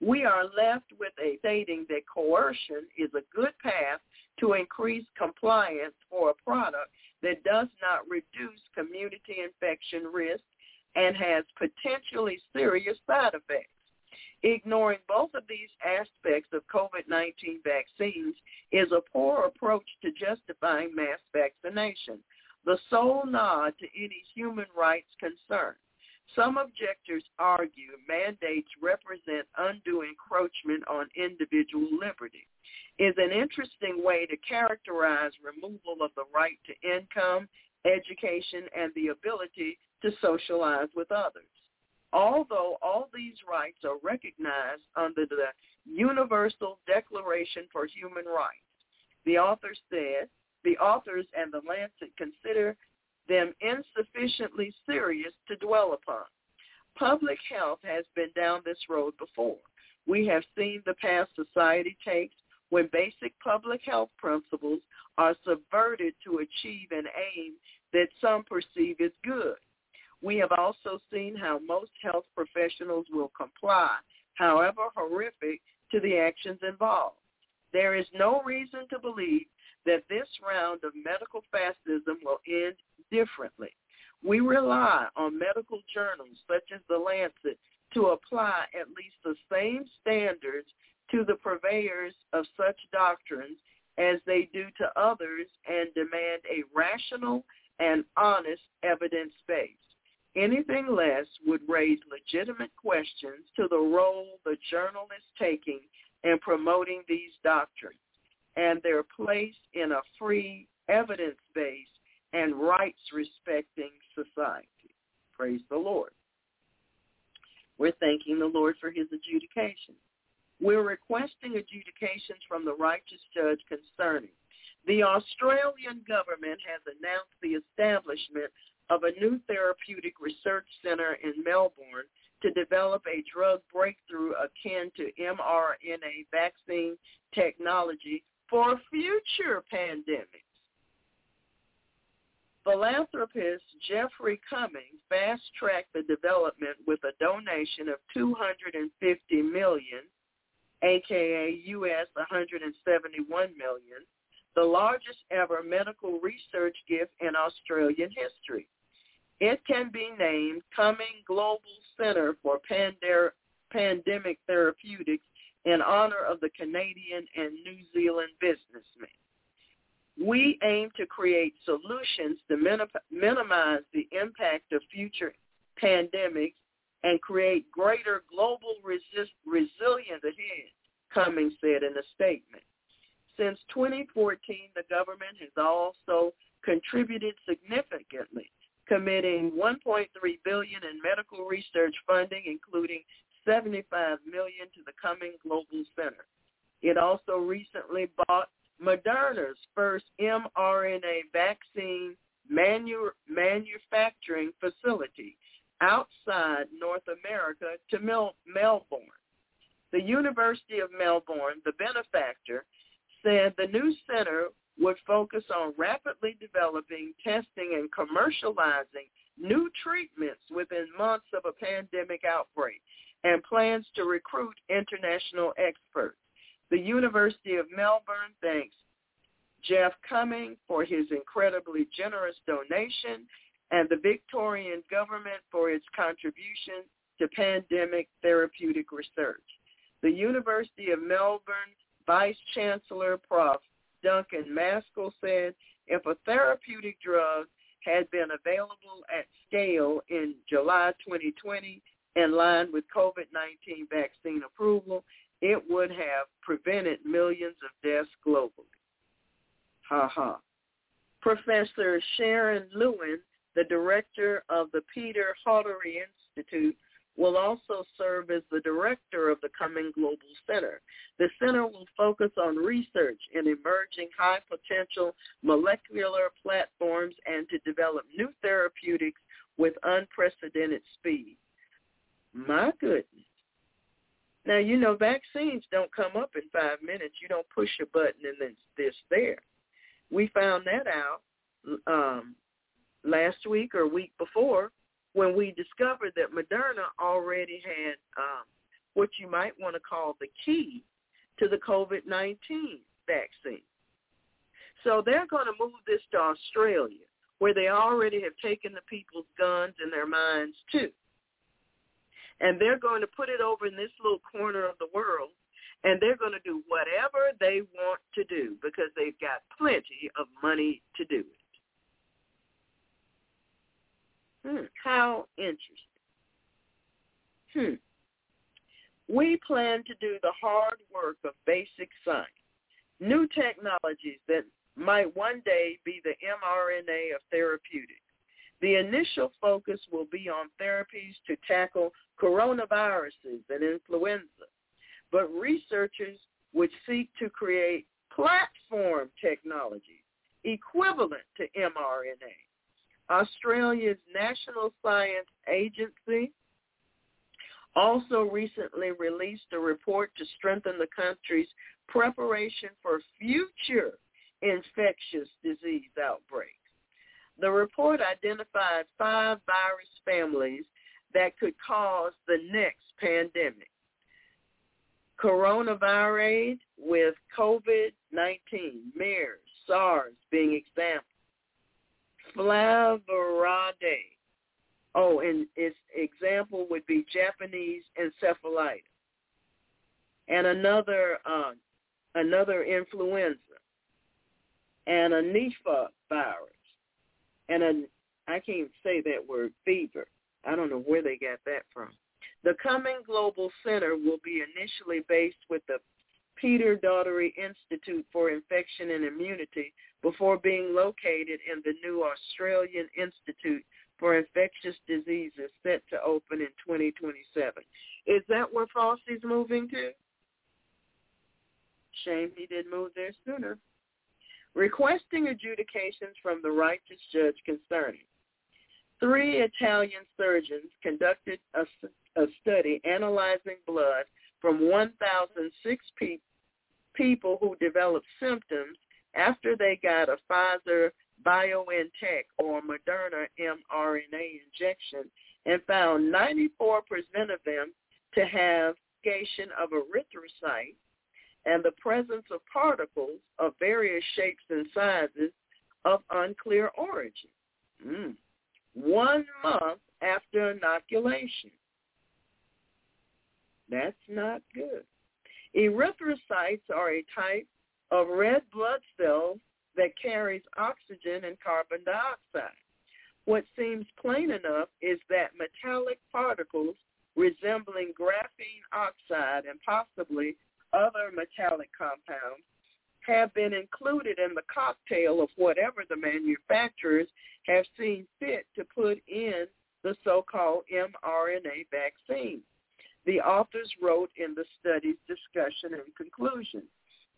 Speaker 2: We are left with a stating that coercion is a good path to increase compliance for a product that does not reduce community infection risk and has potentially serious side effects. Ignoring both of these aspects of COVID-19 vaccines is a poor approach to justifying mass vaccination, the sole nod to any human rights concern. Some objectors argue mandates represent undue encroachment on individual liberty. Is an interesting way to characterize removal of the right to income, education, and the ability to socialize with others although all these rights are recognized under the Universal Declaration for Human Rights. The author said, the authors and the Lancet consider them insufficiently serious to dwell upon. Public health has been down this road before. We have seen the path society takes when basic public health principles are subverted to achieve an aim that some perceive as good. We have also seen how most health professionals will comply, however horrific, to the actions involved. There is no reason to believe that this round of medical fascism will end differently. We rely on medical journals such as The Lancet to apply at least the same standards to the purveyors of such doctrines as they do to others and demand a rational and honest evidence base. Anything less would raise legitimate questions to the role the journal is taking in promoting these doctrines and their place in a free, evidence-based, and rights-respecting society. Praise the Lord. We're thanking the Lord for his adjudication. We're requesting adjudications from the righteous judge concerning. The Australian government has announced the establishment of a new therapeutic research center in Melbourne to develop a drug breakthrough akin to mRNA vaccine technology for future pandemics. Philanthropist Jeffrey Cummings fast-tracked the development with a donation of 250 million, aka US 171 million, the largest ever medical research gift in Australian history. It can be named Cumming Global Center for Pandemic Pandemic Therapeutics in honor of the Canadian and New Zealand businessmen. We aim to create solutions to minimize the impact of future pandemics and create greater global resist, resilience ahead, Cummings said in a statement. Since 2014, the government has also contributed significantly, committing 1.3 billion in medical research funding, including 75 million to the Cumming Global Center. It also recently bought Moderna's first mRNA vaccine manu- manufacturing facility outside North America to Mel- Melbourne. The University of Melbourne, the benefactor, said the new center would focus on rapidly developing, testing, and commercializing new treatments within months of a pandemic outbreak and plans to recruit international experts. The University of Melbourne thanks Geoff Cumming for his incredibly generous donation and the Victorian government for its contribution to pandemic therapeutic research. The University of Melbourne Vice Chancellor Prof. Duncan Maskell said if a therapeutic drug had been available at scale in July 2020, in line with COVID-19 vaccine approval, it would have prevented millions of deaths globally. Ha ha. Professor Sharon Lewin, the director of the Peter Doherty Institute, will also serve as the director of the Cumming Global Center. The center will focus on research in emerging high-potential molecular platforms and to develop new therapeutics with unprecedented speed. My goodness. Now, you know, vaccines don't come up in five minutes. You don't push a button and then it's there. We found that out um, last week or week before when we discovered that Moderna already had um, what you might want to call the key to the COVID-19 vaccine. So they're going to move this to Australia, where they already have taken the people's guns and their minds too and they're going to put it over in this little corner of the world and they're going to do whatever they want to do because they've got plenty of money to do it. Hmm, how interesting. Hmm. We plan to do the hard work of basic science, new technologies that might one day be the mRNA of therapeutics. The initial focus will be on therapies to tackle coronaviruses and influenza, but researchers would seek to create platform technologies equivalent to mRNA. Australia's National Science Agency also recently released a report to strengthen the country's preparation for future infectious disease outbreaks. The report identified five virus families that could cause the next pandemic. Coronavirus with COVID-19, MERS, SARS being examples. Flaviride. Oh, and its example would be Japanese encephalitis. And another uh, another influenza. And a Nipah virus and a I can't say that word fever. I don't know where they got that from. The Cumming Global Center will be initially based with the Peter Doherty Institute for Infection and Immunity before being located in the new Australian Institute for Infectious Diseases set to open in 2027. Is that where Fauci's moving to? Shame he didn't move there sooner requesting adjudications from the righteous judge concerning. Three Italian surgeons conducted a, a study analyzing blood from 1,006 pe- people who developed symptoms after they got a Pfizer BioNTech or Moderna mRNA injection and found 94% of them to have of erythrocytes and the presence of particles of various shapes and sizes of unclear origin. Mm. One month after inoculation. That's not good. Erythrocytes are a type of red blood cells that carries oxygen and carbon dioxide. What seems plain enough is that metallic particles resembling graphene oxide and possibly other metallic compounds have been included in the cocktail of whatever the manufacturers have seen fit to put in the so-called mRNA vaccine. The authors wrote in the study's discussion and conclusion.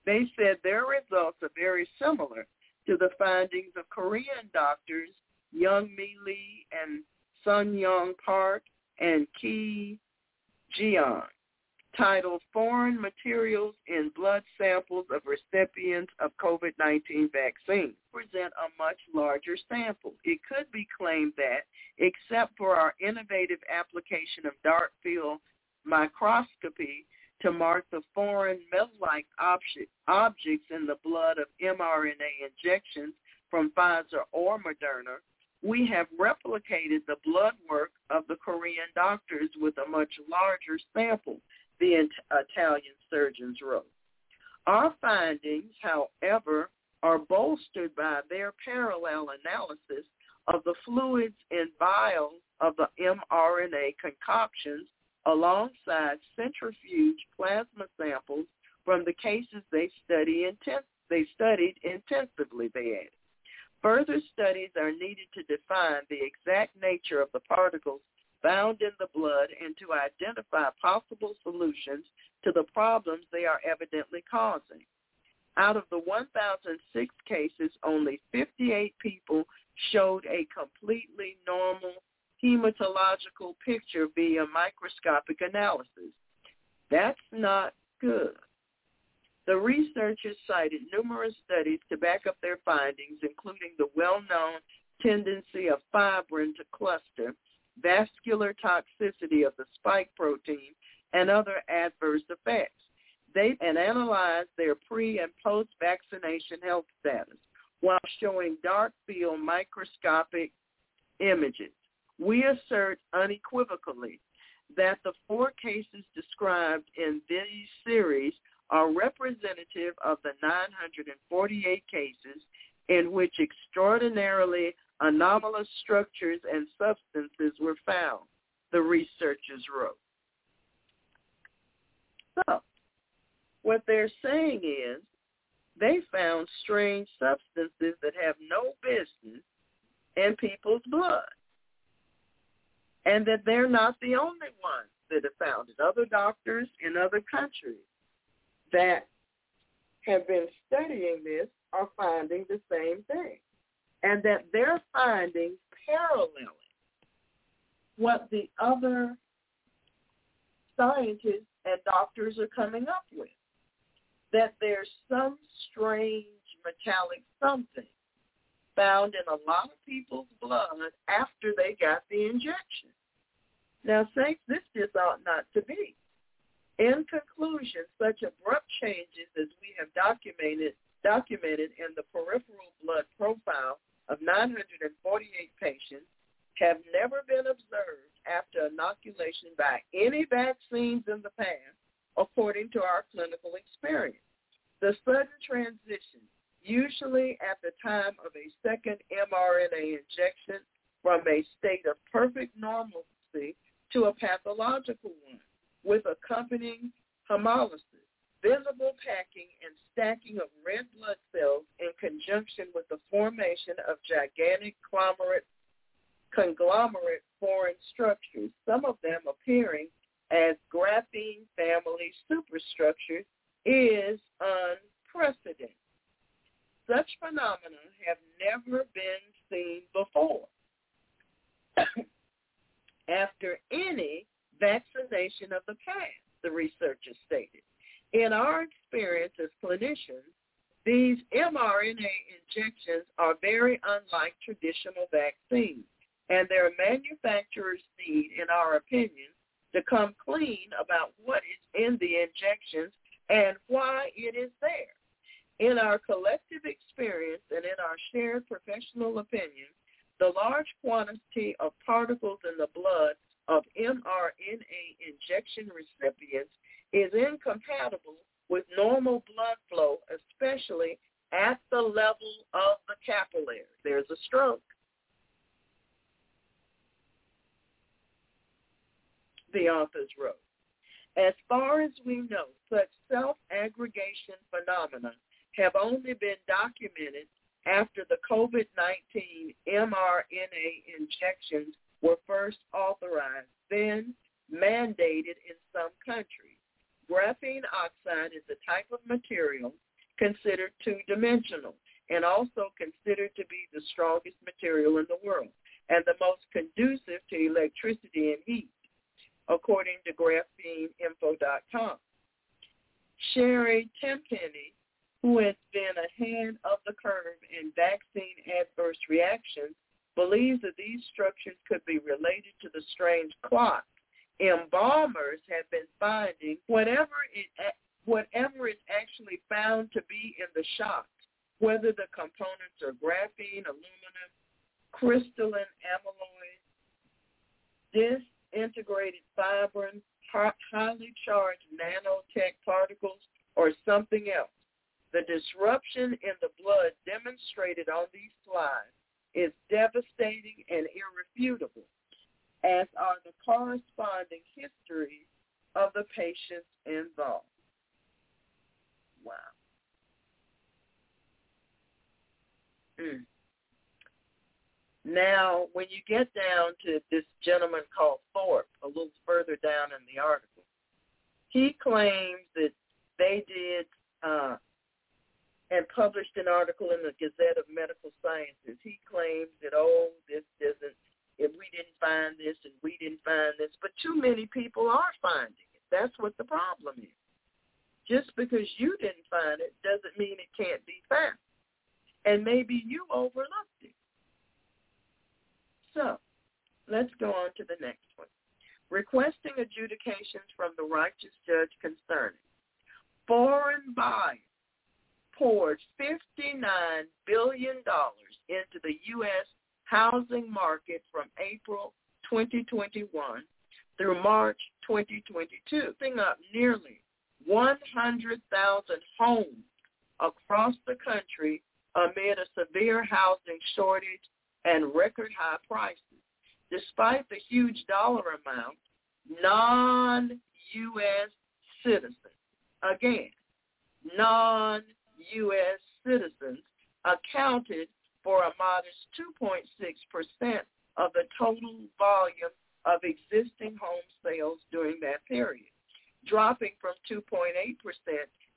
Speaker 2: They said their results are very similar to the findings of Korean doctors Young Mi Lee and Sun Young Park and Ki Jian titled Foreign Materials in Blood Samples of Recipients of COVID-19 Vaccine present a much larger sample. It could be claimed that, except for our innovative application of dark field microscopy to mark the foreign metal-like objects in the blood of mRNA injections from Pfizer or Moderna, we have replicated the blood work of the Korean doctors with a much larger sample, the Italian surgeons wrote. Our findings, however, are bolstered by their parallel analysis of the fluids and vials of the mRNA concoctions alongside centrifuge plasma samples from the cases they, study they studied intensively, they added. Further studies are needed to define the exact nature of the particles found in the blood and to identify possible solutions to the problems they are evidently causing. Out of the 1,006 cases, only 58 people showed a completely normal hematological picture via microscopic analysis. That's not good. The researchers cited numerous studies to back up their findings, including the well-known tendency of fibrin to cluster, vascular toxicity of the spike protein, and other adverse effects. They and analyzed their pre- and post-vaccination health status while showing dark field microscopic images. We assert unequivocally that the four cases described in these series are representative of the 948 cases in which extraordinarily anomalous structures and substances were found, the researchers wrote. So, what they're saying is they found strange substances that have no business in people's blood. And that they're not the only ones that have found it. Other doctors in other countries that have been studying this are finding the same thing. And that their findings paralleling what the other scientists and doctors are coming up with. That there's some strange metallic something found in a lot of people's blood after they got the injection. Now, saints, this just ought not to be. In conclusion, such abrupt changes as we have documented documented in the peripheral blood profile of 948 patients have never been observed after inoculation by any vaccines in the past, according to our clinical experience. The sudden transition, usually at the time of a second mRNA injection from a state of perfect normalcy to a pathological one, with accompanying hemolysis, visible packing and stacking of red blood cells in conjunction with the formation of gigantic conglomerate, conglomerate foreign structures, some of them appearing as graphene family superstructures, is unprecedented. Such phenomena have never been seen before. [COUGHS] After any vaccination of the past, the researchers stated. In our experience as clinicians, These mRNA injections are very unlike traditional vaccines, and their manufacturers need, in our opinion, to come clean about what is in the injections and why it is there. In our collective experience and in our shared professional opinion, the large quantity of particles in the blood of mRNA injection recipients is incompatible with normal blood flow, especially at the level of the capillaries. There's a stroke. The authors wrote. As far as we know, such self-aggregation phenomena have only been documented after the COVID-19 mRNA injections were first authorized, then mandated in some countries. Graphene oxide is a type of material considered two-dimensional and also considered to be the strongest material in the world and the most conducive to electricity and heat, according to grapheneinfo.com. Sherry Tenpenny, who has been ahead of the curve in vaccine adverse reactions, believes that these structures could be related to the strange clock embalmers have been finding whatever it whatever is actually found to be in the shots, whether the components are graphene, aluminum, crystalline amyloid, disintegrated fibrin, highly charged nanotech particles, or something else. The disruption in the blood demonstrated on these slides is devastating and irrefutable as are the corresponding histories of the patients involved. Wow. Mm. Now, when you get down to this gentleman called Thorpe, a little further down in the article, he claims that they did uh, and published an article in the Gazette of Medical Sciences. He claims that, oh, this doesn't if we didn't find this and we didn't find this. But too many people are finding it. That's what the problem is. Just because you didn't find it doesn't mean it can't be found. And maybe you overlooked it. So let's go on to the next one. Requesting adjudications from the righteous judge concerning foreign buyers poured $59 billion into the U.S housing market from April 2021 through March 2022, picking up nearly 100,000 homes across the country amid a severe housing shortage and record high prices. Despite the huge dollar amount, non-U.S. citizens, again, non-U.S. citizens accounted for a modest 2.6% of the total volume of existing home sales during that period, dropping from 2.8%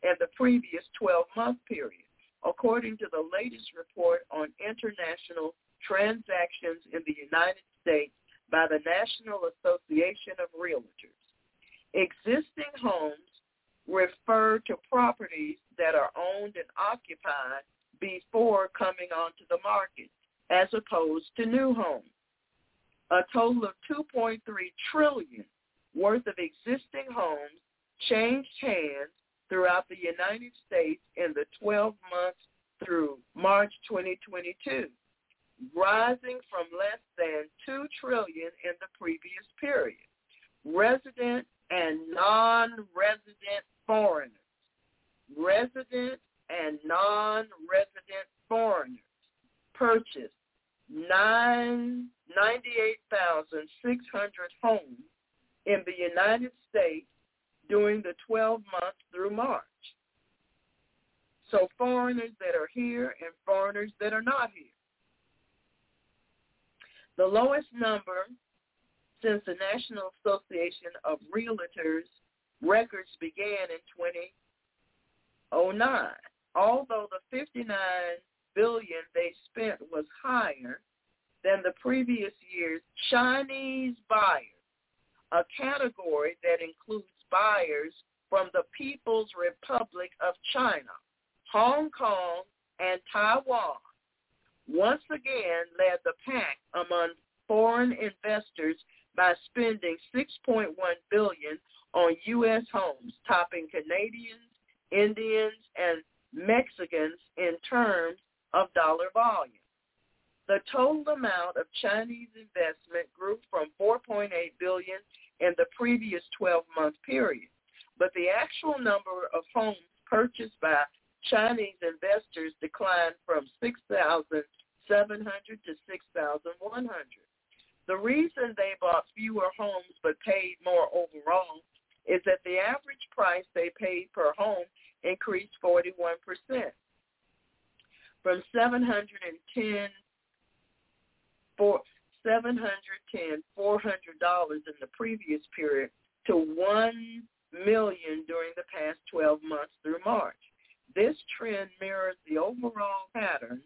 Speaker 2: in the previous 12-month period, according to the latest report on international transactions in the United States by the National Association of Realtors. Existing homes refer to properties that are owned and occupied before coming onto the market, as opposed to new homes. A total of 2.3 trillion worth of existing homes changed hands throughout the United States in the 12 months through March 2022, rising from less than 2 trillion in the previous period. Resident and non-resident foreigners, resident and non-resident foreigners purchased 98,600 homes in the United States during the 12 months through March. So foreigners that are here and foreigners that are not here. The lowest number since the National Association of Realtors records began in 2009 although the 59 billion they spent was higher than the previous year's Chinese buyers, a category that includes buyers from the People's Republic of China, Hong Kong, and Taiwan once again led the pack among foreign investors by spending 6.1 billion on U.S. homes, topping Canadians, Indians, and Mexicans in terms of dollar volume. The total amount of Chinese investment grew from 4.8 billion in the previous 12-month period, but the actual number of homes purchased by Chinese investors declined from 6,700 to 6,100. The reason they bought fewer homes but paid more overall is that the average price they paid per home increased 41% from 710 for 710 $400 in the previous period to 1 million during the past 12 months through March. This trend mirrors the overall pattern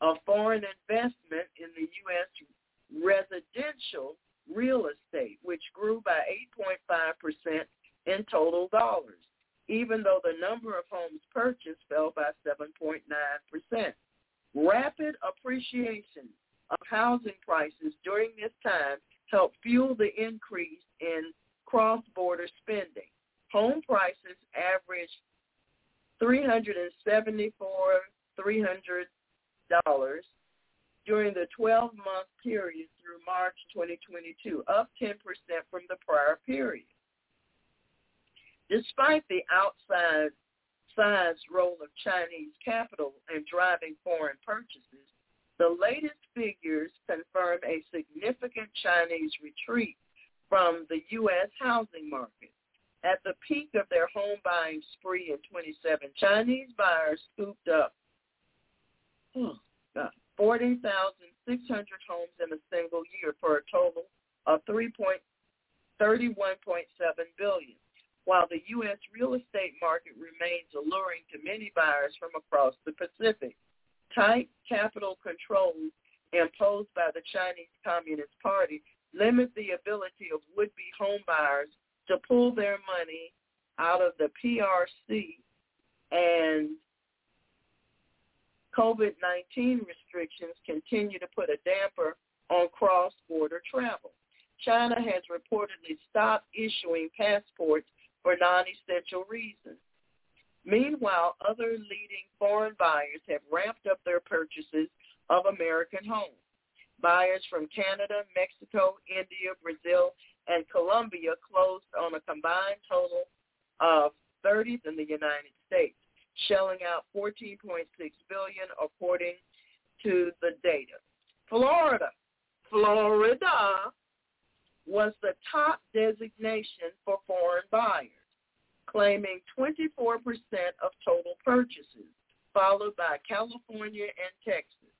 Speaker 2: of foreign investment in the U.S. residential real estate, which grew by 8.5% in total dollars, even though the number of homes purchased fell by 7.9%. Rapid appreciation of housing prices during this time helped fuel the increase in cross-border spending. Home prices averaged 374 $300 during the 12-month period through March 2022, up 10% from the prior period. Despite the outsized role of Chinese capital in driving foreign purchases, the latest figures confirm a significant Chinese retreat from the U.S. housing market. At the peak of their home buying spree in 27, Chinese buyers scooped up oh, 40,600 homes in a single year for a total of 3.31.7 billion. While the U.S. real estate market remains alluring to many buyers from across the Pacific, tight capital controls imposed by the Chinese Communist Party limit the ability of would-be home buyers to pull their money out of the PRC and COVID-19 restrictions continue to put a damper on cross-border travel. China has reportedly stopped issuing passports for non-essential reasons. Meanwhile, other leading foreign buyers have ramped up their purchases of American homes. Buyers from Canada, Mexico, India, Brazil, and Colombia closed on a combined total of 30th in the United States, shelling out 14.6 billion according to the data. Florida, Florida was the top designation for foreign buyers, claiming 24% of total purchases, followed by California and Texas.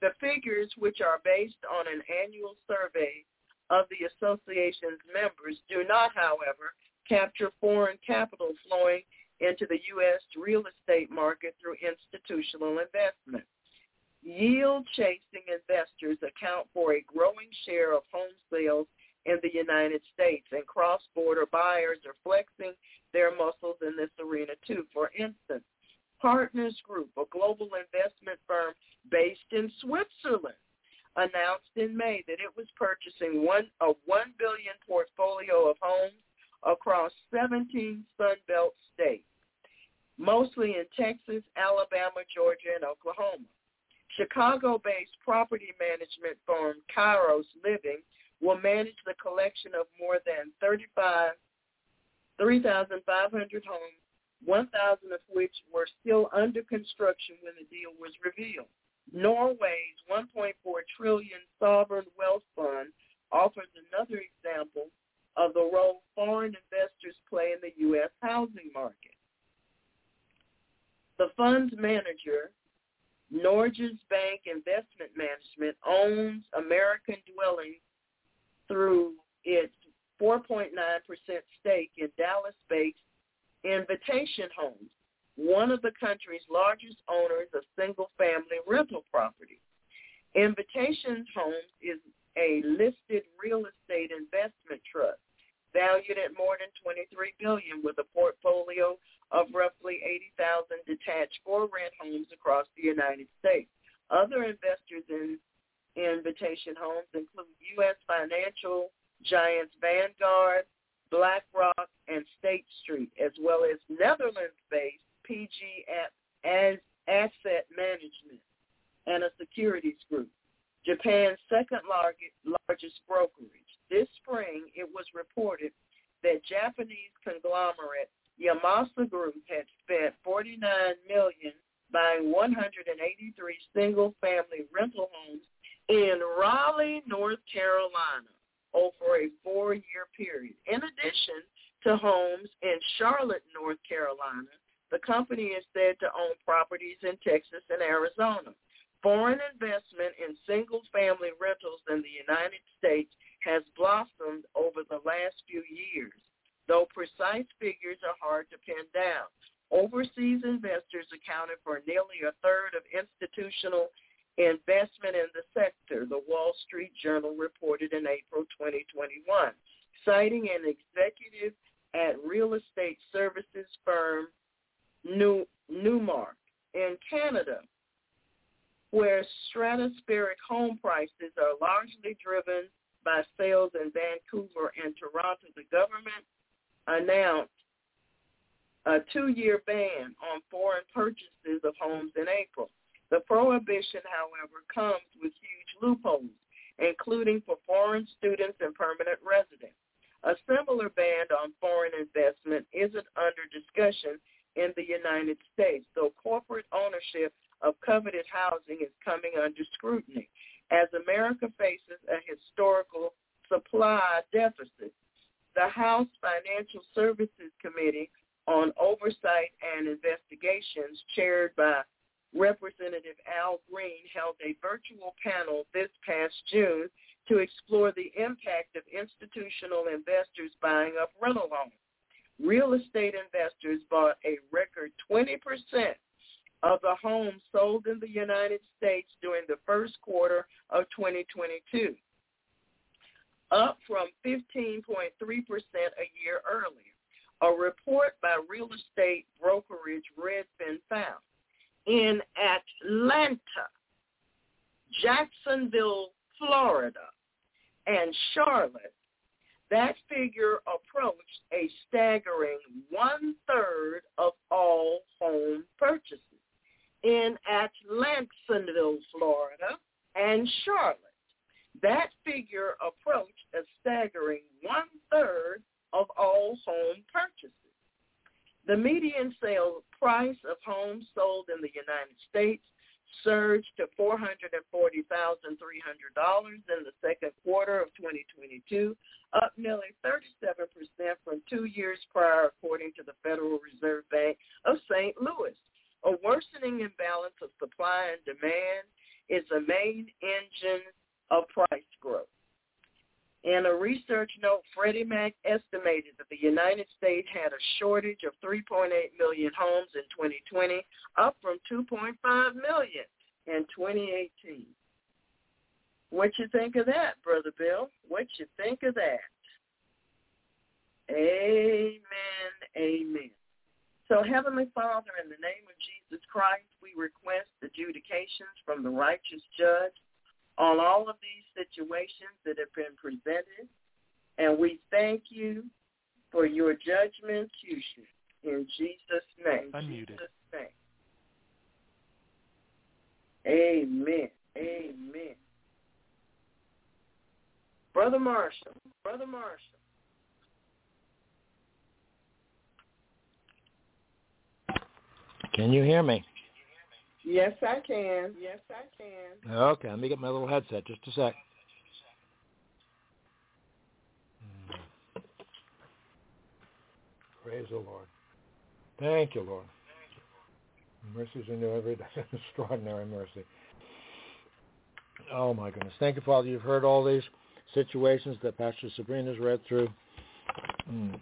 Speaker 2: The figures, which are based on an annual survey of the association's members do not, however, capture foreign capital flowing into the U.S. real estate market through institutional investment. Yield-chasing investors account for a growing share of home sales in the United States, and cross-border buyers are flexing their muscles in this arena too. For instance, Partners Group, a global investment firm based in Switzerland, announced in May that it was purchasing one, a 1 billion portfolio of homes across 17 Sunbelt states, mostly in Texas, Alabama, Georgia, and Oklahoma. Chicago-based property management firm Kairos Living will manage the collection of more than 35, 3,500 homes, 1,000 of which were still under construction when the deal was revealed. Norway's 1.4 trillion sovereign wealth fund offers another example of the role foreign investors play in the U.S. housing market. The fund's manager, Norges Bank Investment Management, owns American Dwelling through its 4.9% stake in Dallas-based Invitation Homes, one of the country's largest owners of single-family rental property. Invitation Homes is a listed real estate investment trust valued at more than 23 billion with a portfolio of roughly 80,000 detached for-rent homes across the United States. Other investors in Invitation Homes include U.S. financial giants Vanguard, BlackRock, and State Street, as well as Netherlands-based PG as Asset Management and a securities group, Japan's second largest brokerage. This spring, it was reported that Japanese conglomerate Yamasa Group had spent 49 million buying 183 single-family rental homes in Raleigh, North Carolina over a four-year period. In addition to homes in Charlotte, North Carolina, the company is said to own properties in Texas and Arizona. Foreign investment in single-family rentals in the United States has blossomed over the last few years, though precise figures are hard to pin down. Overseas investors accounted for nearly a third of institutional investment in the sector, the Wall Street Journal reported in April 2021, citing an executive at real estate services firm New, Newmark in Canada, where stratospheric home prices are largely driven by sales in Vancouver and Toronto. The government announced a two-year ban on foreign purchases of homes in April. The prohibition, however, comes with huge loopholes, including for foreign students and permanent residents. A similar ban on foreign investment isn't under discussion in the United States, though corporate ownership of coveted housing is coming under scrutiny as America faces a historical supply deficit. The House Financial Services Committee on Oversight and Investigations, chaired by Representative Al Green held a virtual panel this past June to explore the impact of institutional investors buying up rental homes. Real estate investors bought a record 20% of the homes sold in the United States during the first quarter of 2022, up from 15.3% a year earlier. A report by real estate brokerage Redfin found in Atlanta, Jacksonville, Florida, and Charlotte, that figure approached a staggering one-third of all home purchases. In Atlantsonville, Florida, and Charlotte, that figure approached a staggering one-third of all home purchases. The median sale price of homes sold in the United States surged to $440,300 in the second quarter of 2022, up nearly 37% from two years prior, according to the Federal Reserve Bank of St. Louis. A worsening imbalance of supply and demand is a main engine of price growth. In a research note, Freddie Mac estimated that the United States had a shortage of 3.8 million homes in 2020, up from 2.5 million in 2018. What you think of that, Brother Bill? What you think of that? Amen, amen. So Heavenly Father, in the name of Jesus Christ, we request adjudications from the righteous judge on all of these situations that have been presented. And we thank you for your judgment in Jesus' name.
Speaker 4: Unmuted.
Speaker 2: Jesus name. Amen. Amen. Brother Marshall. Brother Marshall.
Speaker 4: Can you hear me?
Speaker 2: Yes, I can. Yes, I can.
Speaker 4: Okay, let me get my little headset. Just a sec. Praise the Lord. Thank you, Lord. Mercies are new every day. [LAUGHS] Extraordinary mercy. Oh, my goodness. Thank you, Father. You've heard all these situations that Pastor Sabrina's read through. Mm.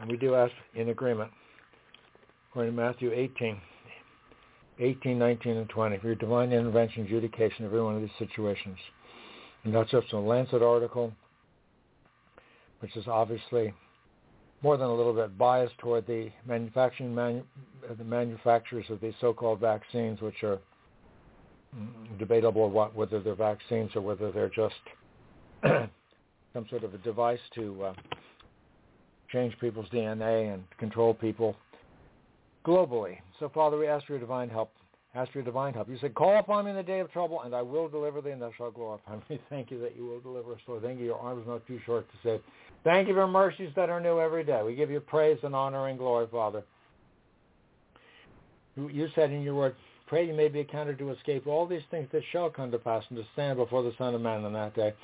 Speaker 4: And we do ask in agreement, according to Matthew 18, 18, 19, and 20 for your divine intervention adjudication of every one of these situations. And that's just a Lancet article which is obviously more than a little bit biased toward the manufacturing manu- the manufacturers of these so-called vaccines, which are mm, debatable what, whether they're vaccines or whether they're just [CLEARS THROAT] some sort of a device to uh, change people's DNA and control people globally. So, Father, we ask for your divine help. Ask your divine help. You said, call upon me in the day of trouble, and I will deliver thee, and thou shalt glorify me. [LAUGHS] Thank you that you will deliver us, Lord. Thank you. Your arm is not too short to save. Thank you for mercies that are new every day. We give you praise and honor and glory, Father. You said in your word, pray you may be accounted to escape all these things that shall come to pass and to stand before the Son of Man on that day.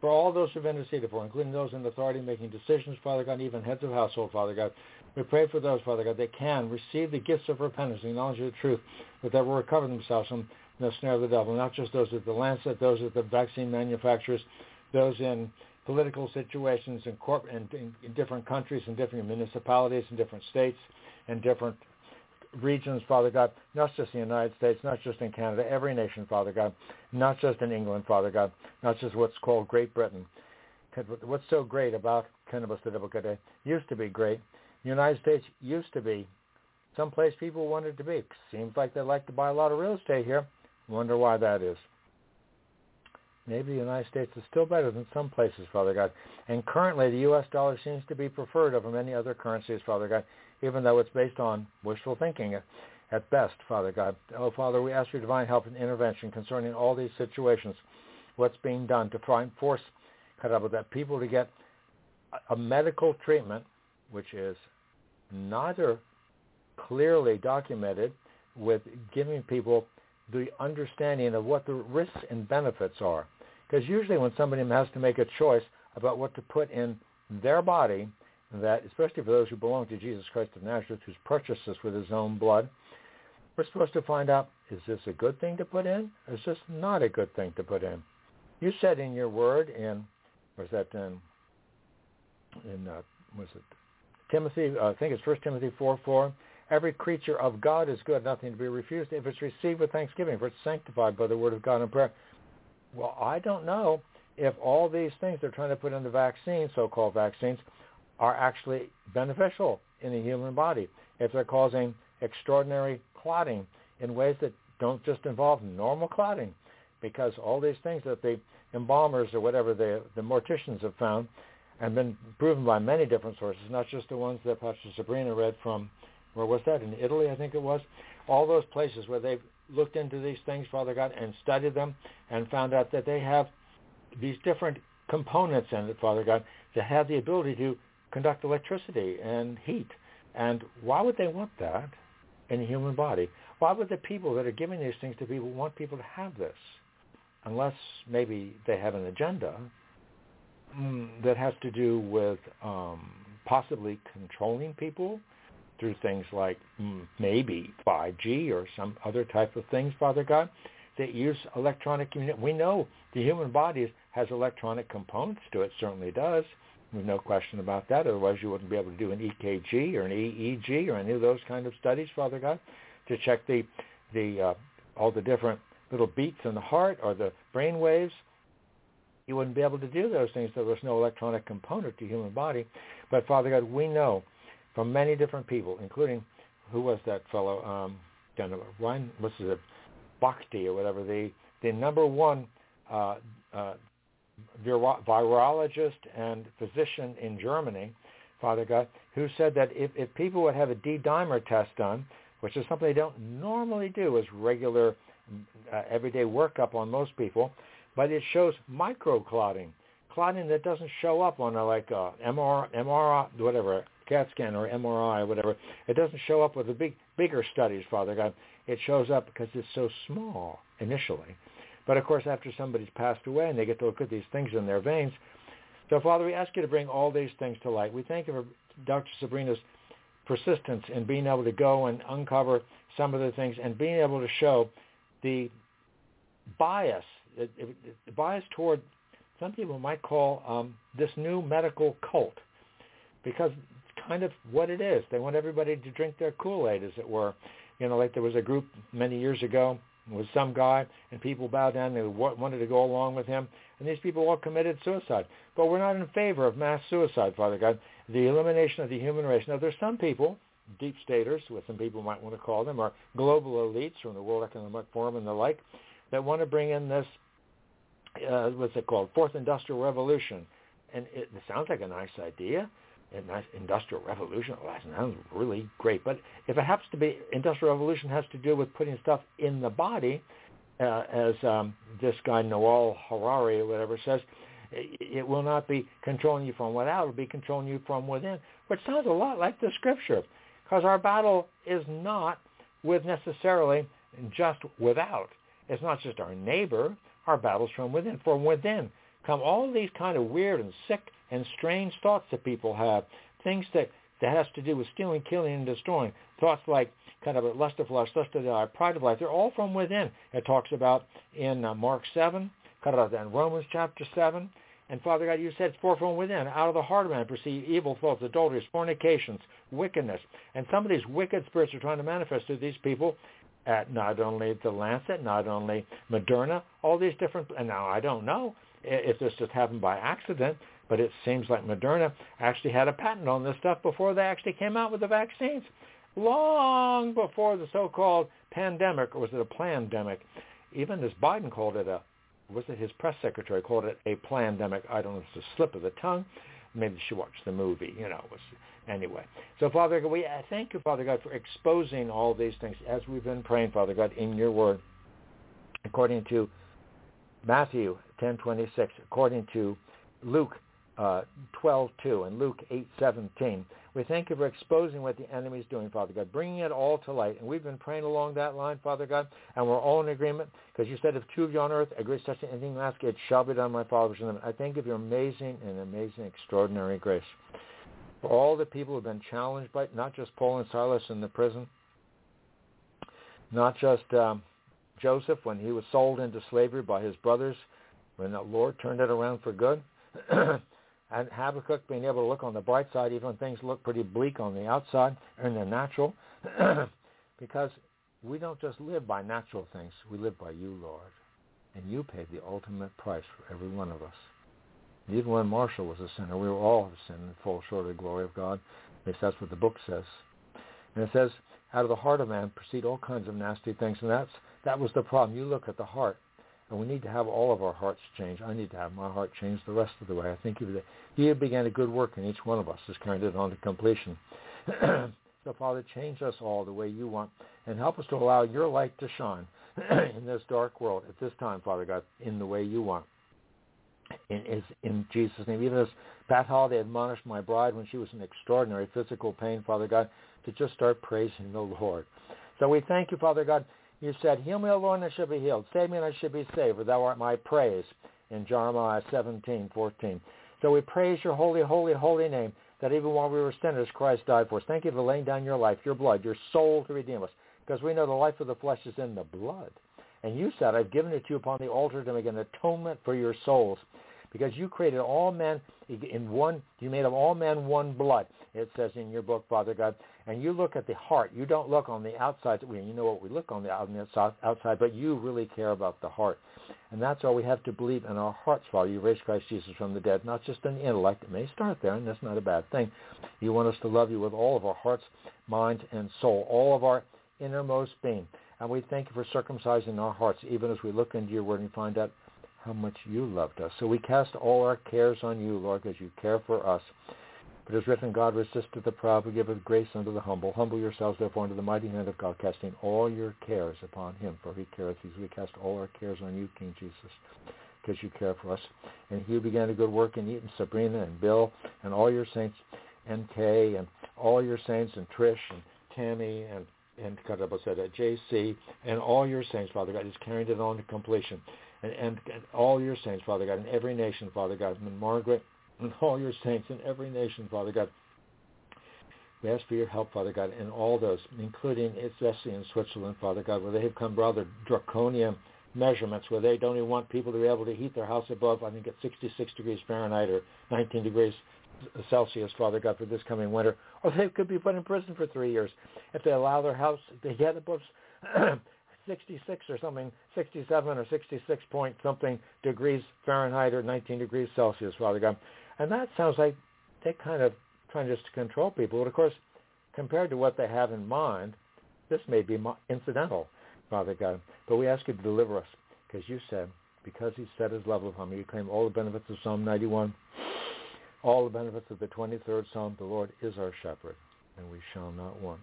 Speaker 4: For all those who've interceded for, including those in authority making decisions, Father God, even heads of household, Father God. We pray for those, Father God, that can receive the gifts of repentance and knowledge of the truth, that will recover themselves from the snare of the devil, not just those at the Lancet, those at the vaccine manufacturers, those in political situations in, corp- in, in, in different countries and different municipalities and different states and different regions, Father God, not just in the United States, not just in Canada, every nation, Father God, not just in England, Father God, not just what's called Great Britain. What's so great about cannabis it used to be great the United States used to be someplace people wanted to be. Seems like they like to buy a lot of real estate here. Wonder why that is. Maybe the United States is still better than some places, Father God. And currently, the U.S. dollar seems to be preferred over many other currencies, Father God, even though it's based on wishful thinking at best, Father God. Oh, Father, we ask your divine help and intervention concerning all these situations. What's being done to try and force that people to get a medical treatment which is neither clearly documented with giving people the understanding of what the risks and benefits are. Because usually when somebody has to make a choice about what to put in their body, that especially for those who belong to Jesus Christ of Nazareth, who's purchased us with his own blood, we're supposed to find out, is this a good thing to put in, or is this not a good thing to put in? You said in your word in, was that in, in uh, was it Timothy, uh, I think it's First Timothy 4, 4. Every creature of God is good, nothing to be refused if it's received with thanksgiving, for it's sanctified by the word of God and prayer. Well, I don't know if all these things they're trying to put in the vaccine, so-called vaccines, are actually beneficial in the human body. If they're causing extraordinary clotting in ways that don't just involve normal clotting, because all these things that the embalmers or whatever the, the morticians have found and been proven by many different sources, not just the ones that Pastor Sabrina read from, where was that, in Italy, I think it was, all those places where they've looked into these things, Father God, and studied them and found out that they have these different components in it, Father God, that have the ability to conduct electricity and heat. And why would they want that in the human body? Why would the people that are giving these things to people want people to have this? Unless maybe they have an agenda that has to do with um, possibly controlling people through things like mm, maybe 5G or some other type of things, Father God, that use electronic communication. We know the human body has electronic components to it, certainly does. There's no question about that. Otherwise, you wouldn't be able to do an EKG or an EEG or any of those kind of studies, Father God, to check the the uh, all the different little beats in the heart or the brain waves you wouldn't be able to do those things there was no electronic component to human body. But Father God, we know from many different people, including who was that fellow? Um, Ryan, what's it, Bhakdi or whatever. The the number one uh, uh, virologist and physician in Germany, Father God, who said that if, if people would have a D-dimer test done, which is something they don't normally do as regular uh, everyday workup on most people, but it shows microclotting, clotting that doesn't show up on a like uh, a MR, MRI, whatever, CAT scan or MRI whatever. It doesn't show up with the big, bigger studies, Father God. It shows up because it's so small initially. But of course, after somebody's passed away and they get to look at these things in their veins. So, Father, we ask you to bring all these things to light. We thank you for Dr. Sabrina's persistence in being able to go and uncover some of the things and being able to show the bias it bias toward some people might call um, this new medical cult because it's kind of what it is. They want everybody to drink their Kool-Aid, as it were. You know, like there was a group many years ago, with some guy, and people bowed down. They wanted to go along with him, and these people all committed suicide. But we're not in favor of mass suicide, Father God. The elimination of the human race. Now, there's some people, deep staters, what some people might want to call them, or global elites from the World Economic Forum and the like, that want to bring in this, uh, what's it called, Fourth Industrial Revolution. And it, it sounds like a nice idea a nice industrial revolution. Well, that sounds really great. But if it happens to be industrial revolution has to do with putting stuff in the body, uh, as um, this guy Noel Harari or whatever says, it, will not be controlling you from without. It will be controlling you from within, which sounds a lot like the scripture, because our battle is not with necessarily just without. It's not just our neighbor. Our battle's from within. From within come all these kind of weird and sick and strange thoughts that people have, things that, that has to do with stealing, killing, and destroying. Thoughts like kind of lust of flesh, lust of the eye, pride of life. They're all from within. It talks about in uh, Mark 7, cut out in Romans chapter 7. And Father God, you said it's for from within. Out of the heart of man proceed evil thoughts, adulteries, fornications, wickedness. And some of these wicked spirits are trying to manifest through these people at not only the Lancet, not only Moderna, all these different, and now I don't know if this just happened by accident, but it seems like Moderna actually had a patent on this stuff before they actually came out with the vaccines, long before the so-called pandemic, or was it a pandemic? Even this Biden called it a, was it his press secretary called it a pandemic? I don't know it's a slip of the tongue. Maybe she watched the movie, you know. Was, anyway, so Father God, we thank you, Father God, for exposing all these things as we've been praying, Father God, in your word, according to Matthew 10:26, according to Luke uh, 12:2 and Luke 8:17. We thank you for exposing what the enemy is doing, Father God, bringing it all to light. And we've been praying along that line, Father God, and we're all in agreement because you said if two of you on earth agree such anything you ask, it shall be done, my in heaven. I thank you for your amazing and amazing, extraordinary grace. For all the people who have been challenged by not just Paul and Silas in the prison, not just um, Joseph when he was sold into slavery by his brothers, when the Lord turned it around for good. [CLEARS THROAT] and Habakkuk being able to look on the bright side even when things look pretty bleak on the outside and the natural. [CLEARS THROAT] because we don't just live by natural things. We live by you, Lord. And you paid the ultimate price for every one of us. Even when Marshall was a sinner, we were all sinned and fall short of the glory of God. At least that's what the book says. And it says, out of the heart of man proceed all kinds of nasty things. And that's that was the problem. You look at the heart, and we need to have all of our hearts changed. I need to have my heart changed the rest of the way. I think He began a good work in each one of us, has carried it on to completion. [CLEARS THROAT] so, Father, change us all the way you want, and help us to allow your light to shine [CLEARS THROAT] in this dark world at this time, Father God, in the way you want. In, in Jesus' name. Even as Pat Holliday admonished my bride when she was in extraordinary physical pain, Father God, to just start praising the Lord. So we thank you, Father God. You said, Heal me, O Lord, and I shall be healed. Save me, and I shall be saved, for thou art my praise, in Jeremiah 17, 14. So we praise your holy, holy, holy name, that even while we were sinners, Christ died for us. Thank you for laying down your life, your blood, your soul to redeem us, because we know the life of the flesh is in the blood. And you said, I've given it to you upon the altar to make an atonement for your souls because you created all men in one, you made of all men one blood, it says in your book, Father God. And you look at the heart. You don't look on the outside. We, you know what we look on the outside, but you really care about the heart. And that's all we have to believe in our hearts, Father. You raised Christ Jesus from the dead, not just in the intellect. It may start there, and that's not a bad thing. You want us to love you with all of our hearts, minds, and soul, all of our innermost being. And we thank you for circumcising our hearts, even as we look into your word and find out how much you loved us. So we cast all our cares on you, Lord, because you care for us. But as written, God resisteth the proud, but giveth grace unto the humble. Humble yourselves, therefore, under the mighty hand of God, casting all your cares upon him, for he careth these. We cast all our cares on you, King Jesus, because you care for us. And he began a good work in Eaton, Sabrina, and Bill, and all your saints, and Kay, and all your saints, and Trish, and Tammy, and and said, JC, and all your saints, Father God, is carrying it on to completion and, and, and all your saints, Father God, in every nation, Father God, and Margaret, and all your saints in every nation, Father God. We ask for your help, Father God, in all those, including especially in Switzerland, Father God, where they have come rather draconian measurements, where they don't even want people to be able to heat their house above, I think, at 66 degrees Fahrenheit or 19 degrees Celsius, Father God, for this coming winter. Or they could be put in prison for three years if they allow their house to get above [CLEARS THROAT] 66 or something, 67 or 66 point something degrees Fahrenheit or 19 degrees Celsius, Father God. And that sounds like they're kind of trying just to control people. But of course, compared to what they have in mind, this may be incidental, Father God. But we ask you to deliver us because you said, because he set his love upon me, you claim all the benefits of Psalm 91, all the benefits of the 23rd Psalm. The Lord is our shepherd, and we shall not want.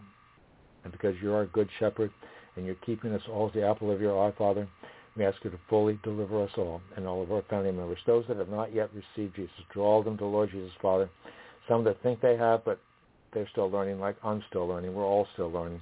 Speaker 4: And because you're our good shepherd, and you're keeping us all as the apple of your eye, Father, we ask you to fully deliver us all and all of our family members. Those that have not yet received Jesus, draw them to Lord Jesus, Father. Some that think they have, but they're still learning like I'm still learning. We're all still learning.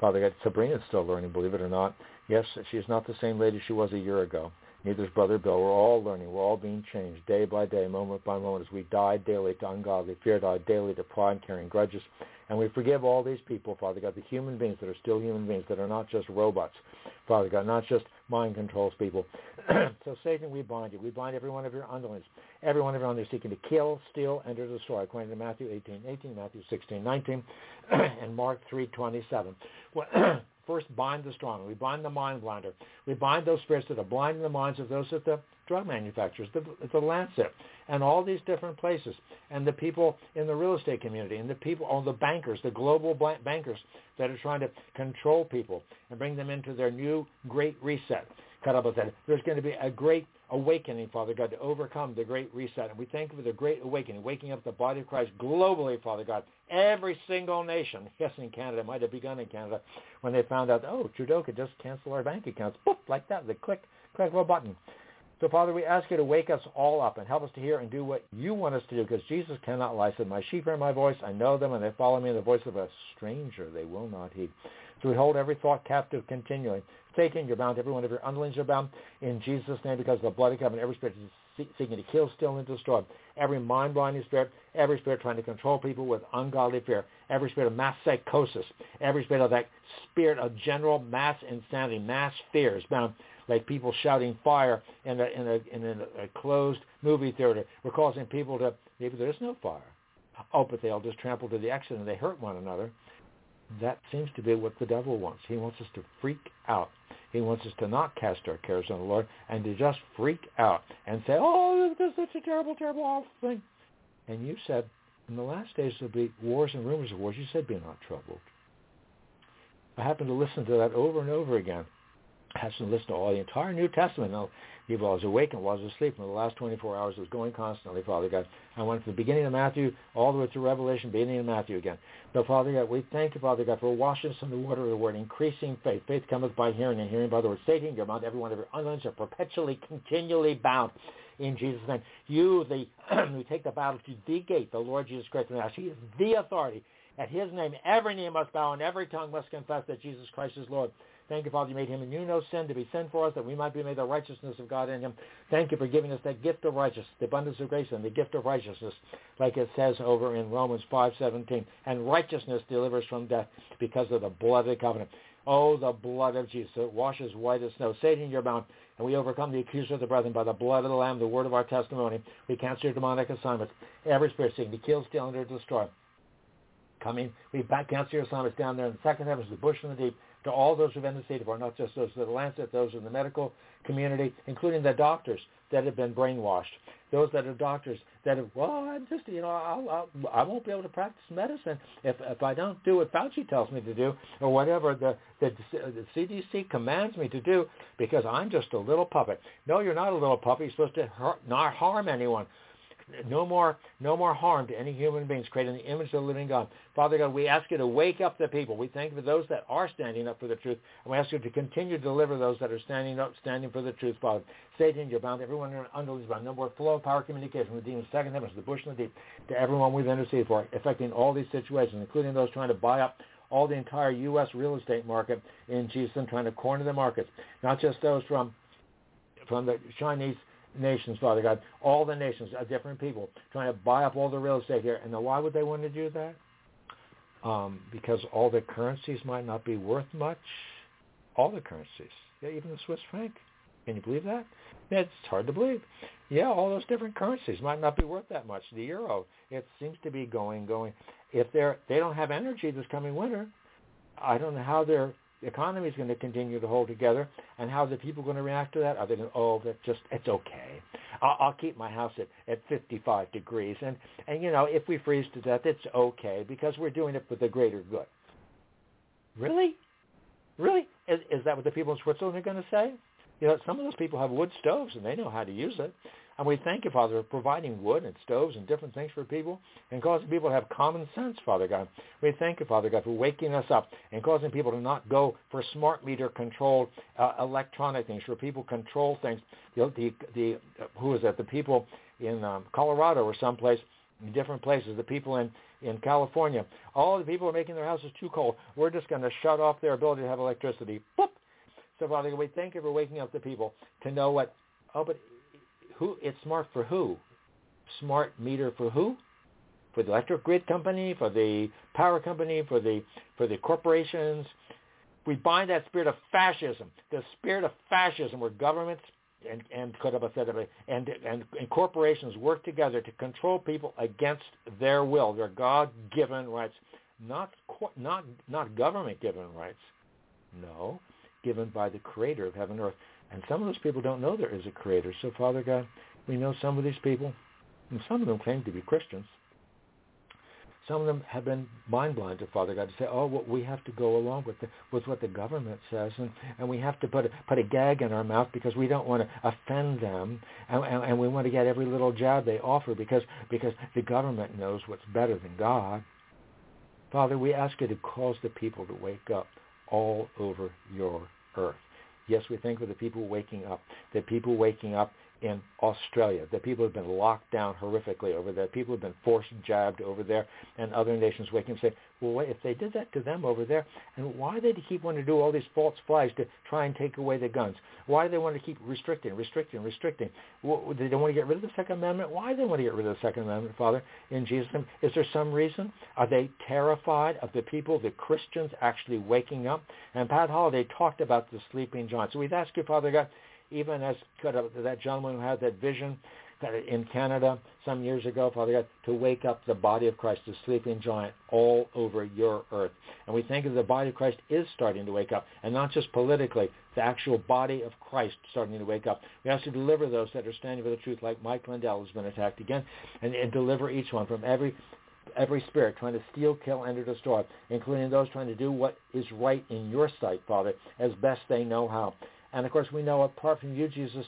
Speaker 4: Father God, Sabrina's still learning, believe it or not. Yes, she's not the same lady she was a year ago. Neither is Brother Bill. We're all learning. We're all being changed day by day, moment by moment, as we die daily to ungodly fear, die daily to pride, and carrying grudges. And we forgive all these people, Father God, the human beings that are still human beings, that are not just robots, Father God, not just mind controls people. [CLEARS THROAT] so Satan, we bind you. We bind every one of your underlings, every one of your underlings seeking to kill, steal, and to destroy, according to Matthew 18, 18, Matthew 16, 19, [CLEARS THROAT] and Mark 3, 27. [CLEARS THROAT] First, bind the strong. We bind the mind blinder. We bind those spirits that are blinding the minds of those at the drug manufacturers, the, the Lancet, and all these different places, and the people in the real estate community, and the people, all the bankers, the global bankers that are trying to control people and bring them into their new great reset. Cut up with that. There's going to be a great awakening, Father God, to overcome the great reset. And we thank you for the great awakening, waking up the body of Christ globally, Father God. Every single nation, yes, in Canada, might have begun in Canada, when they found out, oh, Trudeau could just cancel our bank accounts, boop, like that, they click, click of a button. So, Father, we ask you to wake us all up and help us to hear and do what you want us to do, because Jesus cannot lie. Said, my sheep hear my voice. I know them, and they follow me. in the voice of a stranger they will not heed. So we hold every thought captive continually. Satan, you're bound. Every one of your underlings are bound. In Jesus' name, because of the blood of covenant, every spirit is seeking to kill, steal, and destroy. Every mind-blinding spirit, every spirit trying to control people with ungodly fear, every spirit of mass psychosis, every spirit of that spirit of general mass insanity, mass fears, bound like people shouting fire in a, in a, in a, closed movie theater. We're causing people to, maybe there is no fire. Oh, but they all just trample to the exit and they hurt one another. That seems to be what the devil wants. He wants us to freak out. He wants us to not cast our cares on the Lord and to just freak out and say, oh, this is such a terrible, terrible, awful thing. And you said, in the last days there'll be wars and rumors of wars. You said, be not troubled. I happened to listen to that over and over again. I happened to listen to all the entire New Testament. Now, I was awake and was asleep. In the last 24 hours, it was going constantly, Father God. I went from the beginning of Matthew all the way to Revelation, beginning of Matthew again. So, Father God, we thank you, Father God, for washing us in the water of the word, increasing faith. Faith cometh by hearing, and hearing by the word. Satan, your mouth, every one of your underlings are perpetually, continually bound in Jesus' name. You, the [CLEARS THROAT] we take the battle to the gate, the Lord Jesus Christ. And He is the authority. At his name, every knee must bow and every tongue must confess that Jesus Christ is Lord. Thank you, Father, you made him and you know sin to be sin for us, that we might be made the righteousness of God in him. Thank you for giving us that gift of righteousness, the abundance of grace and the gift of righteousness, like it says over in Romans 5.17. And righteousness delivers from death because of the blood of the covenant. Oh, the blood of Jesus. It washes white as snow. Satan, you're bound. And we overcome the accuser of the brethren by the blood of the Lamb, the word of our testimony. We cancel your demonic assignments. Every spirit seeking to kill, steal, and destroy. Coming, we back cancel your assignments down there in the second heavens, the bush and the deep to all those who've in the state of not just those that the Lancet, those in the medical community, including the doctors that have been brainwashed, those that are doctors that have, well, I'm just, you know, I'll, I'll, I won't be able to practice medicine if if I don't do what Fauci tells me to do or whatever the, the the CDC commands me to do because I'm just a little puppet. No, you're not a little puppet. You're supposed to hurt, not harm anyone no more, no more harm to any human beings created in the image of the living God. Father God, we ask you to wake up the people. We thank you for those that are standing up for the truth, and we ask you to continue to deliver those that are standing up, standing for the truth, Father. Satan, you're bound everyone under these bound. more flow of power communication with demons, second heavens, the bush and the deep, to everyone we've interceded for, affecting all these situations, including those trying to buy up all the entire U.S. real estate market in Jesus and trying to corner the markets, not just those from from the Chinese nations, Father God, all the nations, different people, trying to buy up all the real estate here. And now why would they want to do that? Um, because all the currencies might not be worth much. All the currencies, yeah, even the Swiss franc. Can you believe that? It's hard to believe. Yeah, all those different currencies might not be worth that much. The euro, it seems to be going, going. If they're they don't have energy this coming winter, I don't know how they're the economy is going to continue to hold together, and how the people going to react to that? Are they going, oh, that's just, it's okay. I'll, I'll keep my house at, at 55 degrees, and, and, you know, if we freeze to death, it's okay because we're doing it for the greater good. Really? Really? Is, is that what the people in Switzerland are going to say? You know, some of those people have wood stoves, and they know how to use it. And we thank you, Father, for providing wood and stoves and different things for people and causing people to have common sense, Father God. We thank you, Father God, for waking us up and causing people to not go for smart meter controlled uh, electronic things, for people control things. The, the, the who is that? The people in um, Colorado or someplace, in different places, the people in, in California, all the people are making their houses too cold. We're just going to shut off their ability to have electricity. Boop! So, Father, we thank you for waking up the people to know what, oh, but who it's smart for who? Smart meter for who? For the electric grid company, for the power company, for the for the corporations. We bind that spirit of fascism, the spirit of fascism where governments and and and and, and corporations work together to control people against their will, their God-given rights, not not not government-given rights. No, given by the Creator of heaven and earth. And some of those people don't know there is a creator. So, Father God, we know some of these people, and some of them claim to be Christians. Some of them have been mind blind to Father God to say, oh, well, we have to go along with the, with what the government says, and, and we have to put a, put a gag in our mouth because we don't want to offend them, and, and, and we want to get every little jab they offer because because the government knows what's better than God. Father, we ask you to cause the people to wake up all over your earth. Yes, we think of the people waking up, the people waking up in Australia, the people have been locked down horrifically over there, people have been forced jabbed over there, and other nations waking up and say, well, wait, if they did that to them over there, and why do they keep wanting to do all these false flags to try and take away the guns? Why do they want to keep restricting, restricting, restricting? Well, they don't want to get rid of the Second Amendment? Why do they want to get rid of the Second Amendment, Father, in Jesus' name? Is there some reason? Are they terrified of the people, the Christians, actually waking up? And Pat Holliday talked about the sleeping giant. So we've asked you, Father God, even as that gentleman who had that vision that in Canada some years ago, Father God, to wake up the body of Christ, the sleeping giant, all over your earth. And we think that the body of Christ is starting to wake up, and not just politically, the actual body of Christ starting to wake up. We have to deliver those that are standing for the truth, like Mike Lindell has been attacked again, and, and deliver each one from every every spirit trying to steal, kill, and destroy, including those trying to do what is right in your sight, Father, as best they know how. And of course, we know apart from you, Jesus,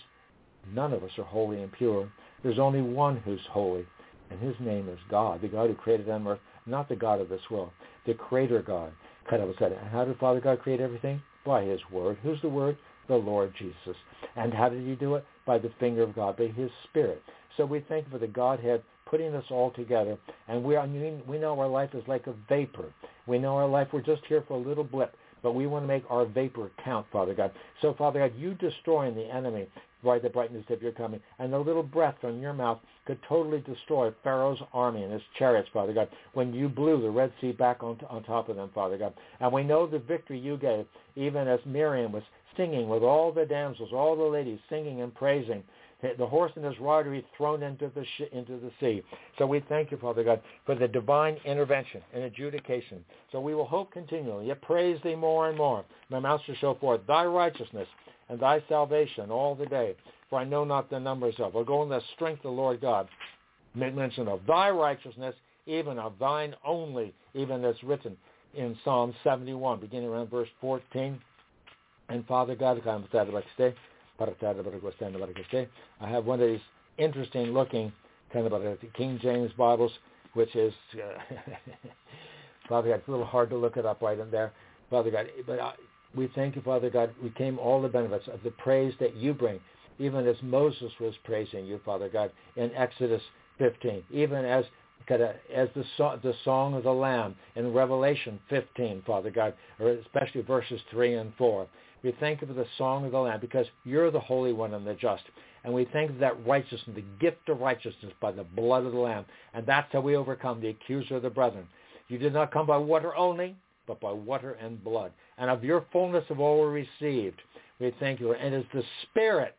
Speaker 4: none of us are holy and pure. There's only one who's holy, and his name is God, the God who created and earth, not the God of this world, the creator God. Kind of said, and how did Father God create everything? By his word. Who's the word? The Lord Jesus. And how did he do it? By the finger of God, by his spirit. So we thank for the Godhead putting us all together. And we, mean, we know our life is like a vapor. We know our life, we're just here for a little blip but we want to make our vapor count, Father God. So, Father God, you destroying the enemy by the brightness of your coming. And the little breath from your mouth could totally destroy Pharaoh's army and his chariots, Father God, when you blew the Red Sea back on, on top of them, Father God. And we know the victory you gave, even as Miriam was singing with all the damsels, all the ladies singing and praising the horse and his rider he's thrown into the sh- into the sea. So we thank you, Father God, for the divine intervention and adjudication. So we will hope continually. Yet praise thee more and more. My mouth shall show forth thy righteousness and thy salvation all the day. For I know not the numbers of. I'll go in the strength of the Lord God. Make mention of thy righteousness, even of thine only, even as written in Psalm 71, beginning around verse 14. And Father God, come to stay. I have one of these interesting looking King James Bibles, which is uh, [LAUGHS] Father God. It's a little hard to look it up right in there, Father God. But I, we thank you, Father God. We came all the benefits of the praise that you bring, even as Moses was praising you, Father God, in Exodus 15, even as as the song, the song of the Lamb in Revelation 15, Father God, or especially verses 3 and 4. We thank you for the song of the Lamb because you're the Holy One and the just. And we thank you for that righteousness, the gift of righteousness by the blood of the Lamb. And that's how we overcome the accuser of the brethren. You did not come by water only, but by water and blood. And of your fullness of all we received. We thank you. And it's the Spirit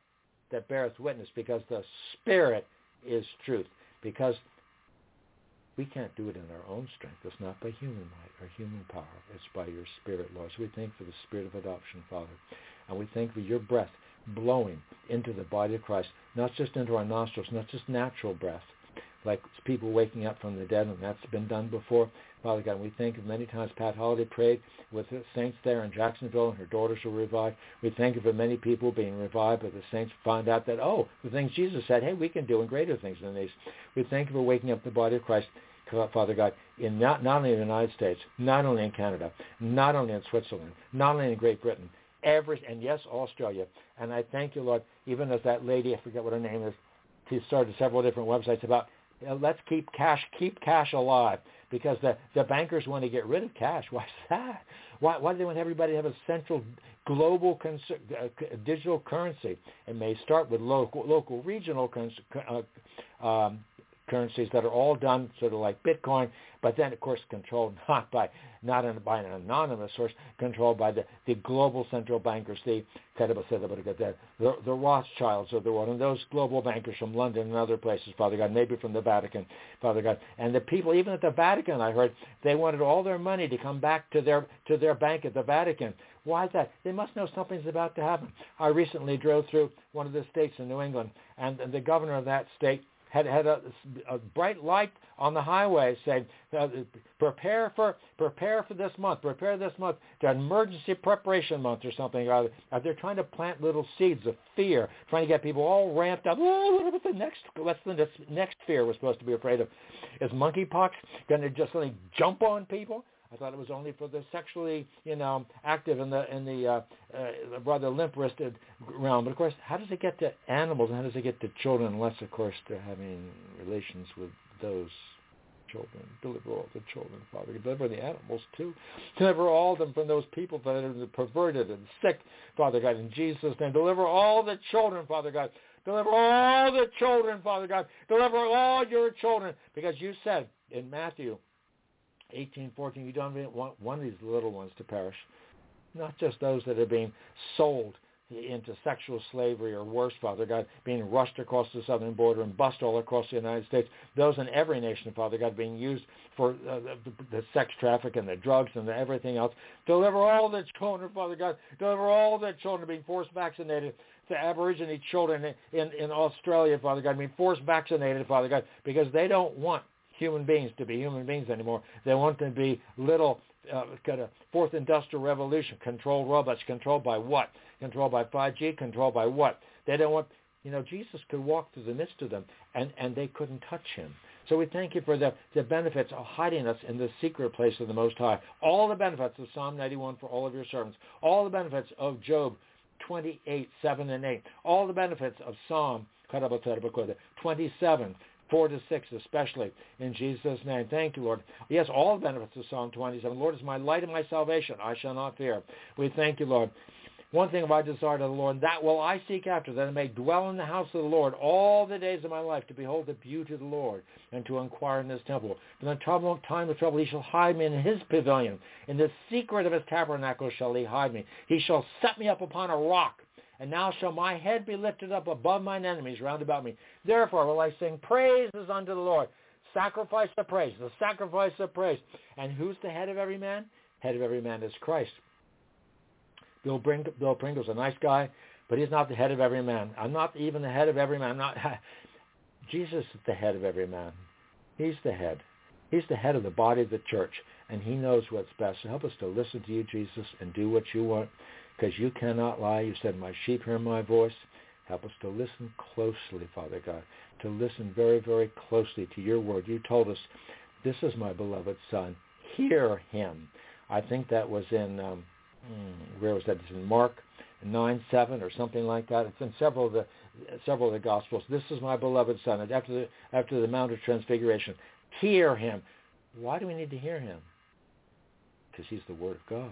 Speaker 4: that beareth witness because the Spirit is truth. Because We can't do it in our own strength. It's not by human might or human power. It's by your Spirit, Lord. So we thank for the Spirit of adoption, Father. And we thank for your breath blowing into the body of Christ, not just into our nostrils, not just natural breath, like people waking up from the dead, and that's been done before. Father God, we think of many times Pat Holliday prayed with the saints there in Jacksonville, and her daughters were revived. We thank you for many people being revived, but the saints find out that, oh, the things Jesus said, hey, we can do and greater things than these. We thank you for waking up the body of Christ, Father God, in not, not only in the United States, not only in Canada, not only in Switzerland, not only in Great Britain, every, and yes, Australia. And I thank you, Lord, even as that lady, I forget what her name is, she started several different websites about let's keep cash keep cash alive because the the bankers want to get rid of cash. [LAUGHS] Why is that? Why why do they want everybody to have a central global cons- uh, digital currency? It may start with local local regional cons- uh, um, currencies that are all done sort of like Bitcoin, but then of course controlled [LAUGHS] not by not in, by an anonymous source, controlled by the, the global central bankers, the the, the Rothschilds of the world, and those global bankers from London and other places, Father God, maybe from the Vatican, Father God, and the people even at the Vatican, I heard they wanted all their money to come back to their to their bank at the Vatican. Why is that? They must know something's about to happen. I recently drove through one of the states in New England, and, and the governor of that state had had a, a bright light on the highway saying, uh, "Prepare for prepare for this month. Prepare this month The emergency preparation month or something." Uh, they're trying to plant little seeds of fear, trying to get people all ramped up. Oh, what about the next? What's the next fear we're supposed to be afraid of? Is monkeypox going to just suddenly jump on people? I thought it was only for the sexually, you know, active in the in the uh, uh, rather limp-wristed realm. But of course, how does it get to animals and how does it get to children? Unless, of course, they're having relations with those children. Deliver all the children, Father. Deliver the animals too. Deliver all of them from those people that are perverted and sick, Father God. In Jesus' name, deliver all the children, Father God. Deliver all the children, Father God. Deliver all your children, because you said in Matthew 18, 14, you don't want one of these little ones to perish. Not just those that are being sold into sexual slavery or worse, Father God, being rushed across the southern border and bust all across the United States. Those in every nation, Father God, being used for uh, the, the sex traffic and the drugs and the everything else. Deliver all the children, Father God. Deliver all the children being forced vaccinated. The Aborigine children in, in, Australia, Father God, being forced vaccinated, Father God, because they don't want human beings to be human beings anymore. They want them to be little uh, kind of fourth industrial revolution controlled robots. Controlled by what? Controlled by 5G. Controlled by what? They don't want. You know, Jesus could walk through the midst of them, and and they couldn't touch him. So we thank you for the, the benefits of hiding us in the secret place of the Most High. All the benefits of Psalm 91 for all of your servants. All the benefits of Job 28, 7 and 8. All the benefits of Psalm 27, 4 to 6 especially, in Jesus' name. Thank you, Lord. Yes, all the benefits of Psalm 27. Lord is my light and my salvation. I shall not fear. We thank you, Lord. One thing have I desired of the Lord, that will I seek after, that I may dwell in the house of the Lord all the days of my life, to behold the beauty of the Lord, and to inquire in his temple. In the trouble, time of trouble he shall hide me in his pavilion. In the secret of his tabernacle shall he hide me. He shall set me up upon a rock. And now shall my head be lifted up above mine enemies round about me. Therefore will I sing praises unto the Lord. Sacrifice of praise, the sacrifice of praise. And who's the head of every man? Head of every man is Christ. Bill, Bring- Bill Pringle's a nice guy, but he's not the head of every man. I'm not even the head of every man. I'm not. [LAUGHS] Jesus is the head of every man. He's the head. He's the head of the body of the church, and he knows what's best. So help us to listen to you, Jesus, and do what you want because you cannot lie. You said, my sheep hear my voice. Help us to listen closely, Father God, to listen very, very closely to your word. You told us, this is my beloved son. Hear him. I think that was in, um, hmm, where was that? It's in Mark 9, 7 or something like that. It's in several of the, several of the Gospels. This is my beloved son. And after the, after the Mount of Transfiguration, hear him. Why do we need to hear him? Because he's the Word of God.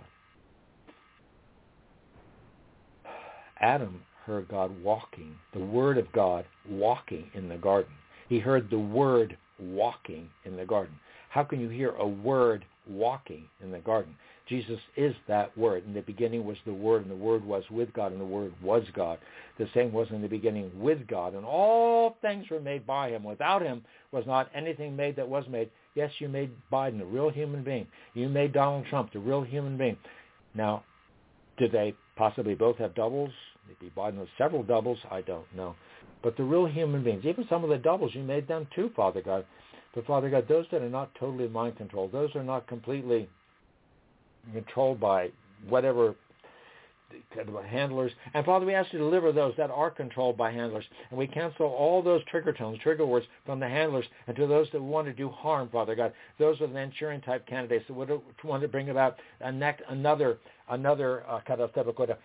Speaker 4: Adam heard God walking, the Word of God walking in the garden. He heard the Word walking in the garden. How can you hear a Word walking in the garden? Jesus is that Word. In the beginning was the Word, and the Word was with God, and the Word was God. The same was in the beginning with God, and all things were made by him. Without him was not anything made that was made. Yes, you made Biden a real human being. You made Donald Trump a real human being. Now, did they possibly both have doubles? Maybe Biden has several doubles. I don't know. But the real human beings, even some of the doubles, you made them too, Father God. But Father God, those that are not totally mind controlled, those are not completely controlled by whatever handlers. And Father, we ask you to deliver those that are controlled by handlers. And we cancel all those trigger tones, trigger words from the handlers and to those that want to do harm, Father God. Those are the Manchurian type candidates that would want to bring about another another uh,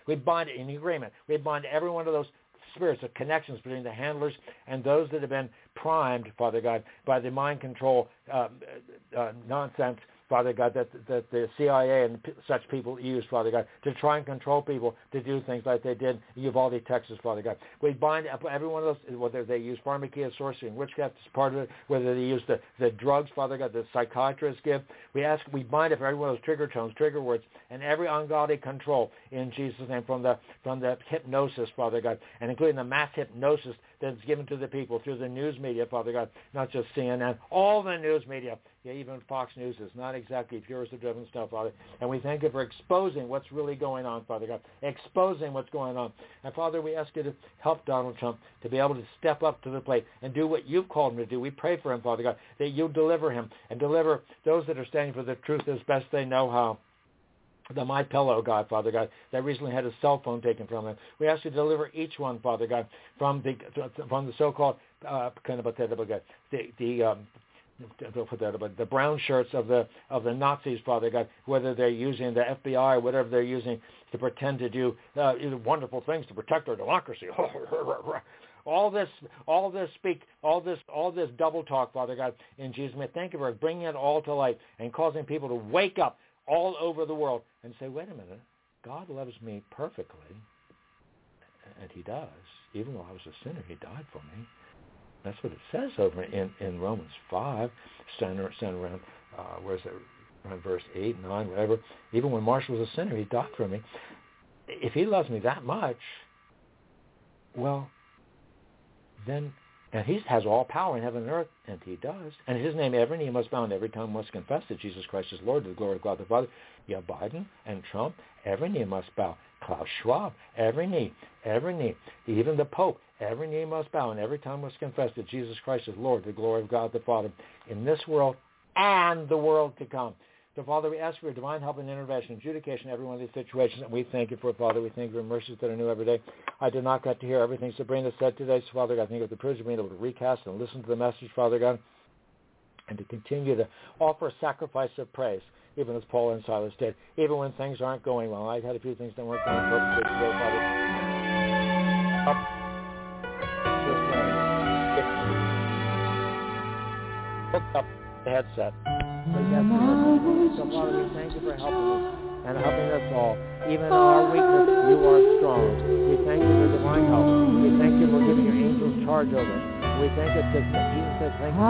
Speaker 4: We bind in agreement. We bind every one of those spirits of connections between the handlers and those that have been primed, Father God, by the mind control uh, uh, nonsense Father God, that, that the CIA and such people use, Father God, to try and control people to do things like they did in Uvalde, Texas, Father God. We bind every one of those, whether they use pharmakia, sorcery, and witchcraft as part of it, whether they use the, the drugs, Father God, the psychiatrists give. We ask, we bind every one of those trigger tones, trigger words, and every ungodly control in Jesus' name from the, from the hypnosis, Father God, and including the mass hypnosis that's given to the people through the news media, Father God, not just CNN, all the news media yeah, even Fox News is not exactly pure as the driven stuff, Father. And we thank you for exposing what's really going on, Father God, exposing what's going on. And Father, we ask you to help Donald Trump to be able to step up to the plate and do what you've called him to do. We pray for him, Father God, that you deliver him and deliver those that are standing for the truth as best they know how the My Pillow God, Father God, that recently had his cell phone taken from him. We ask you to deliver each one, Father God, from the from the so-called uh, kind of the the um, the brown shirts of the of the Nazis, Father God, whether they're using the FBI or whatever they're using to pretend to do uh, wonderful things to protect our democracy. [LAUGHS] all this, all this speak, all this, all this double talk, Father God, in Jesus' name. Thank you for bringing it all to light and causing people to wake up all over the world and say, wait a minute, God loves me perfectly, and He does. Even though I was a sinner, He died for me. That's what it says over in, in Romans 5, center, center around, uh, where's it, around verse 8, 9, whatever. Even when Marshall was a sinner, he died for me. If he loves me that much, well, then, and he has all power in heaven and earth, and he does. And his name, every knee must bow and every tongue must confess that Jesus Christ is Lord to the glory of God the Father. Yeah, Biden and Trump, every knee must bow. Klaus Schwab, every knee, every knee, even the Pope, every knee must bow and every tongue must confess that Jesus Christ is Lord, to the glory of God the Father, in this world and the world to come. So, Father, we ask for your divine help and intervention, adjudication in every one of these situations, and we thank you for it, Father. We thank you for mercies that are new every day. I did not get to hear everything Sabrina said today, so, Father, I thank you for the privilege of being able to recast and listen to the message, Father God, and to continue to offer a sacrifice of praise even as Paul and Silas did, even when things aren't going well. I've had a few things that weren't going perfectly today, Father. The headset. So Father, we thank you for helping us and helping us all. Even in our weakness, you are strong. We thank you for divine help. We thank you for giving your angels charge over us. We thank you because Jesus says, thank you.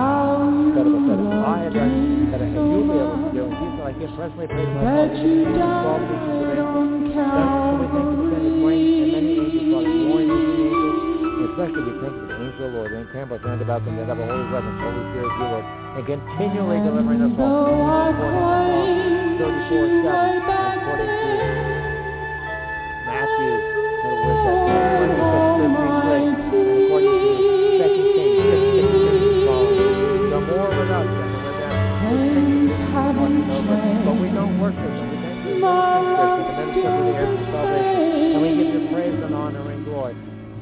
Speaker 4: That it was that I have done, that you'll be able to do. And Jesus, I give personally praise my Father. You give me 12 pieces of angels. So we thank you for sending and many angels, Father, warring angels. Especially we thank you for the angel of the Lord, and camp us round about them that have a holy reverence, holy fear of you, Lord, and continually delivering us all. Psalm 34, 7, according to Matthew, what was that, 26, 13, 3, and according to more with us than with them. But we don't worship them. We thank you for the minister of the heirs of salvation. And we give you praise and honor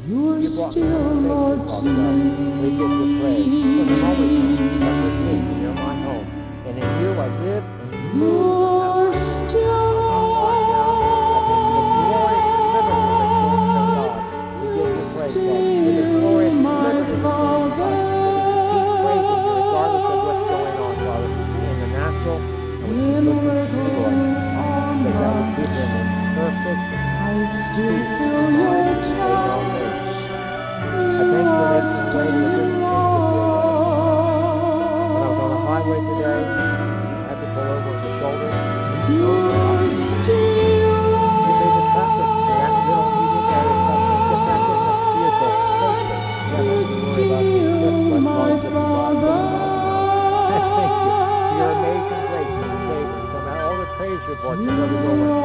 Speaker 4: glory. You brought me home safely, Father God. We give you praise. For the moment that with me, you're my home. And in you I live and move reports of every whirlwind